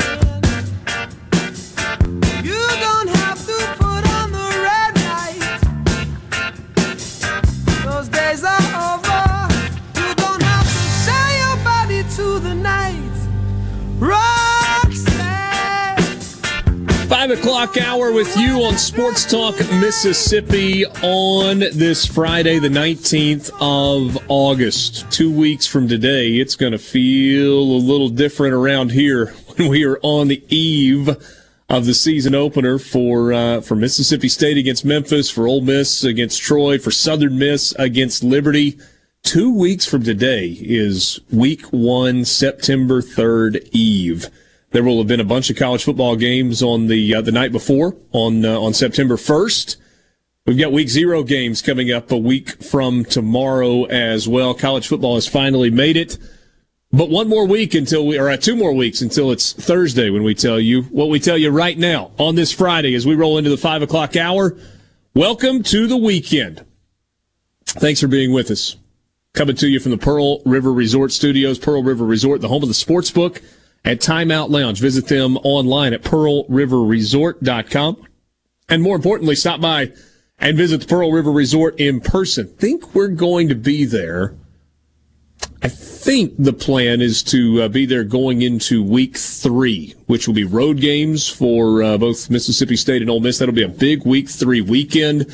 Five o'clock hour with you on Sports Talk Mississippi on this Friday, the 19th of August. Two weeks from today, it's going to feel a little different around here (laughs) when we are on the eve of the season opener for uh, for Mississippi State against Memphis, for Ole Miss against Troy, for Southern Miss against Liberty. Two weeks from today is week one, September 3rd Eve. There will have been a bunch of college football games on the uh, the night before on uh, on September 1st. We've got week zero games coming up a week from tomorrow as well. College football has finally made it. But one more week until we, or uh, two more weeks until it's Thursday when we tell you what we tell you right now on this Friday as we roll into the five o'clock hour. Welcome to the weekend. Thanks for being with us. Coming to you from the Pearl River Resort Studios, Pearl River Resort, the home of the sports book at Timeout Lounge. Visit them online at pearlriverresort.com. And more importantly, stop by and visit the Pearl River Resort in person. Think we're going to be there. I think the plan is to uh, be there going into week three, which will be road games for uh, both Mississippi State and Ole Miss. That'll be a big week three weekend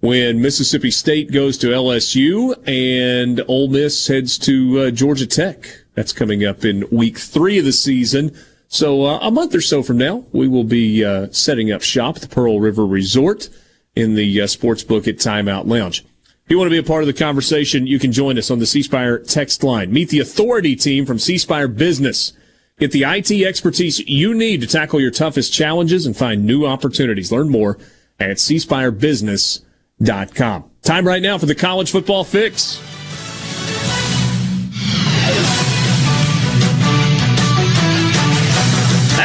when Mississippi State goes to LSU and Ole Miss heads to uh, Georgia Tech. That's coming up in week three of the season. So uh, a month or so from now, we will be uh, setting up shop at the Pearl River Resort in the uh, sports book at Timeout Lounge. If you want to be a part of the conversation, you can join us on the C Spire text line. Meet the authority team from C Spire Business. Get the IT expertise you need to tackle your toughest challenges and find new opportunities. Learn more at cspirebusiness.com. Time right now for the college football fix.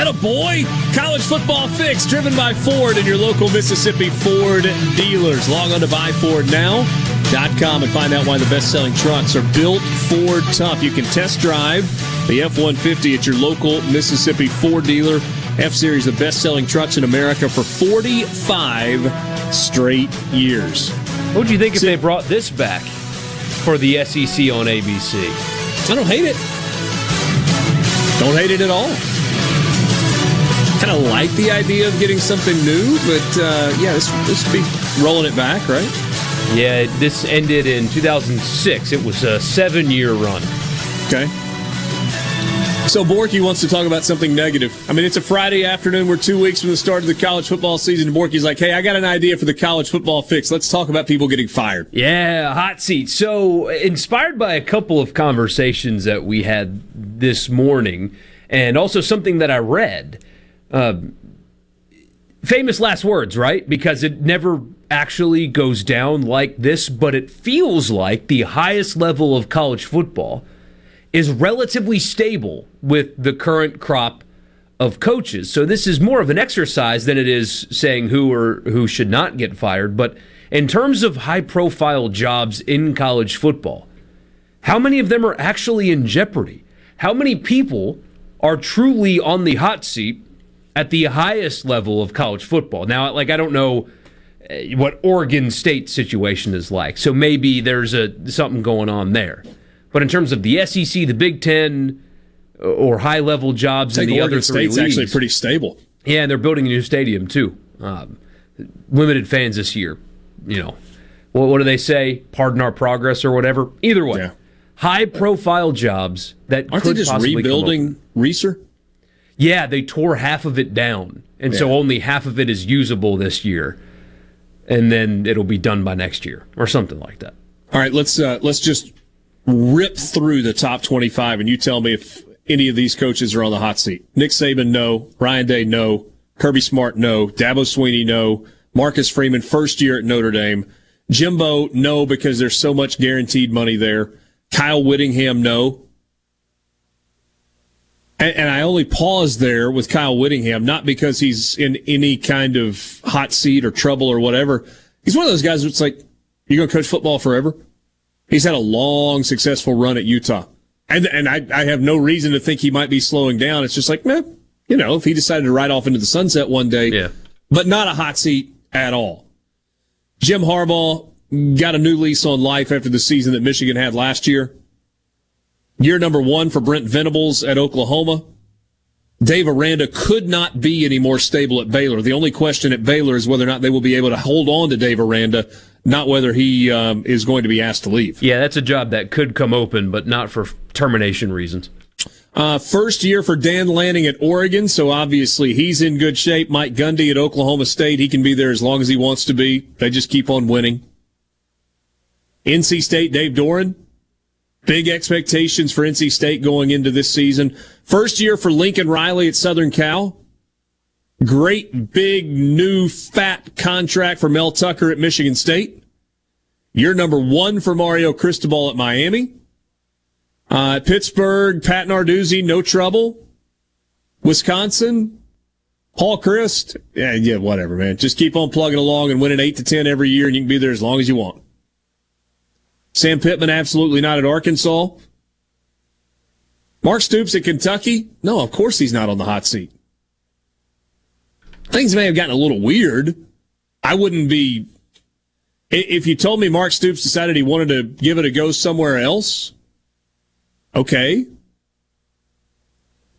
A boy! College football fix driven by Ford and your local Mississippi Ford dealers. Log on to buyfordnow.com and find out why the best selling trucks are built Ford tough. You can test drive the F 150 at your local Mississippi Ford dealer F Series, the best selling trucks in America for 45 straight years. What would you think if they brought this back for the SEC on ABC? I don't hate it. Don't hate it at all. Kind of like the idea of getting something new, but uh, yeah, this this would be rolling it back, right? Yeah, this ended in 2006. It was a seven year run. Okay. So Borky wants to talk about something negative. I mean, it's a Friday afternoon. We're two weeks from the start of the college football season. And Borky's like, "Hey, I got an idea for the college football fix. Let's talk about people getting fired." Yeah, hot seat. So, inspired by a couple of conversations that we had this morning, and also something that I read. Uh, famous last words, right? Because it never actually goes down like this, but it feels like the highest level of college football is relatively stable with the current crop of coaches. So this is more of an exercise than it is saying who or who should not get fired. But in terms of high profile jobs in college football, how many of them are actually in jeopardy? How many people are truly on the hot seat at the highest level of college football? Now, like I don't know uh, what Oregon State situation is like. So maybe there's a something going on there. But in terms of the SEC, the Big Ten, uh, or high level jobs in the Oregon other three State's leagues, actually pretty stable. Yeah, and they're building a new stadium too. Um, limited fans this year. You know, what, what do they say? Pardon our progress or whatever. Either way, high profile jobs that Aren't could they just rebuilding. Reeser? Yeah, they tore half of it down, and so only half of it is usable this year, and then it'll be done by next year or something like that. All right, let's uh, let's just rip through the top 25 and you tell me if any of these coaches are on the hot seat. Nick Saban, no. Ryan Day, no. Kirby Smart, no. Dabo Swinney, no. Marcus Freeman, first year at Notre Dame. Jimbo, no, because there's so much guaranteed money there. Kyle Whittingham, no. And, and I only pause there with Kyle Whittingham, not because he's in any kind of hot seat or trouble or whatever. He's one of those guys that's like, you're going to coach football forever? He's had a long, successful run at Utah. And, and I, I have no reason to think he might be slowing down. It's just like, man, you know, if he decided to ride off into the sunset one day, yeah. but not a hot seat at all. Jim Harbaugh got a new lease on life after the season that Michigan had last year. Year number one for Brent Venables at Oklahoma. Dave Aranda could not be any more stable at Baylor. The only question at Baylor is whether or not they will be able to hold on to Dave Aranda, not whether he um, is going to be asked to leave. Yeah, that's a job that could come open, but not for termination reasons. Uh, first year for Dan Lanning at Oregon, so obviously he's in good shape. Mike Gundy at Oklahoma State, he can be there as long as he wants to be. They just keep on winning. NC State, Dave Doeren. Big expectations for NC State going into this season. First year for Lincoln Riley at Southern Cal. Great big new fat contract for Mel Tucker at Michigan State. Year number one for Mario Cristobal at Miami. Uh, Pittsburgh, Pat Narduzzi, no trouble. Wisconsin, Paul Chryst, yeah, yeah, whatever, man. Just keep on plugging along and winning eight to ten every year, and you can be there as long as you want. Sam Pittman, absolutely not at Arkansas. Mark Stoops at Kentucky, no, of course he's not on the hot seat. Things may have gotten a little weird. I wouldn't be. If you told me Mark Stoops decided he wanted to give it a go somewhere else, okay.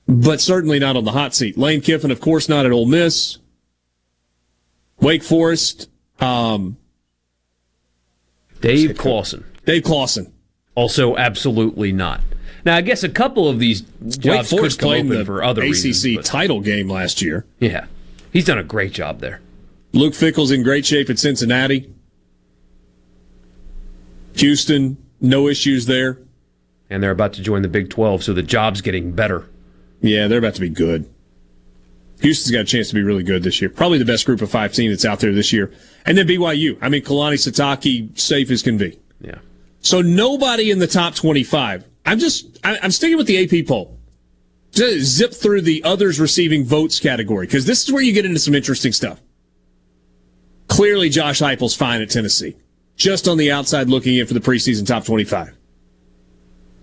But certainly not on the hot seat. Lane Kiffin, of course, not at Ole Miss. Wake Forest. Um, Dave Clawson. Dave Clawson. Also, absolutely not. Now, I guess a couple of these Wake jobs could Forest come played open the for other ACC reasons. but- title game last year. Yeah, he's done a great job there. Luke Fickell's in great shape at Cincinnati. Houston, no issues there. And they're about to join the Big 12, so the job's getting better. Yeah, they're about to be good. Houston's got a chance to be really good this year. Probably the best group of five team that's out there this year. And then BYU. I mean, Kalani Sitake, safe as can be. Yeah. So nobody in the top 25. I'm just, I- I'm sticking with the AP poll. Just zip through the others receiving votes category because this is where you get into some interesting stuff. Clearly, Josh Heupel's fine at Tennessee. Just on the outside looking in for the preseason top 25.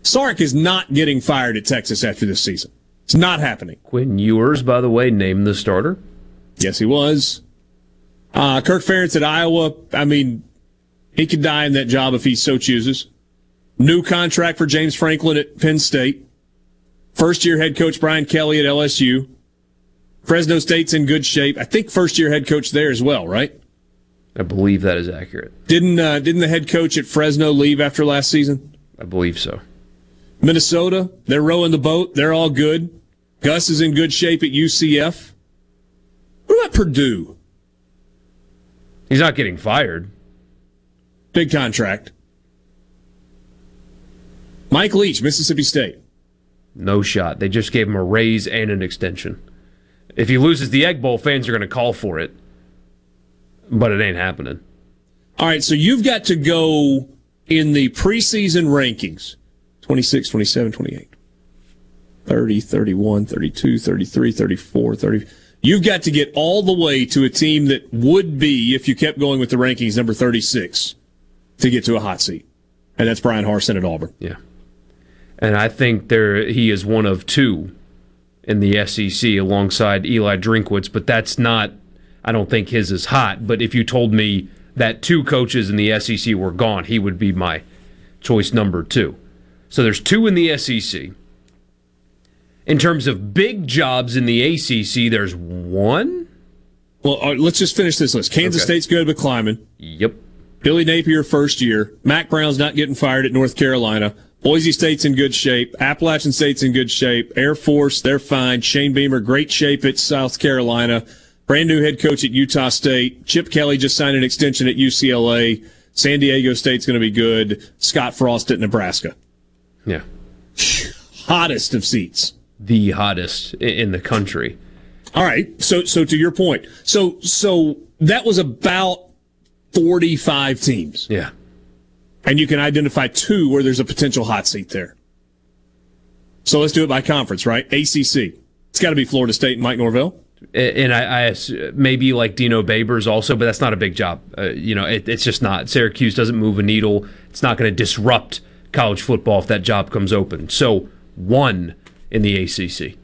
Sark is not getting fired at Texas after this season. It's not happening. Quinn Ewers, by the way, named the starter. Yes, he was. Uh, Kirk Ferentz at Iowa. I mean, he could die in that job if he so chooses. New contract for James Franklin at Penn State. First year head coach Brian Kelly at LSU. Fresno State's in good shape. I think first year head coach there as well, right? I believe that is accurate. Didn't uh, didn't the head coach at Fresno leave after last season? I believe so. Minnesota, they're rowing the boat. They're all good. Gus is in good shape at UCF. What about Purdue? He's not getting fired. Big contract. Mike Leach, Mississippi State. No shot. They just gave him a raise and an extension. If he loses the Egg Bowl, fans are going to call for it. But it ain't happening. All right, so you've got to go in the preseason rankings 26, 27, 28, 30, 31, 32, 33, 34, 30. You've got to get all the way to a team that would be, if you kept going with the rankings, number 36 to get to a hot seat. And that's Bryan Harsin at Auburn. Yeah. And I think there he is one of two in the SEC alongside Eli Drinkwitz, but that's not I don't think his is hot, but if you told me that two coaches in the SEC were gone, he would be my choice number 2. So there's two in the SEC. In terms of big jobs in the ACC, there's one. Well, right, let's just finish this list. Kansas Okay. State's good but climbing. Yep. Billy Napier first year. Mack Brown's not getting fired at North Carolina. Boise State's in good shape. Appalachian State's in good shape. Air Force, they're fine. Shane Beamer, great shape at South Carolina. Brand new head coach at Utah State. Chip Kelly just signed an extension at UCLA. San Diego State's going to be good. Scott Frost at Nebraska. Yeah. Hottest of seats. The hottest in the country. All right. So so to your point. So so that was about 45 teams. Yeah. And you can identify two where there's a potential hot seat there. So let's do it by conference, right? ACC. It's got to be Florida State and Mike Norvell. And I, I maybe like Dino Babers also, but that's not a big job. Uh, you know, it, it's just not. Syracuse doesn't move a needle. It's not going to disrupt college football if that job comes open. So one in the ACC.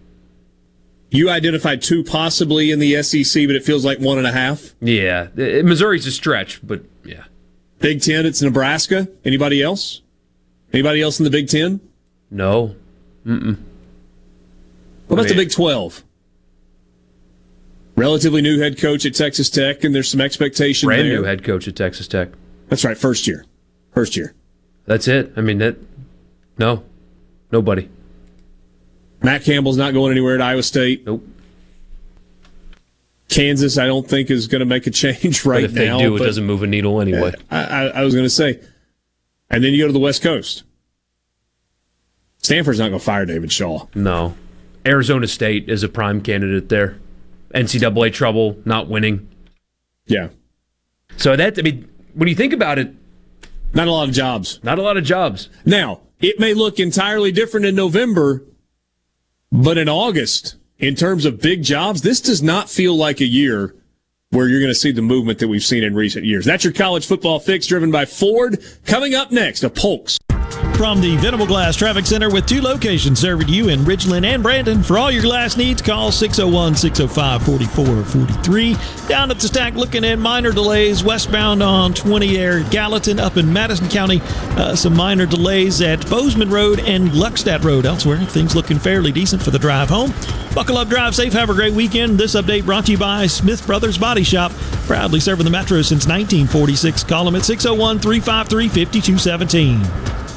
You identified two possibly in the SEC, but it feels like one and a half. Yeah, Missouri's a stretch, but yeah. Big Ten, it's Nebraska. Anybody else? Anybody else in the Big Ten? No. Mm-mm. What about I mean- the Big 12? Relatively new head coach at Texas Tech, and there's some expectation Brand there. new head coach at Texas Tech. That's right, first year. First year. That's it. I mean that. No, nobody. Matt Campbell's not going anywhere at Iowa State. Nope. Kansas, I don't think is going to make a change (laughs) right but if they now. do, it doesn't move a needle anyway. I, I, I was going to say, and then you go to the West Coast. Stanford's not going to fire David Shaw. No. Arizona State is a prime candidate there. NCAA trouble, not winning. Yeah. So that I mean, when you think about it, not a lot of jobs. Not a lot of jobs. Now, it may look entirely different in November, but in August, in terms of big jobs, this does not feel like a year where you're going to see the movement that we've seen in recent years. That's your college football fix driven by Ford. Coming up next, a Polks. From the Venable Glass Traffic Center with two locations serving you in Ridgeland and Brandon. For all your glass needs, call 601 605 4443. Down at the stack, looking at minor delays westbound on 20 Air Gallatin up in Madison County. Uh, some minor delays at Bozeman Road and Gluckstadt Road. Elsewhere, things looking fairly decent for the drive home. Buckle up, drive safe, have a great weekend. This update brought to you by Smith Brothers Body Shop, proudly serving the Metro since 1946. Call them at 601 353 5217.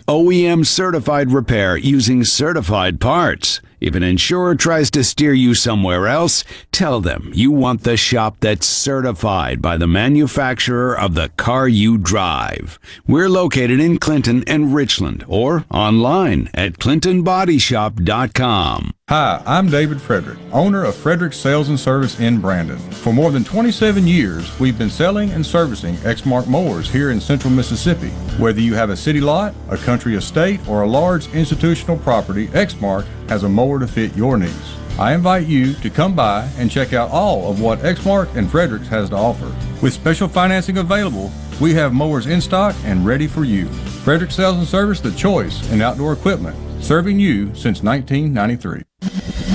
OEM certified repair using certified parts? If an insurer tries to steer you somewhere else, tell them you want the shop that's certified by the manufacturer of the car you drive. We're located in Clinton and Richland or online at clintonbodyshop.com. Hi, I'm David Frederick, owner of Frederick Sales and Service in Brandon. For more than 27 years, we've been selling and servicing Exmark mowers here in central Mississippi. Whether you have a city lot, a country estate, or a large institutional property, Exmark has a mower to fit your needs. I invite you to come by and check out all of what Exmark and Fredericks has to offer. With special financing available, we have mowers in stock and ready for you. Frederick Sales and Service, the choice in outdoor equipment, serving you since 1993.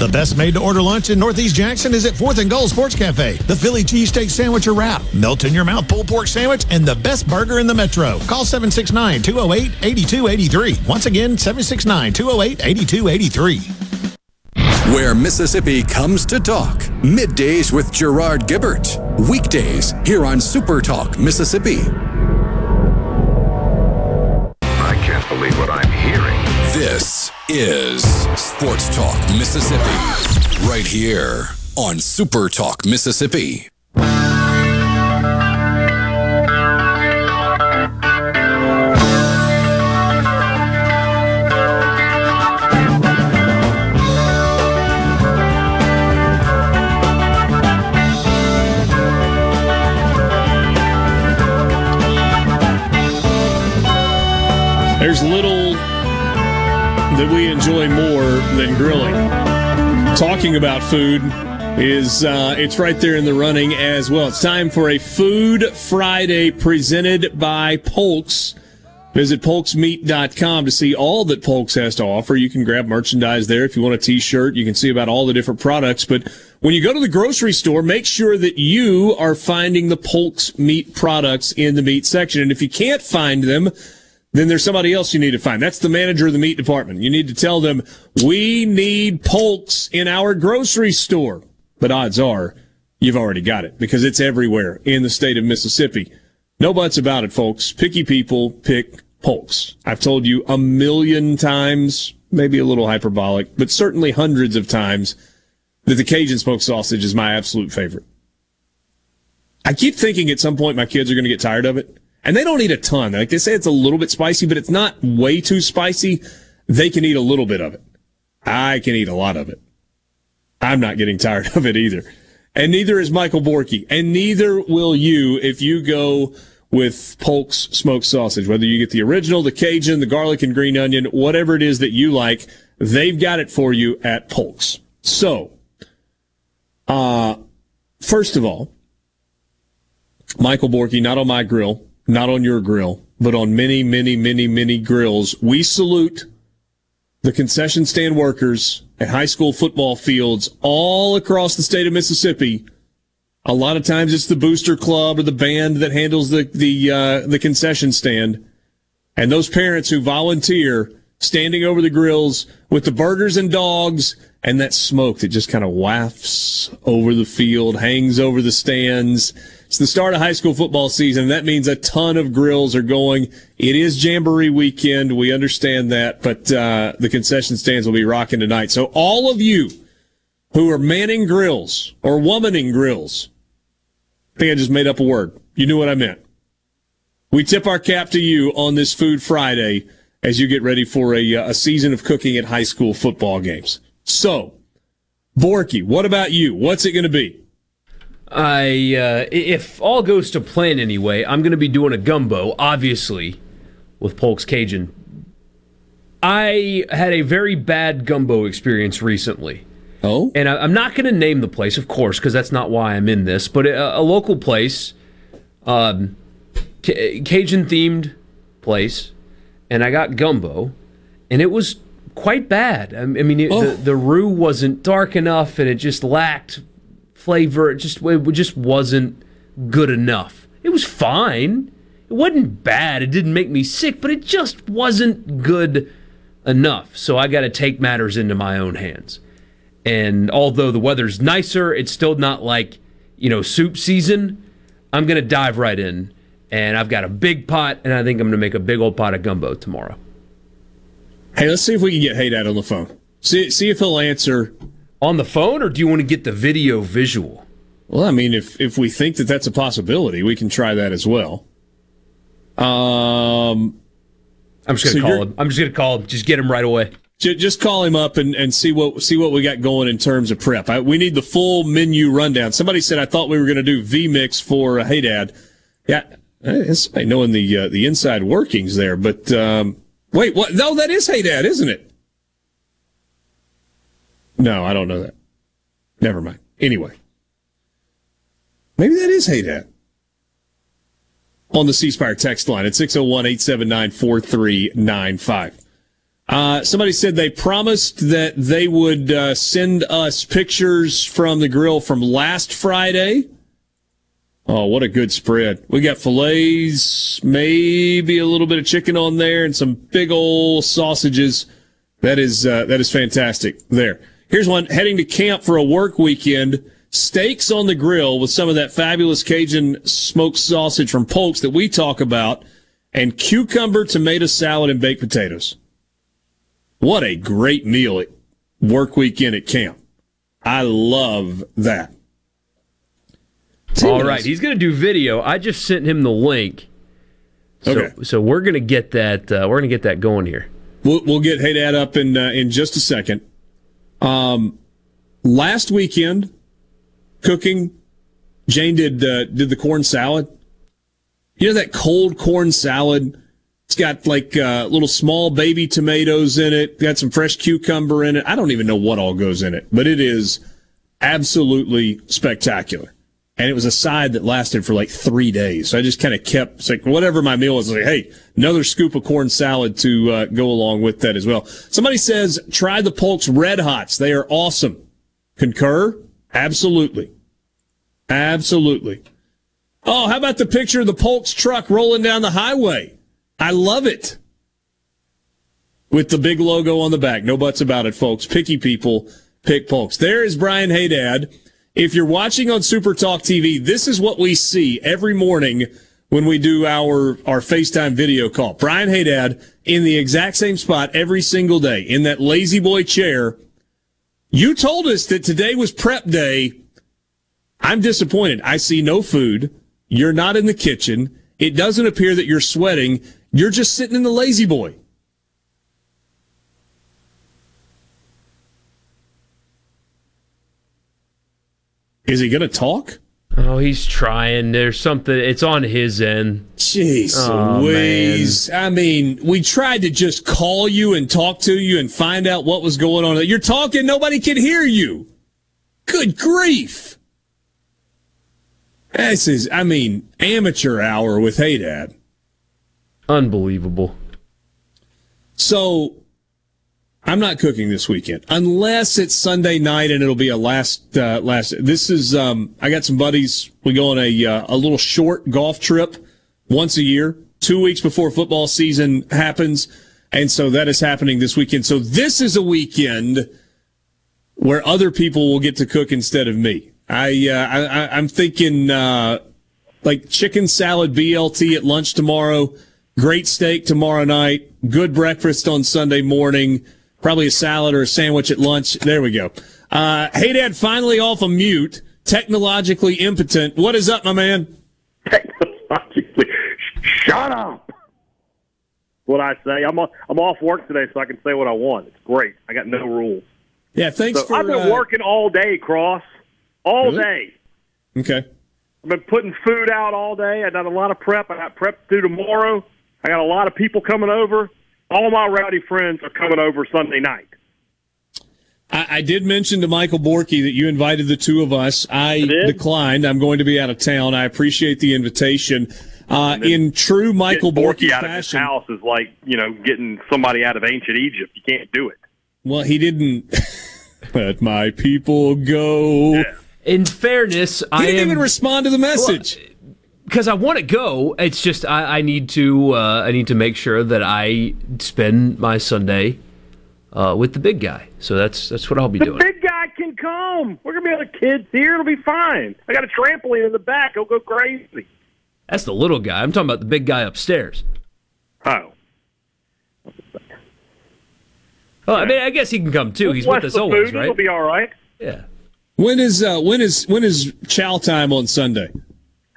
The best made to order lunch in Northeast Jackson is at 4th and Gold Sports Cafe. The Philly cheesesteak sandwich or wrap, melt in your mouth pulled pork sandwich, and the best burger in the metro. Call 769 208 8283. Once again, 769 208 8283. Where Mississippi comes to talk. Middays with Gerard Gibert. Weekdays here on Super Talk Mississippi. I can't believe what I'm hearing. This is Sports Talk Mississippi. Right here on Super Talk Mississippi. There's little that we enjoy more than grilling. Talking about food is uh, it's right there in the running as well. It's time for a Food Friday presented by Polks. Visit polksmeat.com to see all that Polks has to offer. You can grab merchandise there. If you want a t-shirt, you can see about all the different products. But when you go to the grocery store, make sure that you are finding the Polks meat products in the meat section. And if you can't find them, then there's somebody else you need to find. That's the manager of the meat department. You need to tell them, we need Polks in our grocery store. But odds are you've already got it because it's everywhere in the state of Mississippi. No buts about it, folks. Picky people pick Polks. I've told you a million times, maybe a little hyperbolic, but certainly hundreds of times that the Cajun smoked sausage is my absolute favorite. I keep thinking at some point my kids are going to get tired of it. And they don't eat a ton. Like they say it's a little bit spicy, but it's not way too spicy. They can eat a little bit of it. I can eat a lot of it. I'm not getting (laughs) tired of it either. And neither is Michael Borky. And neither will you if you go with Polk's smoked sausage. Whether you get the original, the Cajun, the garlic and green onion, whatever it is that you like, they've got it for you at Polk's. So, uh, first of all, Michael Borky, not on my grill, not on your grill, but on many, many, many, many grills. We salute the concession stand workers at high school football fields all across the state of Mississippi. A lot of times it's the booster club or the band that handles the the uh, the concession stand, and those parents who volunteer standing over the grills with the burgers and dogs and that smoke that just kind of wafts over the field, hangs over the stands. It's the start of high school football season. That means a ton of grills are going. It is Jamboree weekend. We understand that, but uh, the concession stands will be rocking tonight. So all of you who are manning grills or womaning grills, I think I just made up a word. You knew what I meant. We tip our cap to you on this Food Friday as you get ready for a, a season of cooking at high school football games. So, Borky, what about you? What's it going to be? I uh, if all goes to plan anyway, I'm going to be doing a gumbo, obviously, with Polk's Cajun. I had a very bad gumbo experience recently. Oh? And I, I'm not going to name the place, of course, because that's not why I'm in this, but a, a local place, um, C- Cajun themed place, and I got gumbo, and it was quite bad. I, mean, it, the, the roux wasn't dark enough, and it just lacked flavor. It just it just wasn't good enough. It was fine. It wasn't bad. It didn't make me sick, but it just wasn't good enough. So I got to take matters into my own hands. And although the weather's nicer, it's still not like, you know, soup season. I'm going to dive right in. And I've got a big pot, and I think I'm going to make a big old pot of gumbo tomorrow. Hey, let's see if we can get Hey Dad on the phone. See, see if he'll answer. On the phone, or do you want to get the video visual? Well, I mean, if if we think that that's a possibility, we can try that as well. Um, I'm just going to So call him. I'm just going to call him. Just get him right away. just call him up and, and see what see what we got going in terms of prep. I, we need the full menu rundown. Somebody said I thought we were going to do vMix for uh, Hey Dad. Yeah, it's knowing the uh, the inside workings there. But um, wait, what? No, that is Hey Dad, isn't it? No, I don't know that. Never mind. Anyway, maybe that is Hey Dad. On the C Spire text line at 601 879 4395. Uh, somebody said they promised that they would uh, send us pictures from the grill from last Friday. Oh, what a good spread. We got fillets, maybe a little bit of chicken on there, and some big old sausages. That is uh, that is fantastic. There. Here's one heading to camp for a work weekend. Steaks on the grill with some of that fabulous Cajun smoked sausage from Polk's that we talk about, and cucumber, tomato salad, and baked potatoes. What a great meal at work weekend at camp. I love that. All right, he's going to do video. I just sent him the link. So, Okay. so we're going to get that. Uh, we're going to get that going here. We'll, we'll get Hey Dad up in uh, in just a second. Um, last weekend, cooking, Jane did uh, did the corn salad. You know that cold corn salad? It's got like uh, little small baby tomatoes in it. Got some fresh cucumber in it. I don't even know what all goes in it, but it is absolutely spectacular. And it was a side that lasted for like three days. So I just kind of kept, like whatever my meal was, like, hey, another scoop of corn salad to uh, go along with that as well. Somebody says, try the Polk's Red Hots. They are awesome. Concur? Absolutely. Absolutely. Oh, how about the picture of the Polk's truck rolling down the highway? I love it. With the big logo on the back. No buts about it, folks. Picky people pick Polk's. There is Brian Haydad. If you're watching on Super Talk TV, this is what we see every morning when we do our, our FaceTime video call. Brian Haydad in the exact same spot every single day in that lazy boy chair. You told us that today was prep day. I'm disappointed. I see no food. You're not in the kitchen. It doesn't appear that you're sweating. You're just sitting in the lazy boy. Is he going to talk? Oh, he's trying. There's something. It's on his end. Jeez Oh, Louise. I mean, we tried to just call you and talk to you and find out what was going on. You're talking, nobody can hear you. Good grief. This is, I mean, amateur hour with Hey Dad. Unbelievable. So, I'm not cooking this weekend unless it's Sunday night and it'll be a last uh, last. This is um, I got some buddies. We go on a uh, a little short golf trip once a year, two weeks before football season happens, and so that is happening this weekend. So this is a weekend where other people will get to cook instead of me. I, uh, I I'm thinking uh, like chicken salad BLT at lunch tomorrow, great steak tomorrow night, good breakfast on Sunday morning, probably a salad or a sandwich at lunch. There we go. Uh, hey, Dad, finally off a mute, technologically impotent. What is up, my man? Technologically, Shut up. What I say, I'm o- I'm off work today, so I can say what I want. It's great. I got no rules. Yeah, thanks So for. I've been uh, working all day, Cross, all Really? day. Okay. I've been putting food out all day. I done a lot of prep. I got prep to do tomorrow. I got a lot of people coming over. All my rowdy friends are coming over Sunday night. I, I did mention to Michael Borky that you invited the two of us. I declined. I'm going to be out of town. I appreciate the invitation. Uh, in true Michael Getting Borky out of his fashion, house is like you know getting somebody out of ancient Egypt. You can't do it. well, he didn't (laughs) let my people go. In fairness, He I didn't am, even respond to the message. Because I want to go. It's just I, I need to uh, I need to make sure that I spend my Sunday uh, with the big guy. So that's that's what I'll be The doing. big guy can come. We're gonna be other kids here. It'll be fine. I got a trampoline in the back. He'll go crazy. That's the little guy. I'm talking about the big guy upstairs. Oh. Oh, I mean, I guess he can come too. He's Bless with us the always, food. right? It'll be all right. Yeah. When is uh, when is when is chow time on Sunday?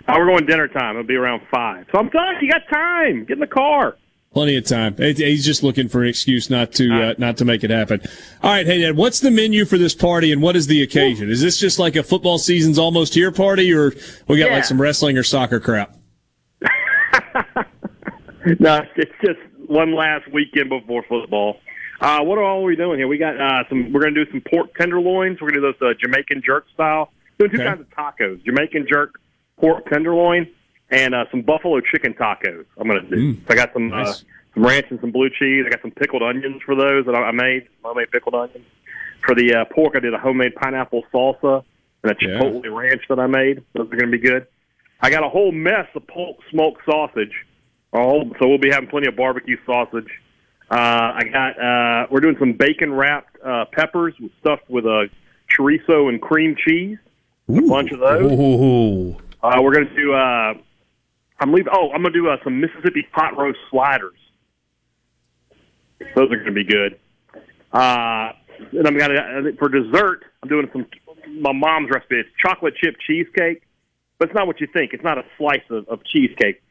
Uh, we're going dinner time. It'll be around five. So I'm you, you got time. Get in the car. Plenty of time. He's just looking for an excuse not to uh, not to make it happen. All right, hey Dad, what's the menu for this party and what is the occasion? Is this just like a football season's almost here party, or we got Yeah. like some wrestling or soccer crap? (laughs) no, it's just one last weekend before football. Uh, what are all we doing here? We got uh, some. We're going to do some pork tenderloins. We're going to do those uh, Jamaican jerk style. Doing two Okay. kinds of tacos: Jamaican jerk pork tenderloin and uh, some buffalo chicken tacos. I'm going to do. Mm. So I got some uh, some ranch and some blue cheese. I got some pickled onions for those that I I made. Homemade pickled onions. For the uh, pork, I did a homemade pineapple salsa and a Yeah. chipotle ranch that I made. Those are going to be good. I got a whole mess of pork smoked sausage. Oh, so we'll be having plenty of barbecue sausage. Uh, I got. Uh, we're doing some bacon wrapped uh, peppers stuffed with a chorizo and cream cheese. A bunch of those. Ooh. Uh, we're gonna do. Uh, I'm leaving. Oh, I'm gonna do uh, some Mississippi pot roast sliders. Those are gonna be good. Uh, and I'm gonna for dessert. I'm doing some my mom's recipe. It's chocolate chip cheesecake, but it's not what you think. It's not a slice of, of cheesecake.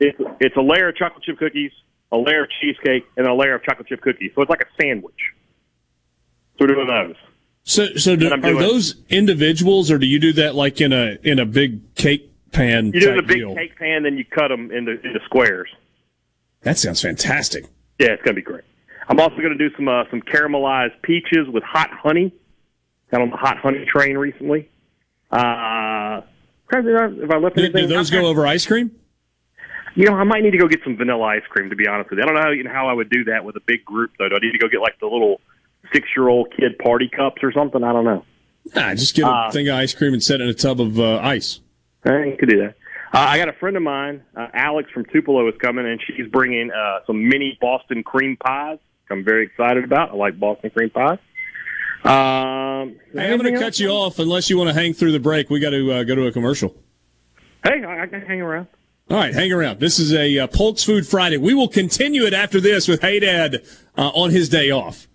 It's it's a layer of chocolate chip cookies, a layer of cheesecake, and a layer of chocolate chip cookies. So it's like a sandwich. So we're doing those. So, so do, are doing- those individuals, or do you do that like in a in a big cake pan You do in a big deal? cake pan, then you cut them into into squares. That sounds fantastic. Yeah, it's gonna be great. I'm also gonna do some uh, some caramelized peaches with hot honey. Got on the hot honey train recently. Uh, think if I left Do, anything. do those go over ice cream? You know, I might need to go get some vanilla ice cream. To be honest with you, I don't know how, you know, how I would do that with a big group though. Do I need to go get like the little six year old kid party cups or something? I don't know. Nah, just get a Uh, thing of ice cream and set it in a tub of uh, ice. You could do that. Uh, I got a friend of mine, uh, Alex from Tupelo, is coming, and she's bringing uh, some mini Boston cream pies. I'm very excited about. I like Boston cream pies. Um, Hey, I'm going to cut you off unless you want to hang through the break. We got to uh, go to a commercial. Hey, I, I can hang around. All right, hang around. This is a uh, Polk's Food Friday. We will continue it after this with Hey Dad uh, on his day off.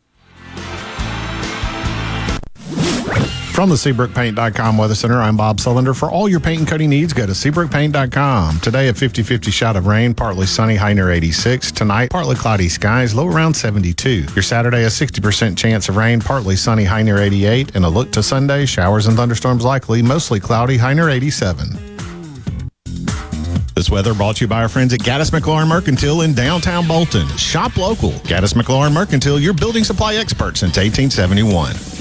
From the SeabrookPaint.com Weather Center, I'm Bob Sullender. For all your paint and coating needs, go to SeabrookPaint.com. Today, a 50 50 shot of rain, partly sunny, high near 86. Tonight, partly cloudy skies, low around 72. Your Saturday, a 60% chance of rain, partly sunny, high near 88. And a look to Sunday, showers and thunderstorms likely, mostly cloudy, high near 87. This weather brought to you by our friends at Gaddis McLaurin Mercantile in downtown Bolton. Shop local. Gaddis McLaurin Mercantile, your building supply expert since 1871.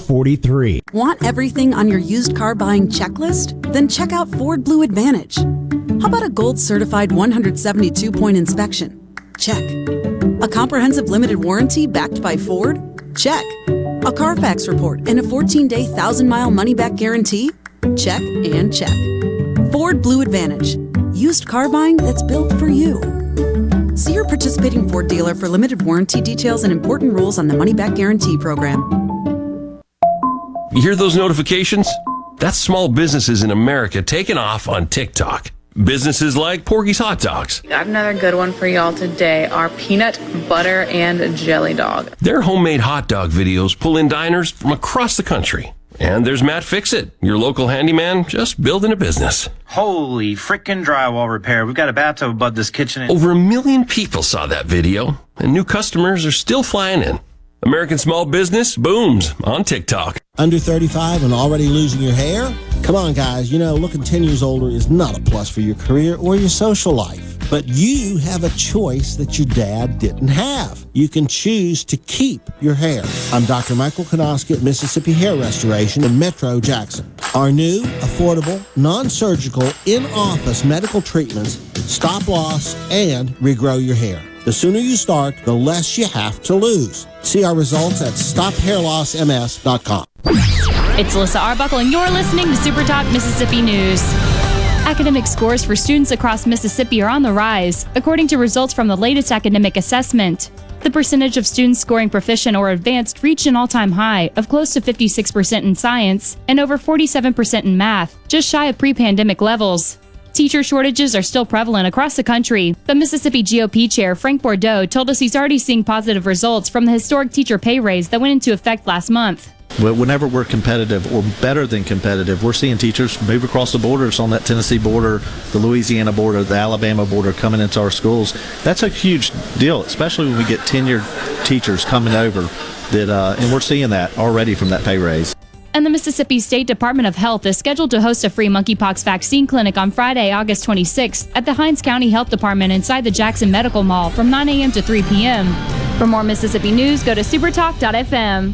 4443. Want everything on your used car buying checklist? Then check out Ford Blue Advantage. How about a gold certified 172 point inspection? Check. A comprehensive limited warranty backed by Ford? Check. A Carfax report and a 14 day, 1,000 mile money back guarantee? Check and check. Ford Blue Advantage. Used car buying that's built for you. See your participating Ford dealer for limited warranty details and important rules on the money back guarantee program. You hear those notifications? That's small businesses in America taking off on TikTok. Businesses like Porky's Hot Dogs. I have another good one for y'all today our peanut butter and jelly dog. Their homemade hot dog videos pull in diners from across the country. And there's Matt Fixit, your local handyman, just building a business. Holy frickin' drywall repair. We've got a bathtub above this kitchen. Over a million people saw that video, and new customers are still flying in. American small business booms on TikTok. Under 35 and already losing your hair? Come on, guys. You know, looking 10 years older is not a plus for your career or your social life. But you have a choice that your dad didn't have. You can choose to keep your hair. I'm Dr. Michael Konoski at Mississippi Hair Restoration in Metro Jackson. Our new, affordable, non surgical, in office medical treatments stop loss and regrow your hair. The sooner you start, the less you have to lose. See our results at stophairlossms.com. It's Alyssa Arbuckle, and you're listening to Super Talk Mississippi News. Academic scores for students across Mississippi are on the rise, according to results from the latest academic assessment. The percentage of students scoring proficient or advanced reached an all time high of close to 56% in science and over 47% in math, just shy of pre pandemic levels. Teacher shortages are still prevalent across the country, but Mississippi GOP Chair Frank Bordeaux told us he's already seeing positive results from the historic teacher pay raise that went into effect last month. Whenever we're competitive or better than competitive, we're seeing teachers move across the borders on that Tennessee border, the Louisiana border, the Alabama border coming into our schools. That's a huge deal, especially when we get tenured teachers coming over. That uh, and we're seeing that already from that pay raise. And the Mississippi State Department of Health is scheduled to host a free monkeypox vaccine clinic on Friday, August 26th at the Hinds County Health Department inside the Jackson Medical Mall from 9 a.m. to 3 p.m. For more Mississippi news, go to supertalk.fm.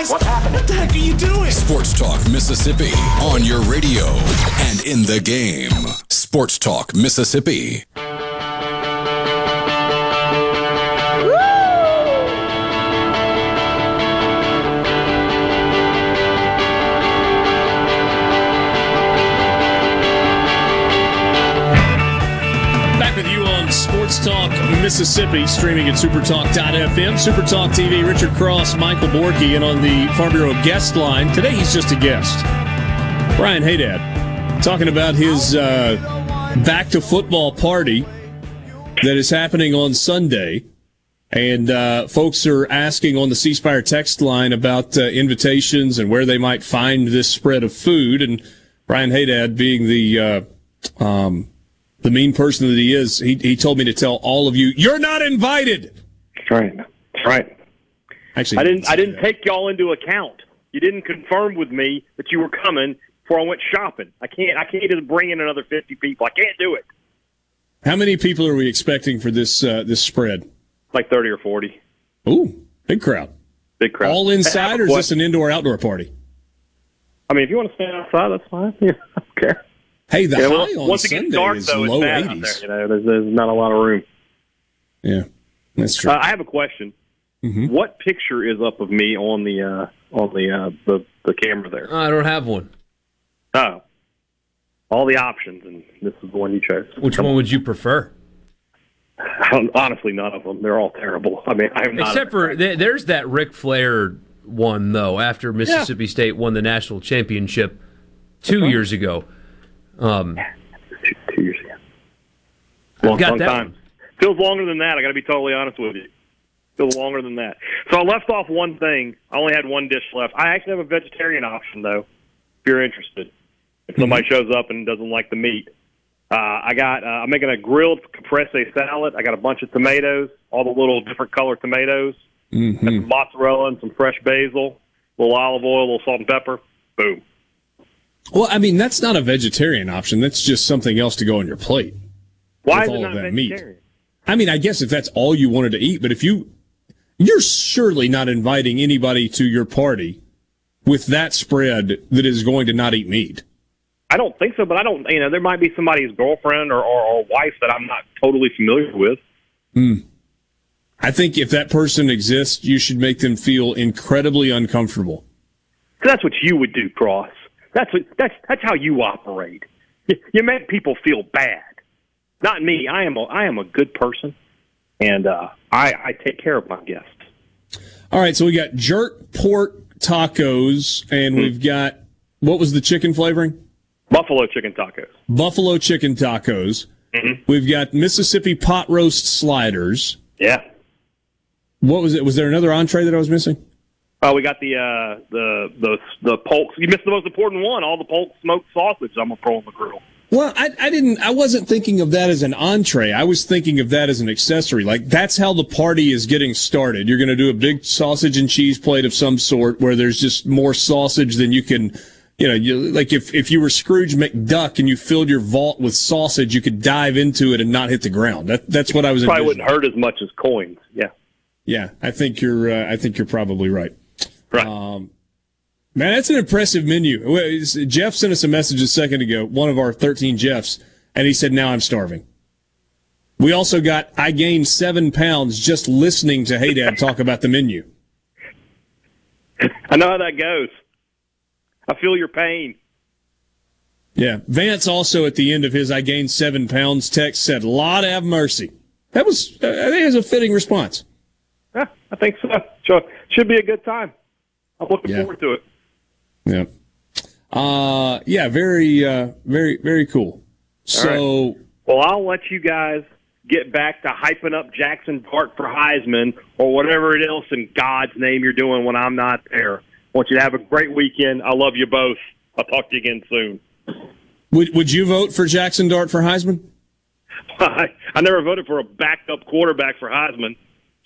Guys! What happened? What the heck are you doing? Sports Talk Mississippi on your radio and in the game. Sports Talk Mississippi. Sports Talk Mississippi, streaming at supertalk.fm, Supertalk TV. Richard Cross, Michael Borky, and on the Farm Bureau guest line. Today he's just a guest. Brian Haydad talking about his uh, back to football party that is happening on Sunday. And uh, folks are asking on the C Spire text line about uh, invitations and where they might find this spread of food. And Brian Haydad, being the uh, um, the mean person that he is, he, he told me to tell all of you, you're not invited. That's right. That's right. Actually, I didn't. I didn't take y'all into account. You didn't confirm with me that you were coming before I went shopping. I can't. I can't just bring in another fifty people. I can't do it. How many people are we expecting for this uh, this spread? Like thirty or forty. Ooh, big crowd. Big crowd. All inside, or is this an indoor outdoor party? I mean, if you want to stand outside, that's fine. Yeah, (laughs) I don't care. Hey, the Yeah, high well, on once it Sunday dark, is though, low it's bad out 80s. there. You know, there's, there's not a lot of room. Yeah, that's true. Uh, I have a question. Mm-hmm. What picture is up of me on the uh, on the, uh, the the camera there? I don't have one. Oh, all the options, and this is the one you chose. Which one would you prefer? Honestly, none of them. They're all terrible. I mean, I'm not. Except for th- there's that Ric Flair one though. After Mississippi State won the national championship 2 years ago. Um, two years ago. long, got long that time. Feels longer than that. I got to be totally honest with you. Feels longer than that. So I left off one thing. I only had one dish left. I actually have a vegetarian option though, if you're interested. If somebody Mm-hmm. shows up and doesn't like the meat, uh, I got. Uh, I'm making a grilled caprese salad. I got a bunch of tomatoes, all the little different color tomatoes, Mm-hmm. some mozzarella and some fresh basil, a little olive oil, a little salt and pepper. Boom. Well, I mean, that's not a vegetarian option. That's just something else to go on your plate. Why is it not that meat. vegetarian? I mean, I guess if that's all you wanted to eat, but if you, you're surely not inviting anybody to your party with that spread that is going to not eat meat. I don't think so, but I don't. You know, there might be somebody's girlfriend or, or, or wife that I'm not totally familiar with. Hmm. I think if that person exists, you should make them feel incredibly uncomfortable. that's what you would do, Cross. That's what, that's that's how you operate. You, you make people feel bad. Not me. I am a I am a good person, and uh, I I take care of my guests. All right, so we got jerk pork tacos, and we've got what was the chicken flavoring? Buffalo chicken tacos. Buffalo chicken tacos. We've got Mississippi pot roast sliders. Yeah. What was it? Was there another entree that I was missing? Oh, we got the uh, the the the polk. You missed the most important one. All the polk smoked sausage. I'm gonna throw on the grill. Well, I, I didn't. I wasn't thinking of that as an entree. I was thinking of that as an accessory. Like that's how the party is getting started. You're going to do a big sausage and cheese plate of some sort, where there's just more sausage than you can. You know, you, like if if you were Scrooge McDuck and you filled your vault with sausage, you could dive into it and not hit the ground. That that's what I was. Probably envisioning. wouldn't hurt as much as coins. Yeah. Yeah, I think you're. Uh, I think you're probably right. Right. Um, man, that's an impressive menu. Jeff sent us a message a second ago. One of our 13 Jeffs, and he said, "Now I'm starving." We also got. I gained seven pounds just listening to Hey Dad talk about the menu. I know how that goes. I feel your pain. Yeah, Vance also at the end of his "I gained seven pounds" text said, "Lord have mercy." That was. I think it was a fitting response. Yeah, I think so. So should be a good time. I'm looking Yeah. forward to it. Yeah. Uh, yeah, very, uh, very, very cool. So, Well, I'll let you guys get back to hyping up Jackson Dart for Heisman or whatever it else in God's name you're doing when I'm not there. I want you to have a great weekend. I love you both. I'll talk to you again soon. would would you vote for Jackson Dart for Heisman? I, (laughs) I never voted for a backup quarterback for Heisman.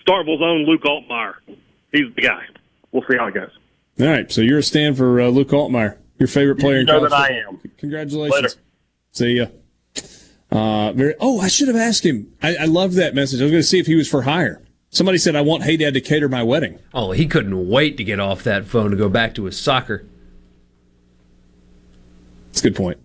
Starkville's own Luke Altmyer. He's the guy. We'll see how it goes. All right, so you're a stand for uh, Luke Altmyer, your favorite player in You know college. that I am. Congratulations. Later. See ya. Uh, very. Oh, I should have asked him. I, I love that message. I was going to see if he was for hire. Somebody said, "I want Hey Dad to cater my wedding." Oh, he couldn't wait to get off that phone to go back to his soccer. That's a good point.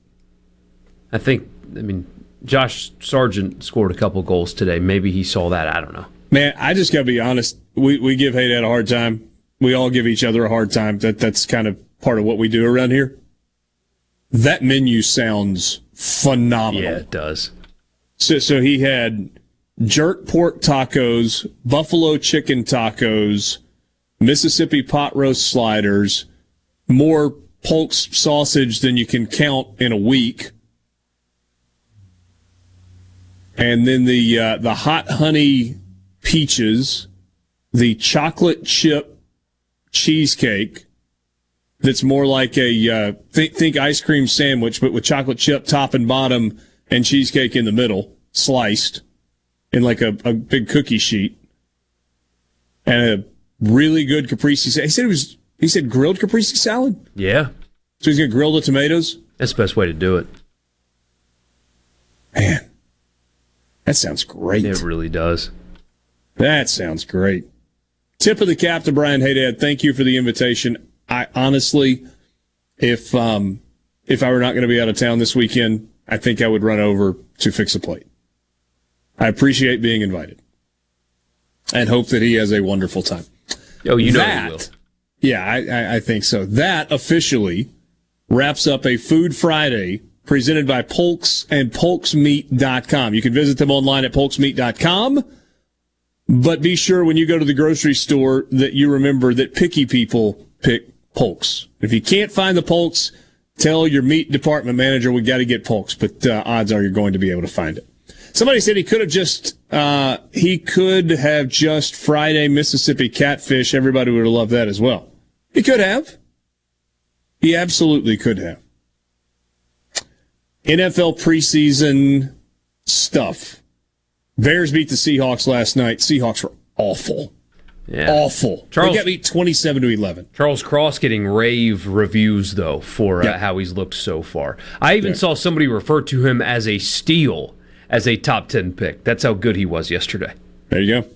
I think. I mean, Josh Sargent scored a couple goals today. Maybe he saw that. I don't know. Man, I just got to be honest. We we give Hey Dad a hard time. We all give each other a hard time. That that's kind of part of what we do around here. That menu sounds phenomenal. Yeah, it does. So, so he had jerk pork tacos, buffalo chicken tacos, Mississippi pot roast sliders, more Polk's sausage than you can count in a week, and then the uh, the hot honey peaches, the chocolate chip cheesecake. That's more like a uh, think, think ice cream sandwich, but with chocolate chip top and bottom and cheesecake in the middle, sliced in like a, a big cookie sheet, and a really good caprese. salad. He said it was. He said grilled caprese salad. Yeah, So he's gonna grill the tomatoes. that's the best way to do it. Man, that sounds great. It really does. That sounds great. Tip of the cap to Brian Haydad. Thank you for the invitation. I honestly, if um, if I were not going to be out of town this weekend, I think I would run over to fix a plate. I appreciate being invited, and hope that he has a wonderful time. Oh, you know that, he will. Yeah, I, I, I think so. That officially wraps up a Food Friday presented by Polks and PolksMeat.com. You can visit them online at PolksMeat.com. But be sure when you go to the grocery store that you remember that picky people pick Polks. If you can't find the Polks, tell your meat department manager we got to get Polks, but uh, odds are you're going to be able to find it. Somebody said he could have just uh, he could have just Friday Mississippi catfish. Everybody would have loved that as well. He could have. He absolutely could have. NFL preseason stuff. Bears beat the Seahawks last night. Seahawks were awful. Yeah. Awful. Charles- they got beat 27 to 11. Charles Cross getting rave reviews though for uh, Yeah. how he's looked so far. I even Yeah. saw somebody refer to him as a steal as a top 10 pick. That's how good he was yesterday. There you go.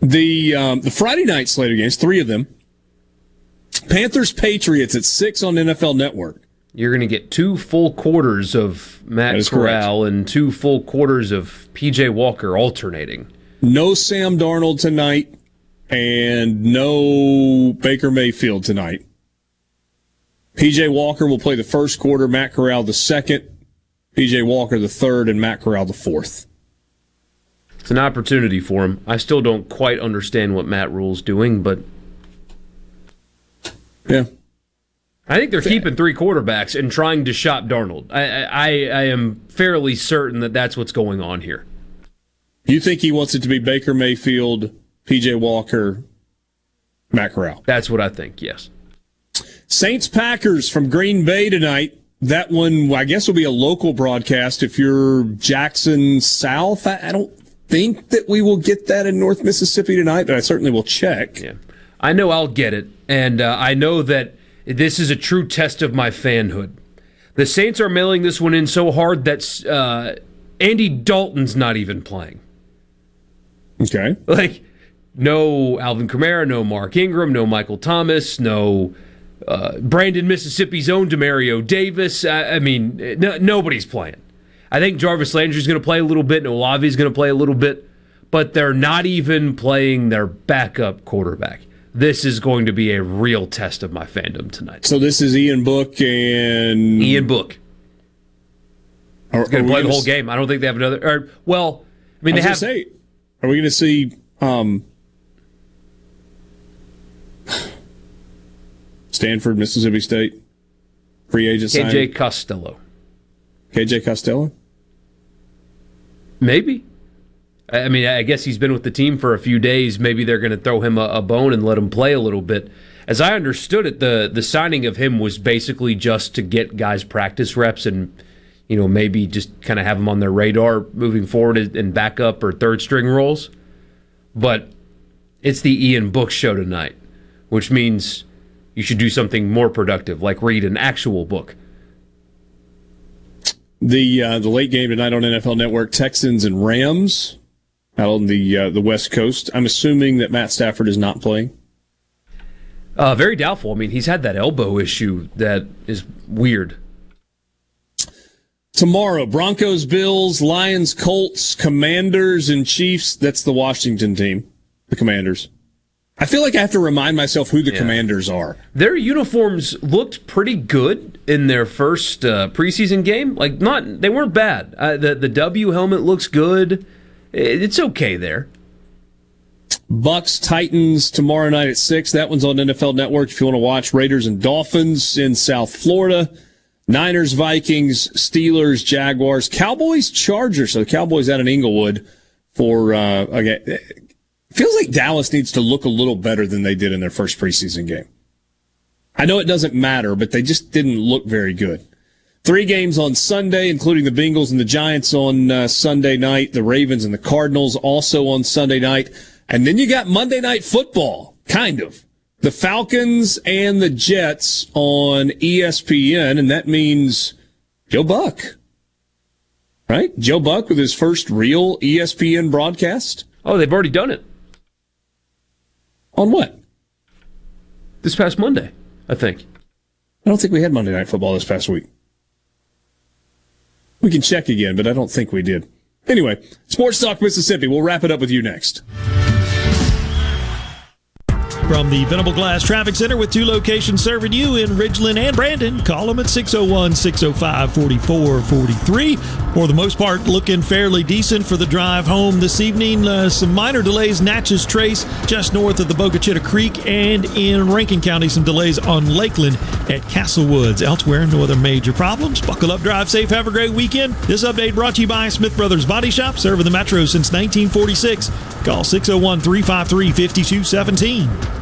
The um, the Friday night slate of games, three of them. Panthers Patriots at six on NFL Network. You're going to get two full quarters of Matt Corral and two full quarters of PJ Walker alternating. No Sam Darnold tonight, and no Baker Mayfield tonight. PJ Walker will play the first quarter, Matt Corral the second, PJ Walker the third, and Matt Corral the fourth. It's an opportunity for him. I still don't quite understand what Matt Rhule's doing, but Yeah. I think they're keeping three quarterbacks and trying to shop Darnold. I, I, I am fairly certain that that's what's going on here. You think he wants it to be Baker Mayfield, PJ Walker, Matt Corral? That's what I think. Yes. Saints Packers from Green Bay tonight. That one, I guess, will be a local broadcast. If you're Jackson South, I, I don't think that we will get that in North Mississippi tonight, but I certainly will check. Yeah. I know I'll get it, and uh, I know that this is a true test of my fanhood. The Saints are mailing this one in so hard that uh, Andy Dalton's not even playing. Okay. Like, no Alvin Kamara, no Mark Ingram, no Michael Thomas, no uh, Brandon, Mississippi's own Demario Davis. I, I mean, no, nobody's playing. I think Jarvis Landry's going to play a little bit, and Olave's going to play a little bit, but they're not even playing their backup quarterback. This is going to be a real test of my fandom tonight. So this is Ian Book and Ian Book. Are, He's going to play the whole s- game. I don't think they have another. Or, well, I mean, I they have. say, are we going to see um, Stanford, Mississippi State free agent KJ signing? Costello. KJ Costello. Maybe. I mean, I guess he's been with the team for a few days. Maybe they're going to throw him a, a bone and let him play a little bit. As I understood it, the the signing of him was basically just to get guys practice reps and you know maybe just kind of have them on their radar moving forward in backup or third string roles. But it's the Ian Book show tonight, which means you should do something more productive, like read an actual book. The uh, the late game tonight on NFL Network: Texans and Rams out on the uh, the West Coast. I'm assuming that Matt Stafford is not playing. Uh, very doubtful. I mean, he's had that elbow issue that is weird. Tomorrow, Broncos, Bills, Lions, Colts, Commanders, and Chiefs. That's the Washington team, the Commanders. I feel like I have to remind myself who the Commanders are. Their uniforms looked pretty good in their first uh, preseason game. Like, not they weren't bad. Uh, the the W helmet looks good. It- It's okay there. Bucks Titans tomorrow night at six. That one's on NFL Network. If you want to watch Raiders and Dolphins in South Florida, Niners, Vikings, Steelers, Jaguars, Cowboys, Chargers. So the Cowboys out in Inglewood for uh, okay. Feels like Dallas needs to look a little better than they did in their first preseason game. I know it doesn't matter, but they just didn't look very good. Three games on Sunday, including the Bengals and the Giants on uh, Sunday night, the Ravens and the Cardinals also on Sunday night. And then you got Monday Night Football, kind of. The Falcons and the Jets on ESPN, and that means Joe Buck. Right? Joe Buck with his first real ESPN broadcast. Oh, they've already done it. On what? This past Monday, I think. I don't think we had Monday Night Football this past week. We can check again, but I don't think we did. Anyway, Sports Talk Mississippi. We'll wrap it up with you next. From the Venable Glass Traffic Center with two locations serving you in Ridgeland and Brandon. Call them at 601 605 4443. For the most part, looking fairly decent for the drive home this evening. Uh, some minor delays, Natchez Trace, just north of the Bogachita Creek, and in Rankin County, some delays on Lakeland at Castlewoods. Elsewhere, no other major problems. Buckle up, drive safe, have a great weekend. This update brought to you by Smith Brothers Body Shop, serving the Metro since 1946. Call 601 353 5217.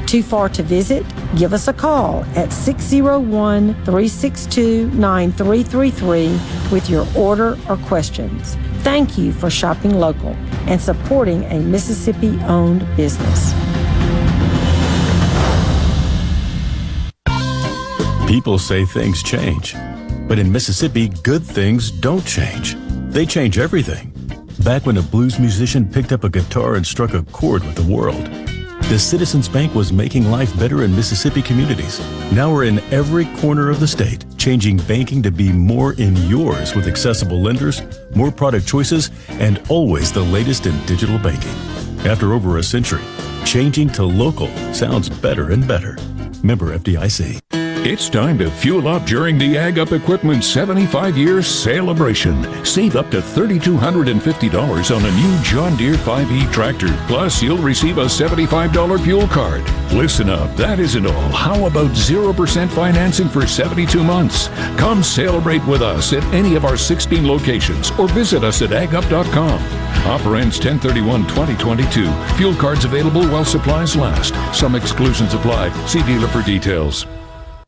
Too far to visit? Give us a call at 601 362 9333 with your order or questions. Thank you for shopping local and supporting a Mississippi owned business. People say things change, but in Mississippi, good things don't change. They change everything. Back when a blues musician picked up a guitar and struck a chord with the world, the Citizens Bank was making life better in Mississippi communities. Now we're in every corner of the state, changing banking to be more in yours with accessible lenders, more product choices, and always the latest in digital banking. After over a century, changing to local sounds better and better. Member FDIC. It's time to fuel up during the Ag Up Equipment 75 year celebration. Save up to $3,250 on a new John Deere 5E tractor. Plus, you'll receive a $75 fuel card. Listen up, that isn't all. How about 0% financing for 72 months? Come celebrate with us at any of our 16 locations or visit us at agup.com. Offer ends 1031 2022. Fuel cards available while supplies last. Some exclusions apply. See dealer for details.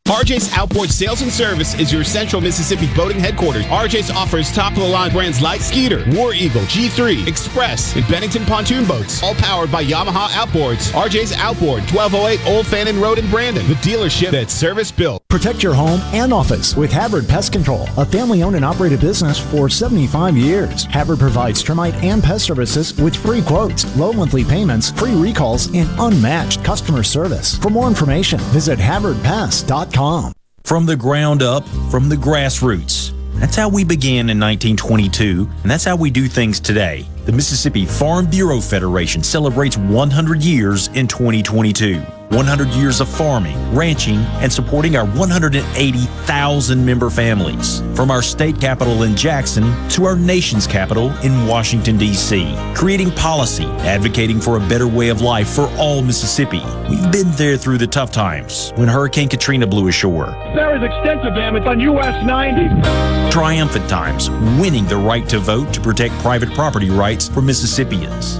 RJ's Outboard Sales and Service is your central Mississippi boating headquarters. RJ's offers top of the line brands like Skeeter, War Eagle, G3, Express, and Bennington pontoon boats, all powered by Yamaha Outboards. RJ's Outboard, 1208 Old Fannin Road in Brandon, the dealership that's service built. Protect your home and office with Havard Pest Control, a family owned and operated business for 75 years. Havard provides termite and pest services with free quotes, low monthly payments, free recalls, and unmatched customer service. For more information, visit HavardPest.com. From the ground up, from the grassroots. That's how we began in 1922, and that's how we do things today. The Mississippi Farm Bureau Federation celebrates 100 years in 2022. 100 years of farming, ranching, and supporting our 180,000 member families. From our state capital in Jackson to our nation's capital in Washington, D.C. Creating policy, advocating for a better way of life for all Mississippi. We've been there through the tough times when Hurricane Katrina blew ashore. There is extensive damage on US 90. Triumphant times, winning the right to vote to protect private property rights for Mississippians.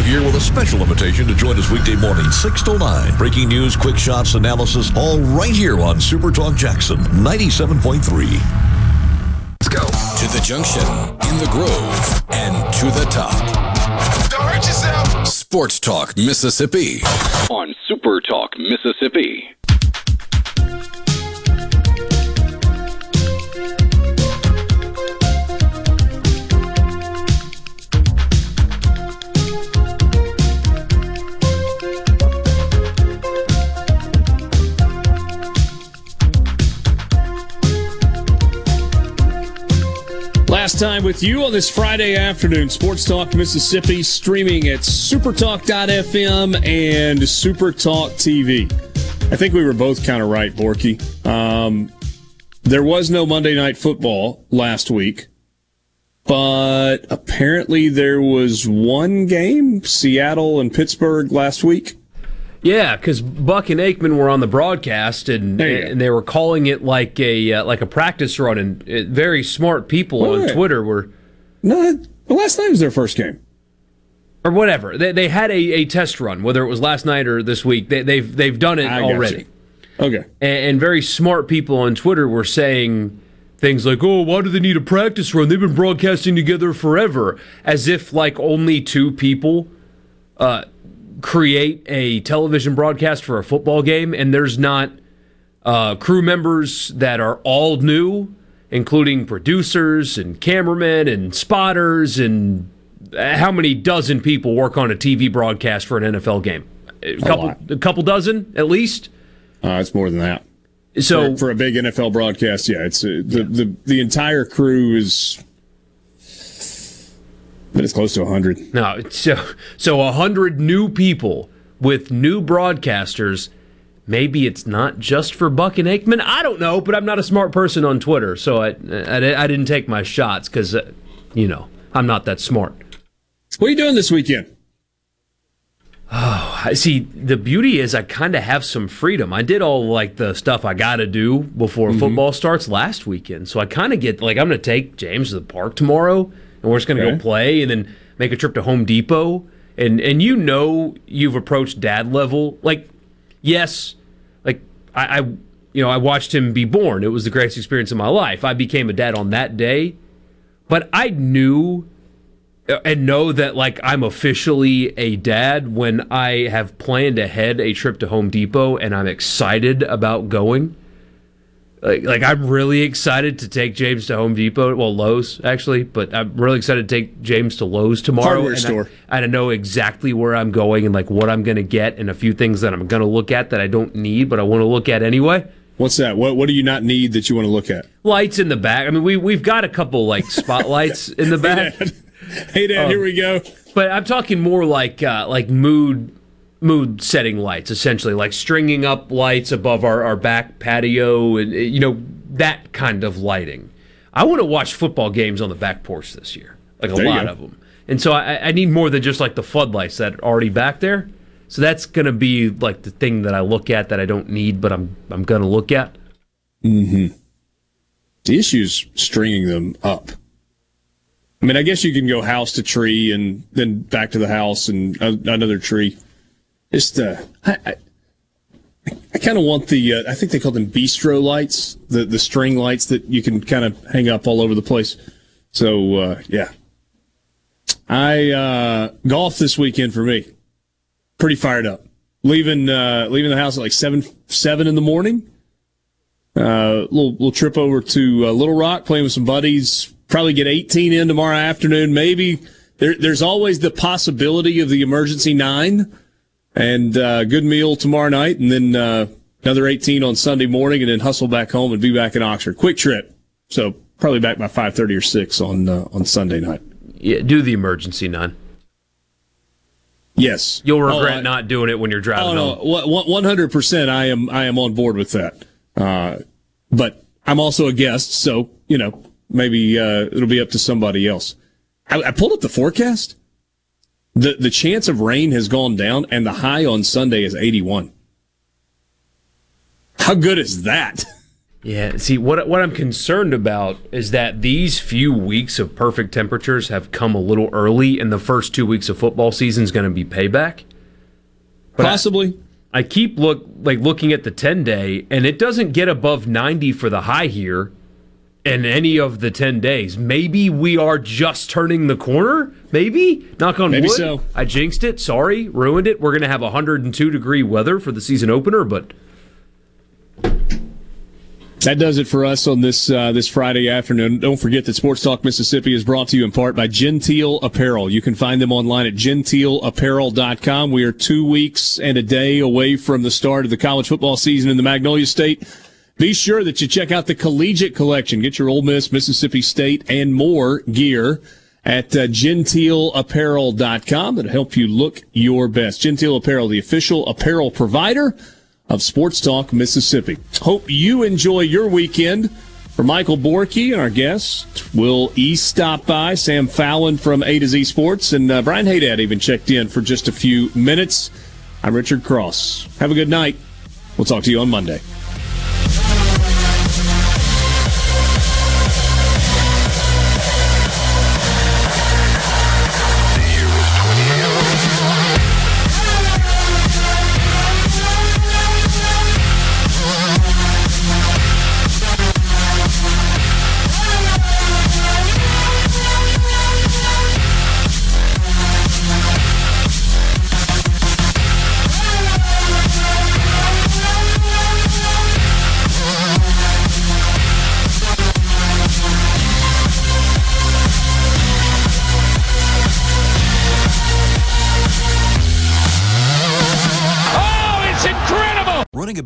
Gallo here with a special invitation to join us weekday morning, 6 to 9. Breaking news, quick shots, analysis, all right here on Super Talk Jackson 97.3. Let's go to the junction, in the grove, and to the top. Don't hurt yourself. Sports Talk Mississippi. on Super Talk Mississippi. Time with you on this Friday afternoon. Sports Talk Mississippi streaming at supertalk.fm and Supertalk TV. I think we were both kind of right, Borky. Um, there was no Monday Night Football last week, but apparently there was one game, Seattle and Pittsburgh last week. Yeah, because Buck and Aikman were on the broadcast, and, and they were calling it like a uh, like a practice run. And uh, very smart people on. Twitter were No, the last night was their first game. or whatever. They, they had a, a test run, whether it was last night or this week. They, they've they've done it I got already. you. Okay. And, and very smart people on Twitter were saying things like, "Oh, why do they need a practice run? They've been broadcasting together forever," as if like only two people uh, create a television broadcast for a football game, and there's not uh, crew members that are all new, including producers and cameramen and spotters and uh, how many dozen people work on a TV broadcast for an NFL game? A couple, lot. a couple dozen at least. Uh, it's more than that. So for, for a big NFL broadcast, yeah, it's uh, the, the the entire crew is, but it's close to hundred. No, so so a hundred new people with new broadcasters. Maybe it's not just for Buck and Aikman. I don't know, but I'm not a smart person on Twitter, so I I, I didn't take my shots because uh, you know I'm not that smart. What are you doing this weekend? Oh, I see. The beauty is I kind of have some freedom. I did all like the stuff I got to do before football starts last weekend, so I kind of get like I'm going to take James to the park tomorrow, and we're just going to Okay. go play, and then make a trip to Home Depot. And and you know you've approached dad level. Like, yes, like I, I you know I watched him be born. It was the greatest experience of my life. I became a dad on that day, but I knew uh, and know that like I'm officially a dad when I have planned ahead a trip to Home Depot and I'm excited about going. Like, like I'm really excited to take James to Home Depot. Well, Lowe's actually, but I'm really excited to take James to Lowe's tomorrow. Hardware and I- store. and I know exactly where I'm going and like what I'm going to get and a few things that I'm going to look at that I don't need but I want to look at anyway. What's that? What What do you not need that you want to look at? Lights in the back. I mean, we we've got a couple like (laughs) spotlights in the back. Hey, Dad, Um, here we go. But I'm talking more like uh, like mood mood setting lights, essentially like stringing up lights above our, our back patio and uh, you know that kind of lighting. I want to watch football games on the back porch this year, like a There you lot of them. And so I, I need more than just like the floodlights that are already back there. So that's gonna be like the thing that I look at that I don't need, but I'm I'm gonna look at. Mm-hmm. The issue's stringing them up. I mean, I guess you can go house to tree and then back to the house and another tree. Just, uh, I, I, I kind of want the, uh, I think they call them bistro lights, the, the string lights that you can kind of hang up all over the place. So, uh, yeah. I, uh, golf this weekend for me. Pretty fired up. Leaving, uh, leaving the house at like seven, seven in the morning. Uh, little little trip over to uh, Little Rock, playing with some buddies. Probably get 18 in tomorrow afternoon. Maybe there, there's always the possibility of the emergency nine, and uh, good meal tomorrow night, and then uh, another 18 on Sunday morning, and then hustle back home and be back in Oxford. Quick trip, so probably back by 5:30 or 6 on uh, on Sunday night. Yeah, do the emergency none. Yes, You'll Oh, regret I- not doing it when you're driving Oh home. no, one hundred percent. I am I am on board with that. Uh, but I'm also a guest, so you know maybe uh, it'll be up to somebody else. I, I pulled up the forecast. The The chance of rain has gone down, and the high on Sunday is 81. How good is that? Yeah, see what what I'm concerned about is that these few weeks of perfect temperatures have come a little early, and the first two weeks of football season is going to be payback. Possibly. I, I keep look like looking at the 10 day, and it doesn't get above 90 for the high here in any of the 10 days. Maybe we are just turning the corner. Maybe knock on Maybe wood. so. I jinxed it. Sorry, ruined it. We're going to have 102 degree weather for the season opener, but That does it for us on this uh, this Friday afternoon. Don't forget that Sports Talk Mississippi is brought to you in part by Genteel Apparel. You can find them online at genteelapparel.com. We are two weeks and a day away from the start of the college football season in the Magnolia State. Be sure that you check out the collegiate collection. Get your Ole Miss, Mississippi State, and more gear at uh, genteelapparel.com. That'll help you look your best. Genteel Apparel, the official apparel provider of Sports Talk Mississippi. Hope you enjoy your weekend. For Michael Borky and our guest, Will E stop by, Sam Fallon from A to Z Sports, and uh, Brian Haydad even checked in for just a few minutes. I'm Richard Cross. Have a good night. We'll talk to you on Monday.